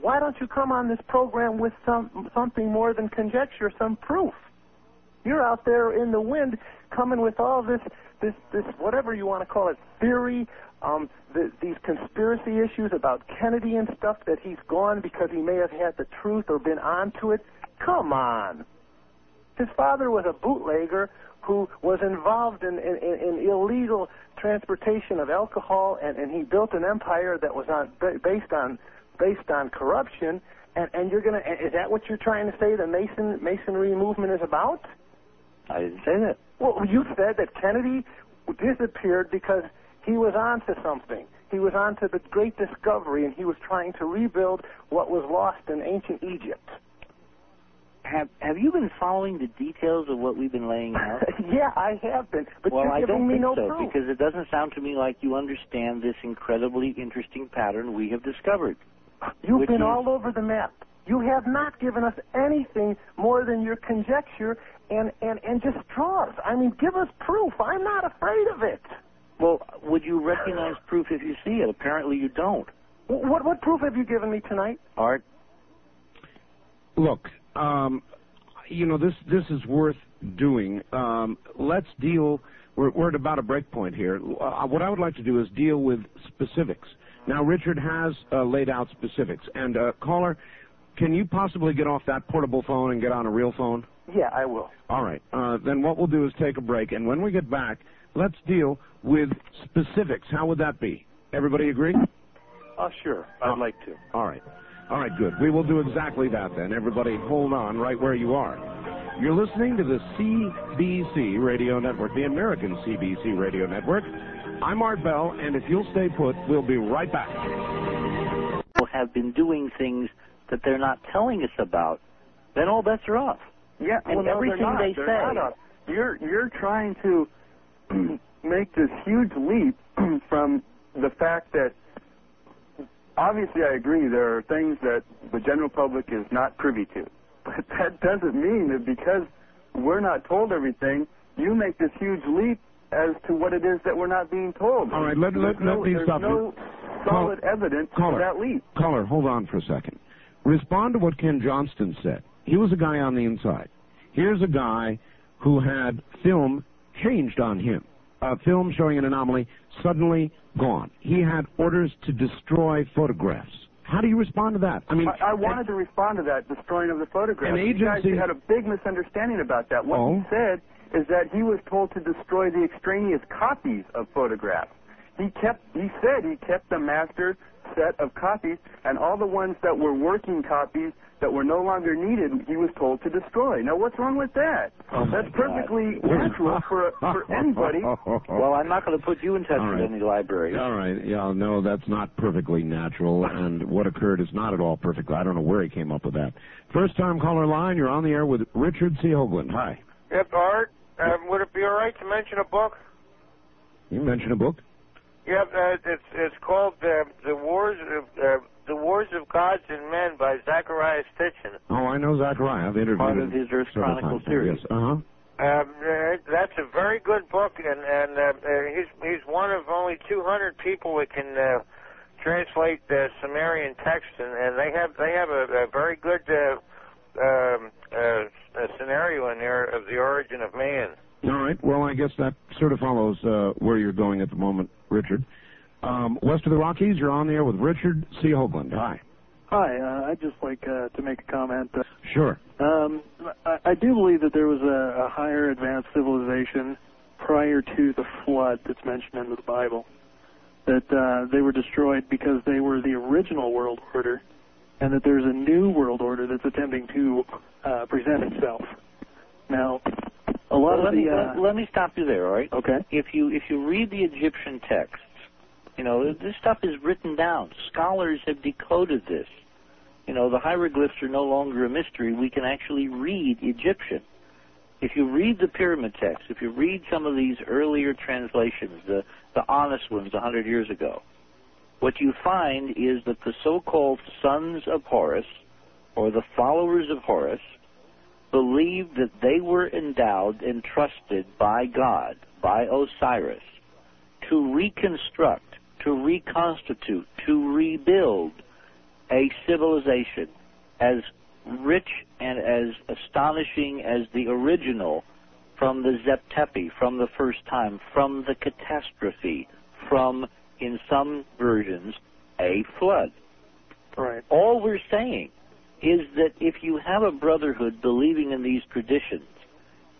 [SPEAKER 6] Why don't you come on this program with some something more than conjecture, some proof? You're out there in the wind, coming with all this, this, this, whatever you want to call it, theory, um, the, these conspiracy issues about Kennedy and stuff that he's gone because he may have had the truth or been onto it. Come on. His father was a bootlegger who was involved in, in, in, illegal transportation of alcohol, and, and he built an empire that was on ba- based on based on corruption. And, and you're gonna is that what you're trying to say the Mason Masonry movement is about?
[SPEAKER 2] I didn't say that.
[SPEAKER 6] Well, you said that Kennedy disappeared because he was onto something. He was onto the great discovery, and he was trying to rebuild what was lost in ancient Egypt.
[SPEAKER 2] Have Have you been following the details of what we've been laying out? [LAUGHS]
[SPEAKER 6] yeah, I have been, but
[SPEAKER 2] well,
[SPEAKER 6] you're
[SPEAKER 2] I
[SPEAKER 6] giving
[SPEAKER 2] don't
[SPEAKER 6] me
[SPEAKER 2] think
[SPEAKER 6] no
[SPEAKER 2] so
[SPEAKER 6] proof.
[SPEAKER 2] because it doesn't sound to me like you understand this incredibly interesting pattern we have discovered.
[SPEAKER 6] You've
[SPEAKER 2] which
[SPEAKER 6] been
[SPEAKER 2] is-
[SPEAKER 6] all over the map. You have not given us anything more than your conjecture and, and, and just straws. I mean, give us proof. I'm not afraid of it.
[SPEAKER 2] Well, would you recognize proof if you see it? Apparently, you don't.
[SPEAKER 6] What, what proof have you given me tonight?
[SPEAKER 2] Art,
[SPEAKER 1] Look, um, you know this this is worth doing. Um, let's deal. We're, we're at about a break point here. Uh, what I would like to do is deal with specifics. Now, Richard has uh, laid out specifics, and uh, caller, can you possibly get off that portable phone and get on a real phone?
[SPEAKER 6] Yeah, I will.
[SPEAKER 1] All right. Uh, then what we'll do is take a break, and when we get back, let's deal with specifics. How would that be? Everybody agree?
[SPEAKER 6] Oh, sure. I'd like to.
[SPEAKER 1] All right. All right, good. We will do exactly that then. Everybody hold on right where you are. You're listening to the CBC Radio Network, the American CBC Radio Network. I'm Art Bell, and if you'll stay put, we'll be right back.
[SPEAKER 2] have been doing things that they're not telling us about, then all bets are off.
[SPEAKER 6] Yeah,
[SPEAKER 2] And
[SPEAKER 6] well, no,
[SPEAKER 2] everything
[SPEAKER 6] they're not.
[SPEAKER 2] they
[SPEAKER 6] They're
[SPEAKER 2] say-
[SPEAKER 6] You're you're trying to [CLEARS THROAT]
[SPEAKER 7] make this huge leap [CLEARS THROAT] from the fact that obviously I agree there are things that the general public is not privy to. [LAUGHS] But that doesn't mean that because we're not told everything, you make this huge leap as to what it is that we're not being told.
[SPEAKER 1] All right, let, let,
[SPEAKER 7] There's no,
[SPEAKER 1] let me stop you.
[SPEAKER 7] no solid evidence
[SPEAKER 1] Caller.
[SPEAKER 7] for that leap.
[SPEAKER 1] Caller, hold on for a second. Respond to what Ken Johnston said. He was a guy on the inside. Here's a guy who had film changed on him. A film showing an anomaly suddenly gone. He had orders to destroy photographs. How do you respond to that? I mean,
[SPEAKER 7] I, I wanted to respond to that destroying of the photographs.
[SPEAKER 1] An
[SPEAKER 7] You guys
[SPEAKER 1] agency-
[SPEAKER 7] had a big misunderstanding about that. What
[SPEAKER 1] Oh.
[SPEAKER 7] he said is that he was told to destroy the extraneous copies of photographs. He kept. He said he kept the master set of copies, and all the ones that were working copies that were no longer needed, he was told to destroy. Now, what's wrong with that?
[SPEAKER 2] Oh, my
[SPEAKER 7] That's
[SPEAKER 2] God.
[SPEAKER 7] perfectly natural for for [LAUGHS] anybody.
[SPEAKER 2] Well, I'm not going to put you in touch
[SPEAKER 1] All right.
[SPEAKER 2] with any library.
[SPEAKER 1] All right. Yeah, no, that's not perfectly natural, and what occurred is not at all perfect. I don't know where he came up with that. First time caller line, you're on the air with Richard C. Hoagland. Hi.
[SPEAKER 8] Yep, Art. Um, would it be all right to mention a book?
[SPEAKER 1] You mention a book?
[SPEAKER 8] Yep, uh, it's it's called uh, "The Wars of uh, The Wars of Gods and Men" by Zecharia Sitchin.
[SPEAKER 1] Oh, I know Zecharia. I've interviewed
[SPEAKER 2] Part
[SPEAKER 1] him
[SPEAKER 2] of his Earth
[SPEAKER 1] several
[SPEAKER 2] Chronicle series.
[SPEAKER 1] Yes. Uh-huh.
[SPEAKER 8] Um, uh, that's a very good book, and and uh, uh, he's he's one of only 200 people that can uh, translate the Sumerian text, and, and they have they have a, a very good uh, um, uh, uh, scenario in there of the origin of man.
[SPEAKER 1] All right. Well, I guess that sort of follows uh, where you're going at the moment, Richard. Um, west of the Rockies, you're on the air with Richard C. Hoagland. Hi.
[SPEAKER 9] Hi, uh, I'd just like uh, to make a comment. Uh,
[SPEAKER 1] Sure.
[SPEAKER 9] um, I, I do believe that there was a, a higher advanced civilization prior to the flood that's mentioned in the Bible. That uh, they were destroyed because they were the original world order, and that there's a new world order that's attempting to uh, present itself. Now, a lot
[SPEAKER 2] Well,
[SPEAKER 9] of
[SPEAKER 2] let,
[SPEAKER 9] the
[SPEAKER 2] me,
[SPEAKER 9] uh,
[SPEAKER 2] let, let me stop you there, all right?
[SPEAKER 9] okay.
[SPEAKER 2] If you if you read the Egyptian texts, you know this stuff is written down. Scholars have decoded this. You know the hieroglyphs are no longer a mystery. We can actually read Egyptian. If you read the pyramid texts, if you read some of these earlier translations, the the honest ones a hundred years ago, what you find is that the so-called sons of Horus, or the followers of Horus, believed that they were endowed and trusted by God, by Osiris, to reconstruct, to reconstitute, to rebuild a civilization as rich and as astonishing as the original from the Zep Tepi, from the first time, from the catastrophe, from, in some versions, a flood.
[SPEAKER 9] Right.
[SPEAKER 2] All we're saying is that if you have a brotherhood believing in these traditions,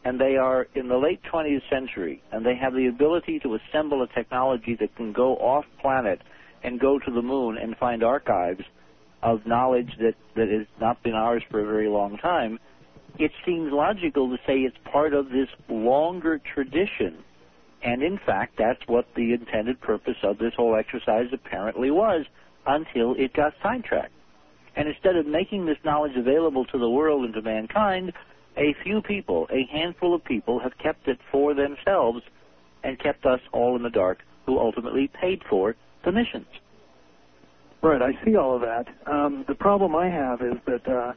[SPEAKER 2] and they are in the late 20th century, and they have the ability to assemble a technology that can go off planet and go to the moon and find archives of knowledge that, that has not been ours for a very long time, it seems logical to say it's part of this longer tradition. And in fact, that's what the intended purpose of this whole exercise apparently was until it got sidetracked. And instead of making this knowledge available to the world and to mankind, a few people, a handful of people, have kept it for themselves and kept us all in the dark, who ultimately paid for the missions.
[SPEAKER 9] Right, I see all of that. Um, the problem I have is that, uh,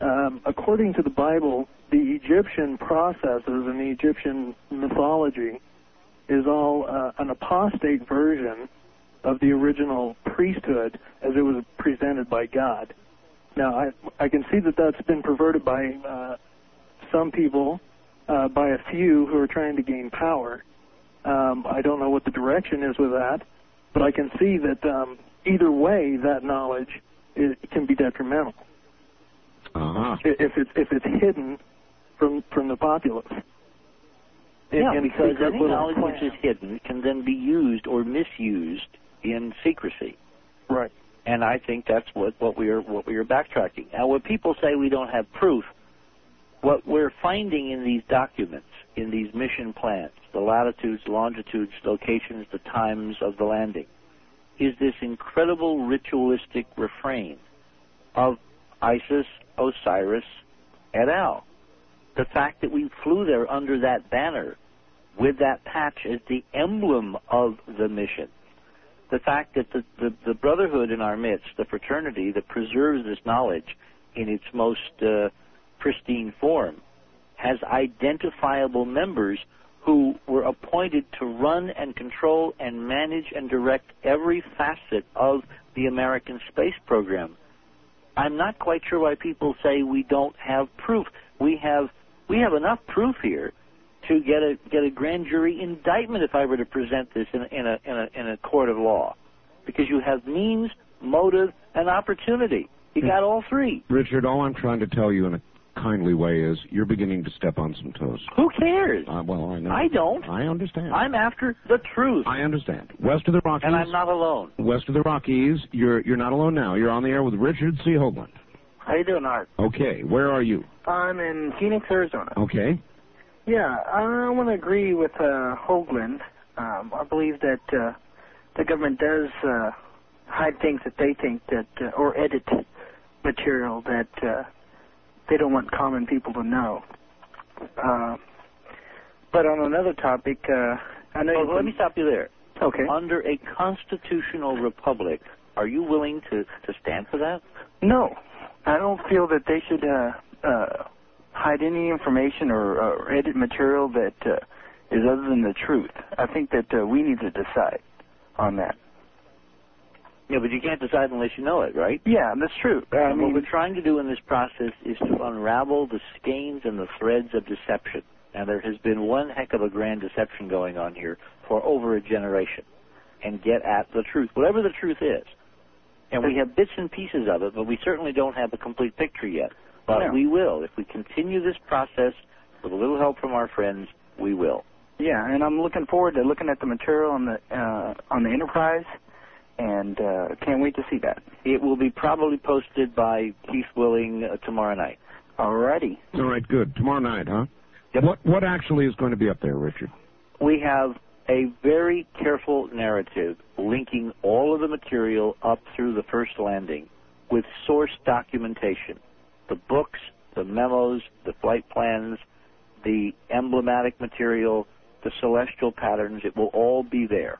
[SPEAKER 9] um, according to the Bible, the Egyptian processes and the Egyptian mythology is all uh, an apostate version of the original priesthood as it was presented by God. Now, I, I can see that that's been perverted by uh, some people, uh, by a few who are trying to gain power. Um, I don't know what the direction is with that, but I can see that um, either way, that knowledge it can be detrimental
[SPEAKER 1] Uh-huh.
[SPEAKER 9] if it's if it's hidden from from the populace. In-
[SPEAKER 2] yeah,
[SPEAKER 9] in
[SPEAKER 2] because
[SPEAKER 9] secret
[SPEAKER 2] any
[SPEAKER 9] little
[SPEAKER 2] knowledge which is hidden can then be used or misused in secrecy.
[SPEAKER 9] Right.
[SPEAKER 2] And I think that's what, what we are what we are backtracking. Now, when people say we don't have proof, what we're finding in these documents, in these mission plans, the latitudes, longitudes, locations, the times of the landing, is this incredible ritualistic refrain of Isis, Osiris, et al. The fact that we flew there under that banner with that patch as the emblem of the mission. The fact that the, the, the brotherhood in our midst, the fraternity that preserves this knowledge in its most uh, pristine form, has identifiable members who were appointed to run and control and manage and direct every facet of the American space program. I'm not quite sure why people say we don't have proof. We have we have enough proof here to get a get a grand jury indictment if I were to present this in a, in a in a in a court of law, because you have means, motive, and opportunity. You hmm. got all three.
[SPEAKER 1] Richard, all I'm trying to tell you in a kindly way is you're beginning to step on some toes.
[SPEAKER 2] Who cares?
[SPEAKER 1] Uh, well, I know.
[SPEAKER 2] I don't.
[SPEAKER 1] I understand.
[SPEAKER 2] I'm after the truth,
[SPEAKER 1] I understand. West of the Rockies.
[SPEAKER 2] and I'm not alone.
[SPEAKER 1] West of the Rockies, you're you're not alone now. You're on the air with Richard C. Hoagland.
[SPEAKER 10] How you doing, Art?
[SPEAKER 1] Okay, where are you?
[SPEAKER 10] I'm in Phoenix, Arizona.
[SPEAKER 1] Okay.
[SPEAKER 10] Yeah, I want to agree with uh, Hoagland. Um, I believe that uh, the government does uh, hide things that they think that, uh, or edit material that uh, they don't want common people to know. Uh, but on another topic, uh, I know. You
[SPEAKER 2] let me stop you there.
[SPEAKER 10] Okay.
[SPEAKER 2] Under a constitutional republic, are you willing to, to stand for that?
[SPEAKER 10] No, I don't feel that they should uh, uh, hide any information or, or edit material that uh, is other than the truth. I think that uh, we need to decide on that.
[SPEAKER 2] Yeah, but you can't decide unless you know it, right?
[SPEAKER 10] Yeah, that's true. I
[SPEAKER 2] And what we're trying to do in this process is to unravel the skeins and the threads of deception. And there has been one heck of a grand deception going on here for over a generation. And get at the truth, whatever the truth is. And we have bits and pieces of it, but we certainly don't have a complete picture yet. But
[SPEAKER 10] No.
[SPEAKER 2] we will. If we continue this process with a little help from our friends, we will.
[SPEAKER 10] yeah, and I'm looking forward to looking at the material on the uh, on the Enterprise, and uh, can't wait to see that.
[SPEAKER 2] It will be probably posted by Keith Willing uh, tomorrow night.
[SPEAKER 10] Alrighty.
[SPEAKER 1] All right, good. Tomorrow night, huh? What what actually is going to be up there, Richard?
[SPEAKER 2] we have a very careful narrative linking all of the material up through the first landing with source documentation. The books, the memos, the flight plans, the emblematic material, the celestial patterns, it will all be there.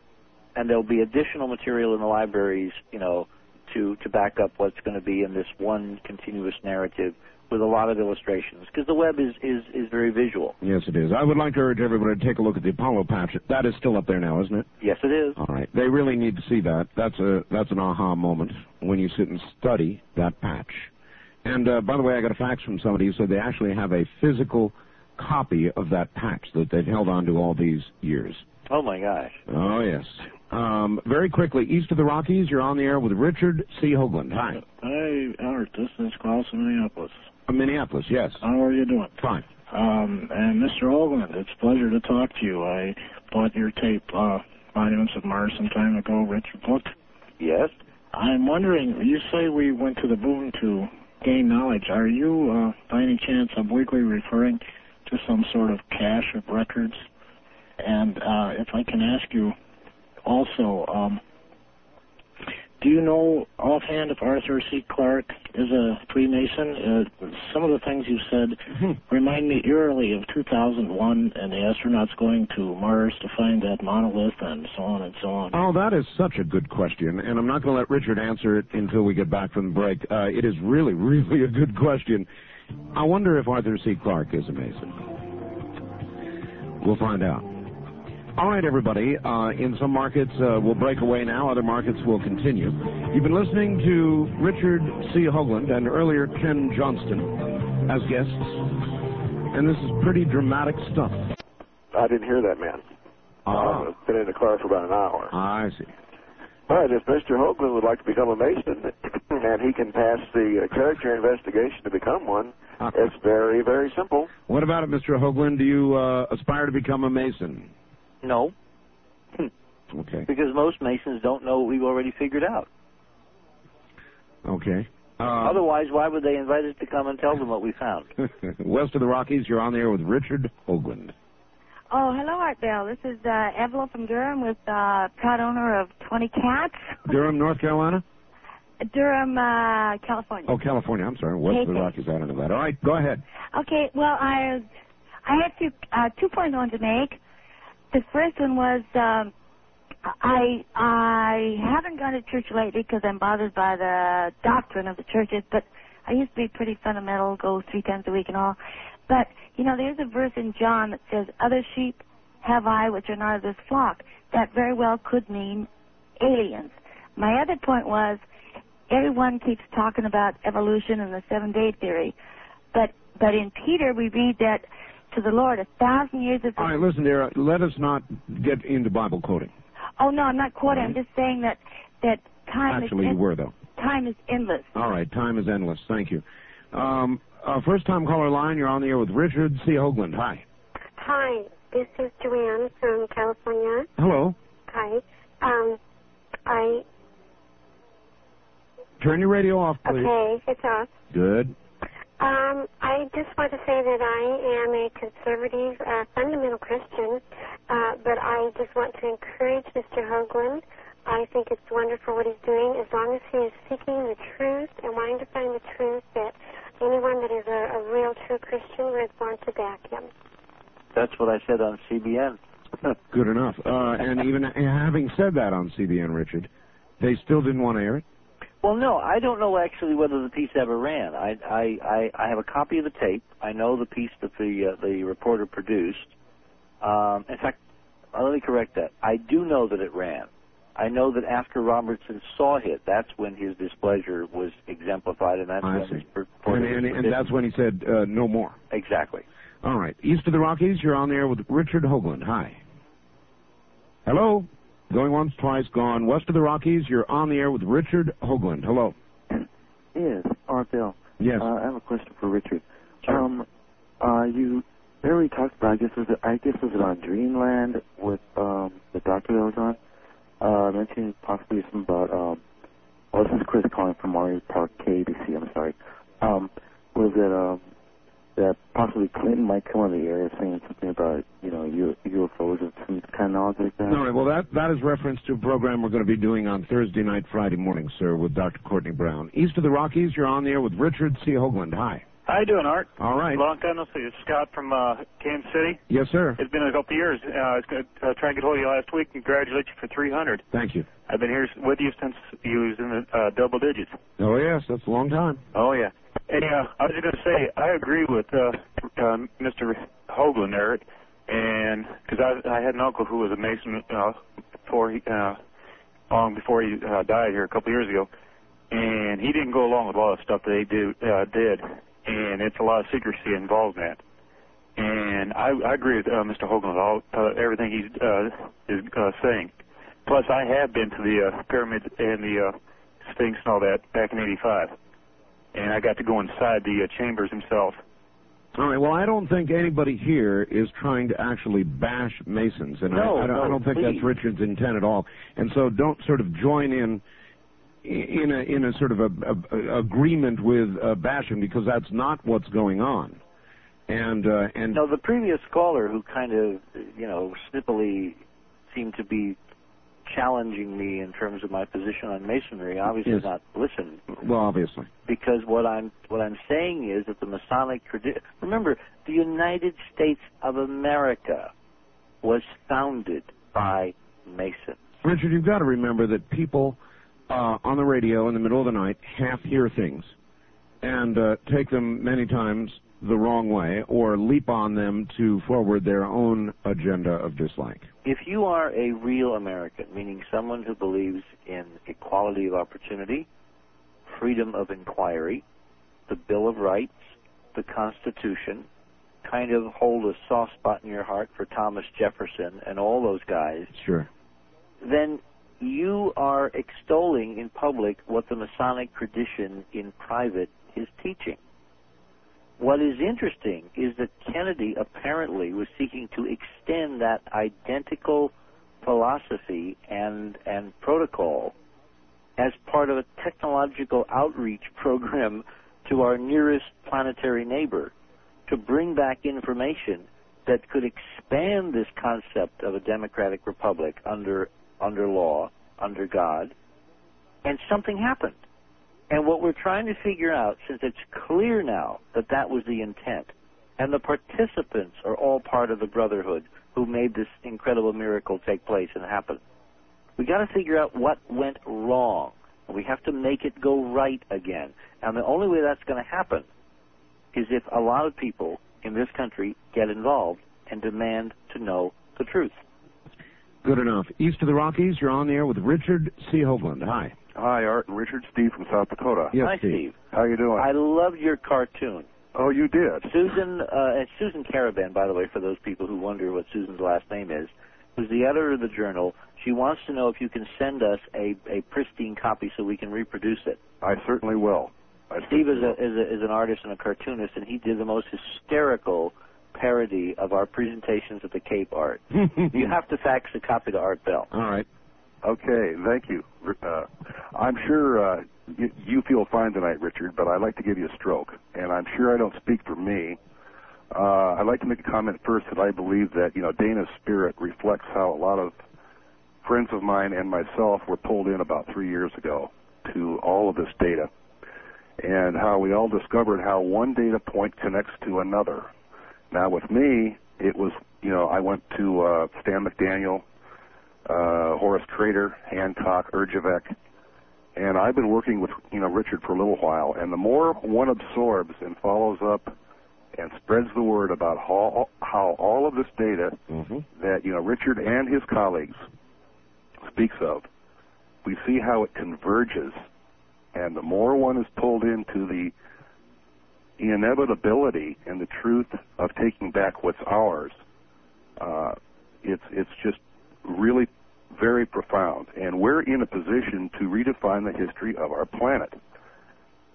[SPEAKER 2] And there'll be additional material in the libraries, you know, to, to back up what's going to be in this one continuous narrative with a lot of illustrations. Because the web is, is, is very visual.
[SPEAKER 1] Yes, it is. I would like to urge everybody to take a look at the Apollo patch. That is still up there now, isn't it?
[SPEAKER 2] Yes, it is.
[SPEAKER 1] All right. They really need to see that. That's a that's an aha moment when you sit and study that patch. And uh, by the way, I got a fax from somebody who said they actually have a physical copy of that patch that they've held on to all these years.
[SPEAKER 2] Oh my gosh.
[SPEAKER 1] Oh yes. Um, very quickly, east of the Rockies, you're on the air with Richard C. Hoagland. Hi.
[SPEAKER 11] Hi, Art. This is Klaus in Minneapolis.
[SPEAKER 1] Uh, Minneapolis, yes.
[SPEAKER 11] How are you doing?
[SPEAKER 1] Fine.
[SPEAKER 11] Um, and Mr. Hoagland, it's a pleasure to talk to you. I bought your tape, uh, Monuments of Mars, some time ago, Richard book.
[SPEAKER 2] Yes.
[SPEAKER 11] I'm wondering, you say we went to the moon to gain knowledge. Are you, uh, by any chance, obliquely referring to some sort of cache of records? And uh, if I can ask you also, um, do you know offhand if Arthur C. Clarke is a Freemason? Uh, some of the things you said remind me eerily of 2001 and the astronauts going to Mars to find that monolith and so on and so on.
[SPEAKER 1] Oh, that is such a good question, and I'm not going to let Richard answer it until we get back from the break. Uh, it is really, really a good question. I wonder if Arthur C. Clarke is a Mason. We'll find out. All right, everybody. Uh, in some markets, uh, we'll break away now. Other markets will continue. You've been listening to Richard C. Hoagland and earlier Ken Johnston as guests, and this is pretty dramatic stuff.
[SPEAKER 12] I didn't hear that man.
[SPEAKER 1] Ah.
[SPEAKER 12] I've been in the car for about an hour.
[SPEAKER 1] I see.
[SPEAKER 12] All right, if Mr. Hoagland would like to become a Mason [CLEARS THROAT] and he can pass the uh, character investigation to become one, it's very, very simple.
[SPEAKER 1] What about it, Mr. Hoagland? Do you uh, aspire to become a Mason?
[SPEAKER 2] No, [LAUGHS]
[SPEAKER 1] Okay.
[SPEAKER 2] because most Masons don't know what we've already figured out.
[SPEAKER 1] Okay. Uh,
[SPEAKER 2] Otherwise, why would they invite us to come and tell them what we found? [LAUGHS]
[SPEAKER 1] West of the Rockies, you're on the air with Richard Hoagland.
[SPEAKER 13] Oh, hello, Art Bell. This is uh, Evelyn from Durham with uh, proud owner of 20 cats. [LAUGHS]
[SPEAKER 1] Durham, North Carolina?
[SPEAKER 13] Durham, uh, California.
[SPEAKER 1] Oh, California. I'm sorry. West of the
[SPEAKER 13] Okay.
[SPEAKER 1] Rockies. I don't know that. All right, go ahead.
[SPEAKER 13] Okay, well, I I had two uh, two points I wanted to make. The first one was um, I I haven't gone to church lately because I'm bothered by the doctrine of the churches, but I used to be pretty fundamental, go three times a week and all. But you know, there's a verse in John that says, "Other sheep have I which are not of this flock." That very well could mean aliens. My other point was, everyone keeps talking about evolution and the seven-day theory, but but in Peter we read that to the Lord a thousand years is.
[SPEAKER 1] All right, listen, dear. Let us not get into Bible quoting.
[SPEAKER 13] Oh no, I'm not quoting. I'm just saying that that time
[SPEAKER 1] Actually,
[SPEAKER 13] is
[SPEAKER 1] you were though.
[SPEAKER 13] time is endless.
[SPEAKER 1] All right, time is endless. Thank you. Um, uh, first time caller line. You're on the air with Richard C. Hoagland. Hi.
[SPEAKER 14] Hi, this is Joanne from California.
[SPEAKER 1] Hello.
[SPEAKER 14] Hi. Um, I
[SPEAKER 1] Turn your radio off, please.
[SPEAKER 14] okay, it's off.
[SPEAKER 1] Good.
[SPEAKER 14] Um, I just want to say that I am a conservative, uh, fundamental Christian, uh, but I just want to encourage Mr. Hoagland. I think it's wonderful what he's doing as long as he is seeking the truth and wanting to find the truth that anyone that is a, a real true Christian would want to back him.
[SPEAKER 2] That's what I said on CBN. [LAUGHS]
[SPEAKER 1] Good enough. Uh, and even having said that on CBN, Richard, they still didn't want to air it.
[SPEAKER 2] Well, no, I don't know actually whether the piece ever ran. I I I, I have a copy of the tape. I know the piece that the uh, the reporter produced. Um, in fact, uh, let me correct that. I do know that it ran. I know that after Robertson saw it, that's when his displeasure was exemplified, and that's
[SPEAKER 1] I
[SPEAKER 2] when
[SPEAKER 1] see. And, and, and that's when he said uh, no more.
[SPEAKER 2] exactly.
[SPEAKER 1] All right. East of the Rockies, you're on the air with Richard Hoagland. Hi. Hello. Going once, twice, gone. West of the Rockies, you're on the air with Richard Hoagland. Hello.
[SPEAKER 15] Yes, Art Bell.
[SPEAKER 1] Yes.
[SPEAKER 15] Uh, I have a question for Richard. Um, uh, you earlier talked about, I guess, was it, I guess was it on Dreamland with um, the doctor that was on? Uh, mentioning possibly something about, um, well, this is Chris calling from Mario Park KBC, I'm sorry. Um, was it, um, that possibly Clinton might come on the air saying something about, you know, U- UFOs and some kind of knowledge like that?
[SPEAKER 1] All right. Well, that that is reference to a program we're going to be doing on Thursday night, Friday morning, sir, with Dr. Courtney Brown. East of the Rockies, you're on the air with Richard C. Hoagland. Hi.
[SPEAKER 16] How you doing, Art?
[SPEAKER 1] All right.
[SPEAKER 16] Long time no see. It's Scott from uh, Kansas City.
[SPEAKER 1] Yes, sir.
[SPEAKER 16] It's been a couple of years. Uh, I was going to uh, try and get hold of you last week. Congratulate you for 300.
[SPEAKER 1] Thank you.
[SPEAKER 16] I've been here with you since you was in the uh, double digits.
[SPEAKER 1] Oh yes, that's a long time.
[SPEAKER 16] Oh yeah. Hey, uh, I was going to say I agree with uh, uh, Mr. Hoagland there, and because I, I had an uncle who was a Mason uh, before he, uh, long before he uh, died here a couple years ago, and he didn't go along with a lot of stuff that they do uh, did, and it's a lot of secrecy involved in that. And I, I agree with uh, Mr. Hoagland all uh, everything he's uh, is uh, saying. Plus, I have been to the uh, pyramid and the uh, Sphinx and all that back in '85 and I got to go inside the uh, chambers himself.
[SPEAKER 1] All right. Well, I don't think anybody here is trying to actually bash Masons, and
[SPEAKER 16] No,
[SPEAKER 1] I, I, don't, I don't think
[SPEAKER 16] please.
[SPEAKER 1] that's Richard's intent at all. And so, don't sort of join in in a in a sort of a, a, a agreement with uh, bashing because that's not what's going on. And uh, and
[SPEAKER 2] No, the previous caller who kind of, you know, snippily seemed to be challenging me in terms of my position on masonry obviously
[SPEAKER 1] Yes.
[SPEAKER 2] not listened
[SPEAKER 1] well, obviously.
[SPEAKER 2] because what I'm what I'm saying is that the Masonic tradition. Remember, the United States of America was founded by Masons.
[SPEAKER 1] Richard, you've got to remember that people uh, on the radio in the middle of the night half hear things and uh, take them many times the wrong way or leap on them to forward their own agenda of dislike.
[SPEAKER 2] If you are a real American, meaning someone who believes in equality of opportunity, freedom of inquiry, the Bill of Rights, the Constitution, kind of hold a soft spot in your heart for Thomas Jefferson and all those guys,
[SPEAKER 1] Sure.
[SPEAKER 2] then you are extolling in public what the Masonic tradition in private is teaching. What is interesting is that Kennedy apparently was seeking to extend that identical philosophy and, and protocol as part of a technological outreach program to our nearest planetary neighbor to bring back information that could expand this concept of a democratic republic under under law, under God, and something happened. And what we're trying to figure out, since it's clear now that that was the intent, and the participants are all part of the brotherhood who made this incredible miracle take place and happen. We got to figure out what went wrong. We have to make it go right again. And the only way that's going to happen is if a lot of people in this country get involved and demand to know the truth.
[SPEAKER 1] Good enough. East of the Rockies, you're on the air with Richard C. Hoagland. Hi.
[SPEAKER 17] Hi, Art and Richard. Steve from South Dakota.
[SPEAKER 1] Yes,
[SPEAKER 2] Hi,
[SPEAKER 1] Steve.
[SPEAKER 2] Steve.
[SPEAKER 17] How you doing?
[SPEAKER 2] I loved your cartoon.
[SPEAKER 17] Oh, you did.
[SPEAKER 2] Susan, uh, and Susan Caravan, by the way, for those people who wonder what Susan's last name is, who's the editor of the journal. She wants to know if you can send us a, a pristine copy so we can reproduce it.
[SPEAKER 17] I certainly will. I
[SPEAKER 2] Steve is
[SPEAKER 17] certainly
[SPEAKER 2] a, is a is an artist and a cartoonist, and he did the most hysterical parody of our presentations at the Cape Art. [LAUGHS] you have to fax a copy to Art Bell.
[SPEAKER 1] All right.
[SPEAKER 17] Okay, thank you. Uh, I'm sure uh, you, you feel fine tonight, Richard, but I'd like to give you a stroke, and I'm sure I don't speak for me. Uh, I'd like to make a comment first that I believe that you know Dana's spirit reflects how a lot of friends of mine and myself were pulled in about three years ago to all of this data, and how we all discovered how one data point connects to another. Now, with me, it was you know I went to uh, Stan McDaniel, uh, Horace Trader, Hancock, Erjavec, and I've been working with you know Richard for a little while. And the more one absorbs and follows up and spreads the word about how how all of this data that you know Richard and his colleagues speaks of, we see how it converges, and the more one is pulled into the inevitability and the truth of taking back what's ours, uh, it's it's just really very profound. And we're in a position to redefine the history of our planet.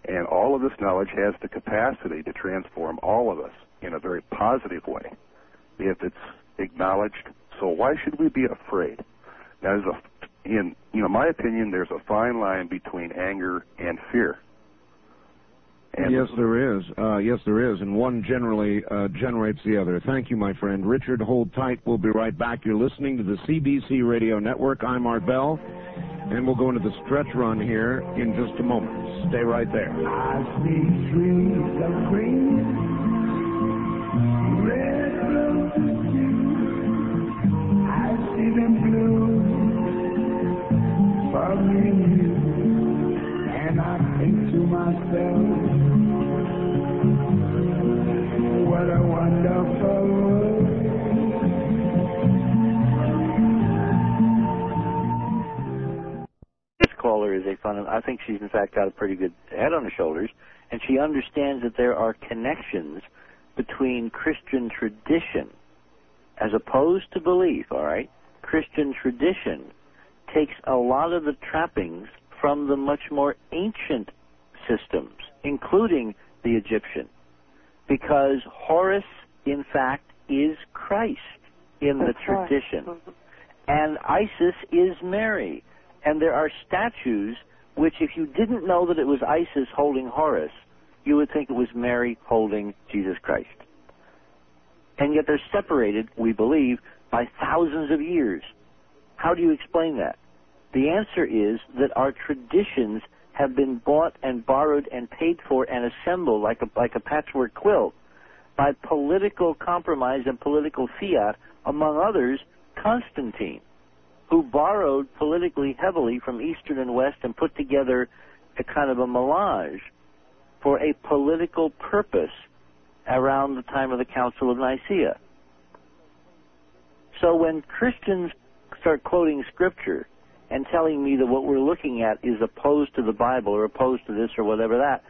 [SPEAKER 17] And all of this knowledge has the capacity to transform all of us in a very positive way if it's acknowledged. So why should we be afraid? Now, there's a, in you know my opinion, there's a fine line between anger and fear. And
[SPEAKER 1] yes, there is. Uh, yes, there is. And one generally uh, generates the other. Thank you, my friend. Richard, hold tight. We'll be right back. You're listening to the CBC Radio Network. I'm Art Bell. And we'll go into the stretch run here in just a moment. Stay right there.
[SPEAKER 18] I see trees of green, red roses too. I see them blue for me and you. And I think to myself,
[SPEAKER 2] caller is a fun. I think she's in fact got a pretty good head on her shoulders, and she understands that there are connections between Christian tradition, as opposed to belief. All right, Christian tradition takes a lot of the trappings from the much more ancient systems, including the Egyptian, because Horus, in fact, is Christ in the
[SPEAKER 19] That's right.
[SPEAKER 2] tradition, and Isis is Mary. And there are statues which, if you didn't know that it was Isis holding Horus, you would think it was Mary holding Jesus Christ. And yet they're separated, we believe, by thousands of years. How do you explain that? The answer is that our traditions have been bought and borrowed and paid for and assembled like a, like a patchwork quilt by political compromise and political fiat, among others, Constantine who borrowed politically heavily from Eastern and West and put together a kind of a melange for a political purpose around the time of the Council of Nicaea. So when Christians start quoting Scripture and telling me that what we're looking at is opposed to the Bible or opposed to this or whatever that,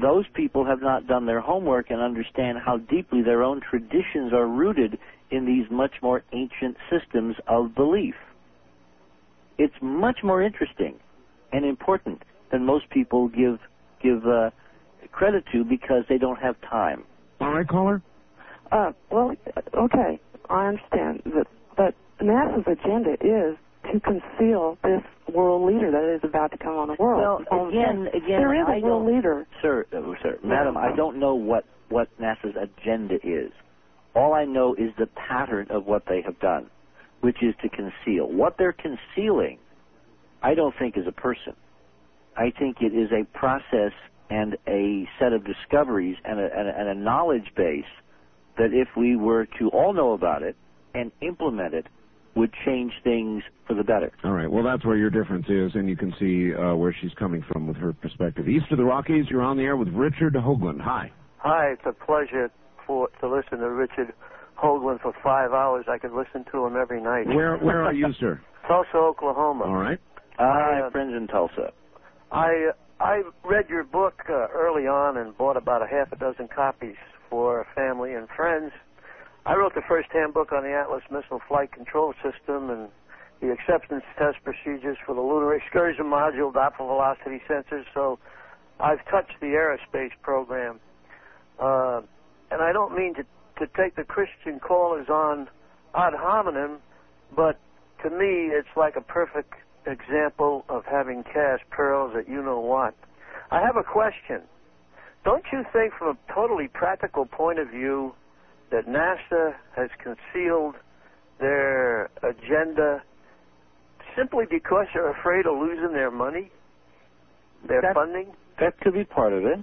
[SPEAKER 2] those people have not done their homework and understand how deeply their own traditions are rooted in these much more ancient systems of belief. It's much more interesting and important than most people give give uh, credit to because they don't have time.
[SPEAKER 1] All right, caller.
[SPEAKER 19] Uh, well, okay, I understand that, but NASA's agenda is to conceal this world leader that is about to come on the world.
[SPEAKER 2] Well, again, again,
[SPEAKER 19] there is a
[SPEAKER 2] I
[SPEAKER 19] world leader.
[SPEAKER 2] Sir, uh, sir, madam, I don't know what what NASA's agenda is. All I know is the pattern of what they have done, which is to conceal. What they're concealing, I don't think is a person. I think it is a process and a set of discoveries and a, and a, and a knowledge base that if we were to all know about it and implement it would change things for the better.
[SPEAKER 1] All right. Well, that's where your difference is, and you can see uh, where she's coming from with her perspective. East of the Rockies, you're on the air with Richard Hoagland. Hi.
[SPEAKER 6] Hi, it's a pleasure for to listen to Richard Hoagland for five hours. I could listen to him every night.
[SPEAKER 1] Where Where are you, sir? [LAUGHS]
[SPEAKER 6] Tulsa, Oklahoma.
[SPEAKER 1] All right.
[SPEAKER 2] I
[SPEAKER 6] Uh,
[SPEAKER 2] have friends in Tulsa.
[SPEAKER 6] I I read your book uh, early on and bought about a half a dozen copies for family and friends. I wrote the first handbook on the Atlas Missile Flight Control System and the acceptance test procedures for the Lunar Excursion Module, Doppler velocity sensors. So I've touched the aerospace program, uh, and I don't mean to to take the Christian callers on ad hominem, but to me it's like a perfect example of having cast pearls at you know what. I have a question. Don't you think, from a totally practical point of view, that NASA has concealed their agenda simply because they're afraid of losing their money, their
[SPEAKER 2] That-
[SPEAKER 6] funding?
[SPEAKER 2] That could be part of it.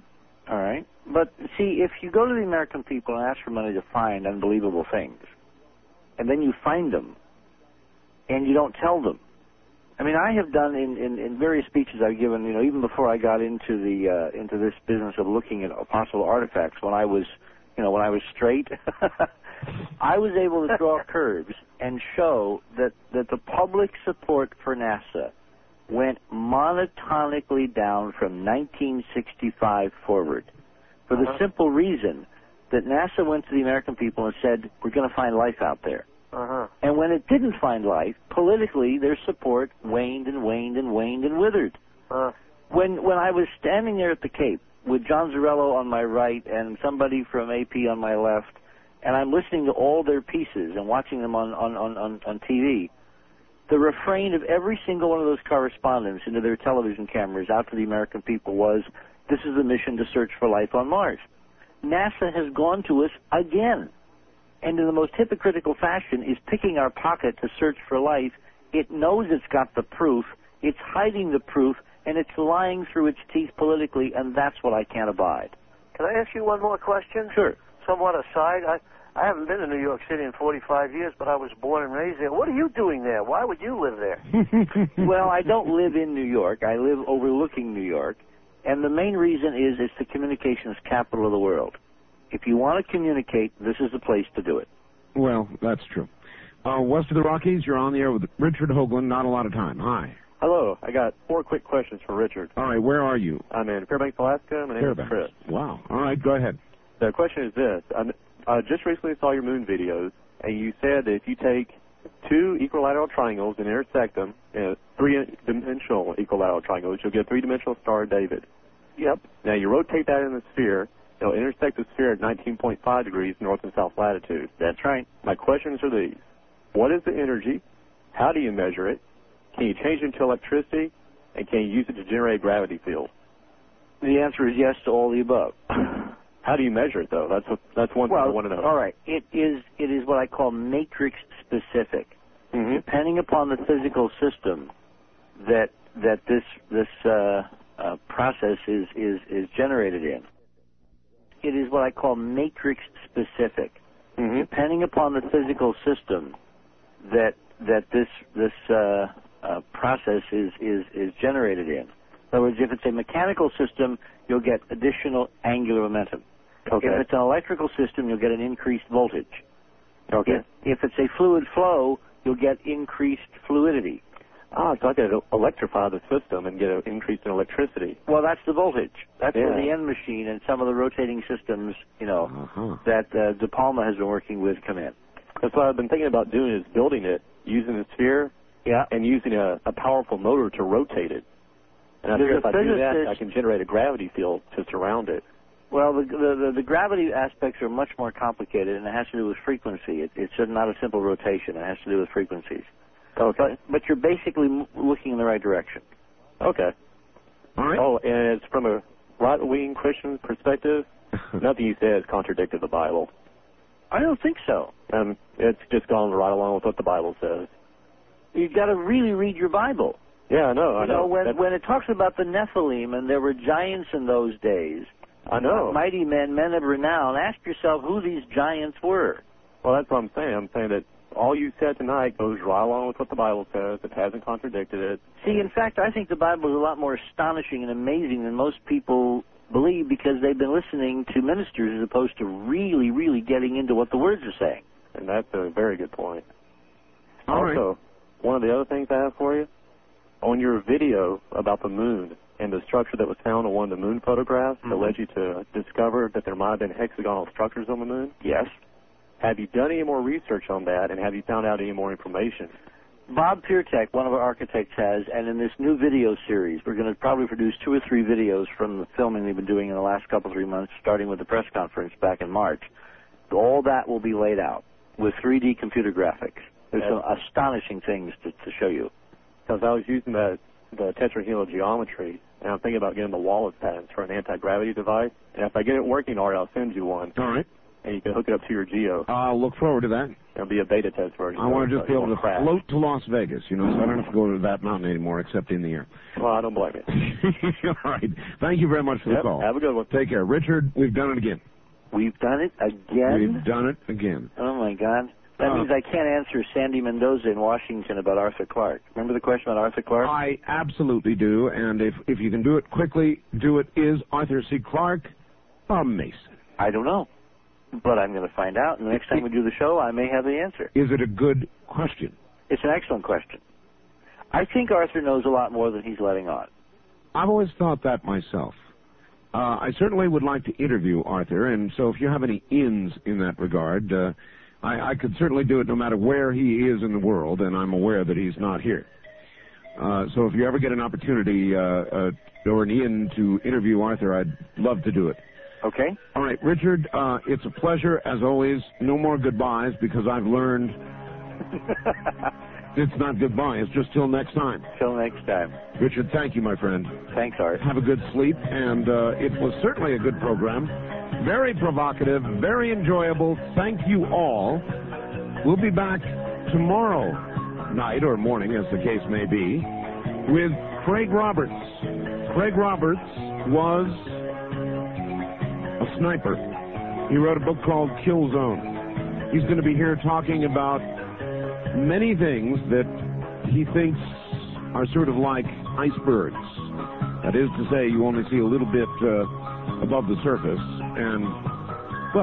[SPEAKER 2] All right. But see, if you go to the American people and ask for money to find unbelievable things, and then you find them, and you don't tell them. I mean, I have done in, in, in various speeches I've given, you know, even before I got into the uh, into this business of looking at possible artifacts. When I was, you know, when I was straight, [LAUGHS] I was able to draw [LAUGHS] curves and show that that the public support for NASA went monotonically down from 1965 forward for the
[SPEAKER 6] Uh-huh.
[SPEAKER 2] simple reason that NASA went to the American people and said, we're going to find life out there.
[SPEAKER 6] Uh-huh.
[SPEAKER 2] And when it didn't find life, politically, their support waned and waned and waned and withered.
[SPEAKER 6] Uh,
[SPEAKER 2] When when I was standing there at the Cape with John Zarrella on my right and somebody from AP on my left, and I'm listening to all their pieces and watching them on on on on, on TV, the refrain of every single one of those correspondents into their television cameras out to the American people was, "This is a mission to search for life on Mars." NASA has gone to us again and in the most hypocritical fashion is picking our pocket to search for life. It knows it's got the proof, it's hiding the proof, and it's lying through its teeth politically, and that's what I can't abide.
[SPEAKER 6] Can I ask you one more question?
[SPEAKER 2] Sure.
[SPEAKER 6] Somewhat aside, I I haven't been to New York City in 45 years, but I was born and raised there. What are you doing there? Why would you live there? [LAUGHS]
[SPEAKER 2] well, I don't live in New York. I live overlooking New York, and the main reason is it's the communications capital of the world. If you want to communicate, this is the place to do it.
[SPEAKER 1] Well, that's true. Uh, west of the Rockies, you're on the air with Richard Hoagland. Not a lot of time. Hi.
[SPEAKER 20] Hello, I got four quick questions for Richard.
[SPEAKER 1] All right, where are you?
[SPEAKER 20] I'm in Fairbanks, Alaska. My name
[SPEAKER 1] Fairbanks.
[SPEAKER 20] is Chris.
[SPEAKER 1] Wow. All right, go ahead.
[SPEAKER 20] The question is this: I uh, just recently saw your moon videos, and you said that if you take two equilateral triangles and intersect them, uh, three-dimensional equilateral triangles, you'll get a three-dimensional star David.
[SPEAKER 2] Yep.
[SPEAKER 20] Now you rotate that in the sphere, it'll intersect the sphere at 19.5 degrees north and south latitude.
[SPEAKER 2] That's right.
[SPEAKER 20] My questions are these: What is the energy? How do you measure it? Can you change it into electricity? And can you use it to generate a gravity field?
[SPEAKER 2] The answer is yes to all the above. [CLEARS THROAT]
[SPEAKER 20] How do you measure it, though? That's what, that's one thing I want to know.
[SPEAKER 2] all right. It is it is what I call matrix specific.
[SPEAKER 20] Mm-hmm.
[SPEAKER 2] Depending upon the physical system that that this this uh, uh, process is, is is generated in, it is what I call matrix specific.
[SPEAKER 20] Mm-hmm.
[SPEAKER 2] Depending upon the physical system that that this this uh, uh, process is, is is generated in. In other words, if it's a mechanical system, you'll get additional angular momentum.
[SPEAKER 20] Okay.
[SPEAKER 2] If it's an electrical system, you'll get an increased voltage.
[SPEAKER 20] Okay.
[SPEAKER 2] If, if it's a fluid flow, you'll get increased fluidity.
[SPEAKER 20] Ah, so I could electrify the system and get an increase in electricity.
[SPEAKER 2] Well, that's the voltage. That's where
[SPEAKER 20] Yeah.
[SPEAKER 2] the N machine and some of the rotating systems, you know,
[SPEAKER 1] Uh-huh.
[SPEAKER 2] that uh, De Palma has been working with come in.
[SPEAKER 20] That's what I've been thinking about doing is building it using the sphere
[SPEAKER 2] Yeah.
[SPEAKER 20] and using a, a powerful motor to rotate it. And I
[SPEAKER 2] There's
[SPEAKER 20] figure if I do that, I can generate a gravity field to surround it.
[SPEAKER 2] Well, the, the the gravity aspects are much more complicated, and it has to do with frequency. It, it's not a simple rotation. It has to do with frequencies.
[SPEAKER 20] Okay.
[SPEAKER 2] But but you're basically looking in the right direction.
[SPEAKER 20] Okay.
[SPEAKER 1] All right.
[SPEAKER 20] Oh, and it's from a right-wing Christian perspective. [LAUGHS] Nothing you said has contradicted the Bible.
[SPEAKER 2] I don't think so.
[SPEAKER 20] Um, it's just gone right along with what the Bible says.
[SPEAKER 2] You've got to really read your Bible.
[SPEAKER 20] Yeah, I know. I
[SPEAKER 2] you know, when when it talks about the Nephilim and there were giants in those days,
[SPEAKER 20] I know.
[SPEAKER 2] mighty men, men of renown. Ask yourself who these giants were.
[SPEAKER 20] Well, that's what I'm saying. I'm saying that all you said tonight goes right along with what the Bible says. It hasn't contradicted it.
[SPEAKER 2] See, in fact, I think the Bible is a lot more astonishing and amazing than most people believe because they've been listening to ministers as opposed to really, really getting into what the words are saying.
[SPEAKER 20] And that's a very good point.
[SPEAKER 1] All right.
[SPEAKER 20] also, one of the other things I have for you, on your video about the moon and the structure that was found on one of the moon photographs that
[SPEAKER 2] Mm-hmm.
[SPEAKER 20] led you to discover that there might have been hexagonal structures on the moon.
[SPEAKER 2] Yes.
[SPEAKER 20] Have you done any more research on that, and have you found out any more information?
[SPEAKER 2] Bob Fiertek, one of our architects, has, and in this new video series, we're going to probably produce two or three videos from the filming they've been doing in the last couple three months, starting with the press conference back in March. All that will be laid out with 3D computer graphics. There's some astonishing things to, to show you.
[SPEAKER 20] Because I was using the the tetrahedral geometry, and I'm thinking about getting the Wallace patents for an anti-gravity device. And if I get it working, Art, I'll send you one.
[SPEAKER 1] All right.
[SPEAKER 20] And you can hook it up to your Geo.
[SPEAKER 1] I'll look forward to that.
[SPEAKER 20] It'll be a beta test version.
[SPEAKER 1] I want to just be able to
[SPEAKER 20] crash.
[SPEAKER 1] float to Las Vegas, you know, so I don't have to go to that mountain anymore except in the air.
[SPEAKER 20] Well, I don't blame you. [LAUGHS]
[SPEAKER 1] All right. Thank you very much for
[SPEAKER 20] Yep,
[SPEAKER 1] the call.
[SPEAKER 20] have a good one.
[SPEAKER 1] Take care. Richard, we've done it again.
[SPEAKER 2] We've done it again?
[SPEAKER 1] We've done it again.
[SPEAKER 2] Oh, my God. That
[SPEAKER 1] Uh,
[SPEAKER 2] means I can't answer Sandy Mendoza in Washington about Arthur Clarke. Remember the question about Arthur Clarke?
[SPEAKER 1] I absolutely do, and if if you can do it quickly, do it. Is Arthur C. Clarke a Mason?
[SPEAKER 2] I don't know. But I'm going to find out, and the next time we do the show, I may have the answer.
[SPEAKER 1] Is it a good question?
[SPEAKER 2] It's an excellent question. I think Arthur knows a lot more than he's letting on.
[SPEAKER 1] I've always thought that myself. Uh, I certainly would like to interview Arthur, and so if you have any ins in that regard, uh, I, I could certainly do it no matter where he is in the world, and I'm aware that he's not here. Uh, so if you ever get an opportunity uh, uh, or an in to interview Arthur, I'd love to do it.
[SPEAKER 2] Okay.
[SPEAKER 1] All right, Richard, uh, it's a pleasure as always. No more goodbyes because I've learned [LAUGHS] it's not goodbye. It's just till next time.
[SPEAKER 2] Till next time.
[SPEAKER 1] Richard, thank you, my friend.
[SPEAKER 2] Thanks, Art.
[SPEAKER 1] Have a good sleep, and uh, it was certainly a good program. Very provocative, very enjoyable. Thank you all. We'll be back tomorrow night or morning, as the case may be, with Craig Roberts. Craig Roberts was a sniper. He wrote a book called Kill Zone. He's going to be here talking about many things that he thinks are sort of like icebergs. That is to say, you only see a little bit uh, above the surface, and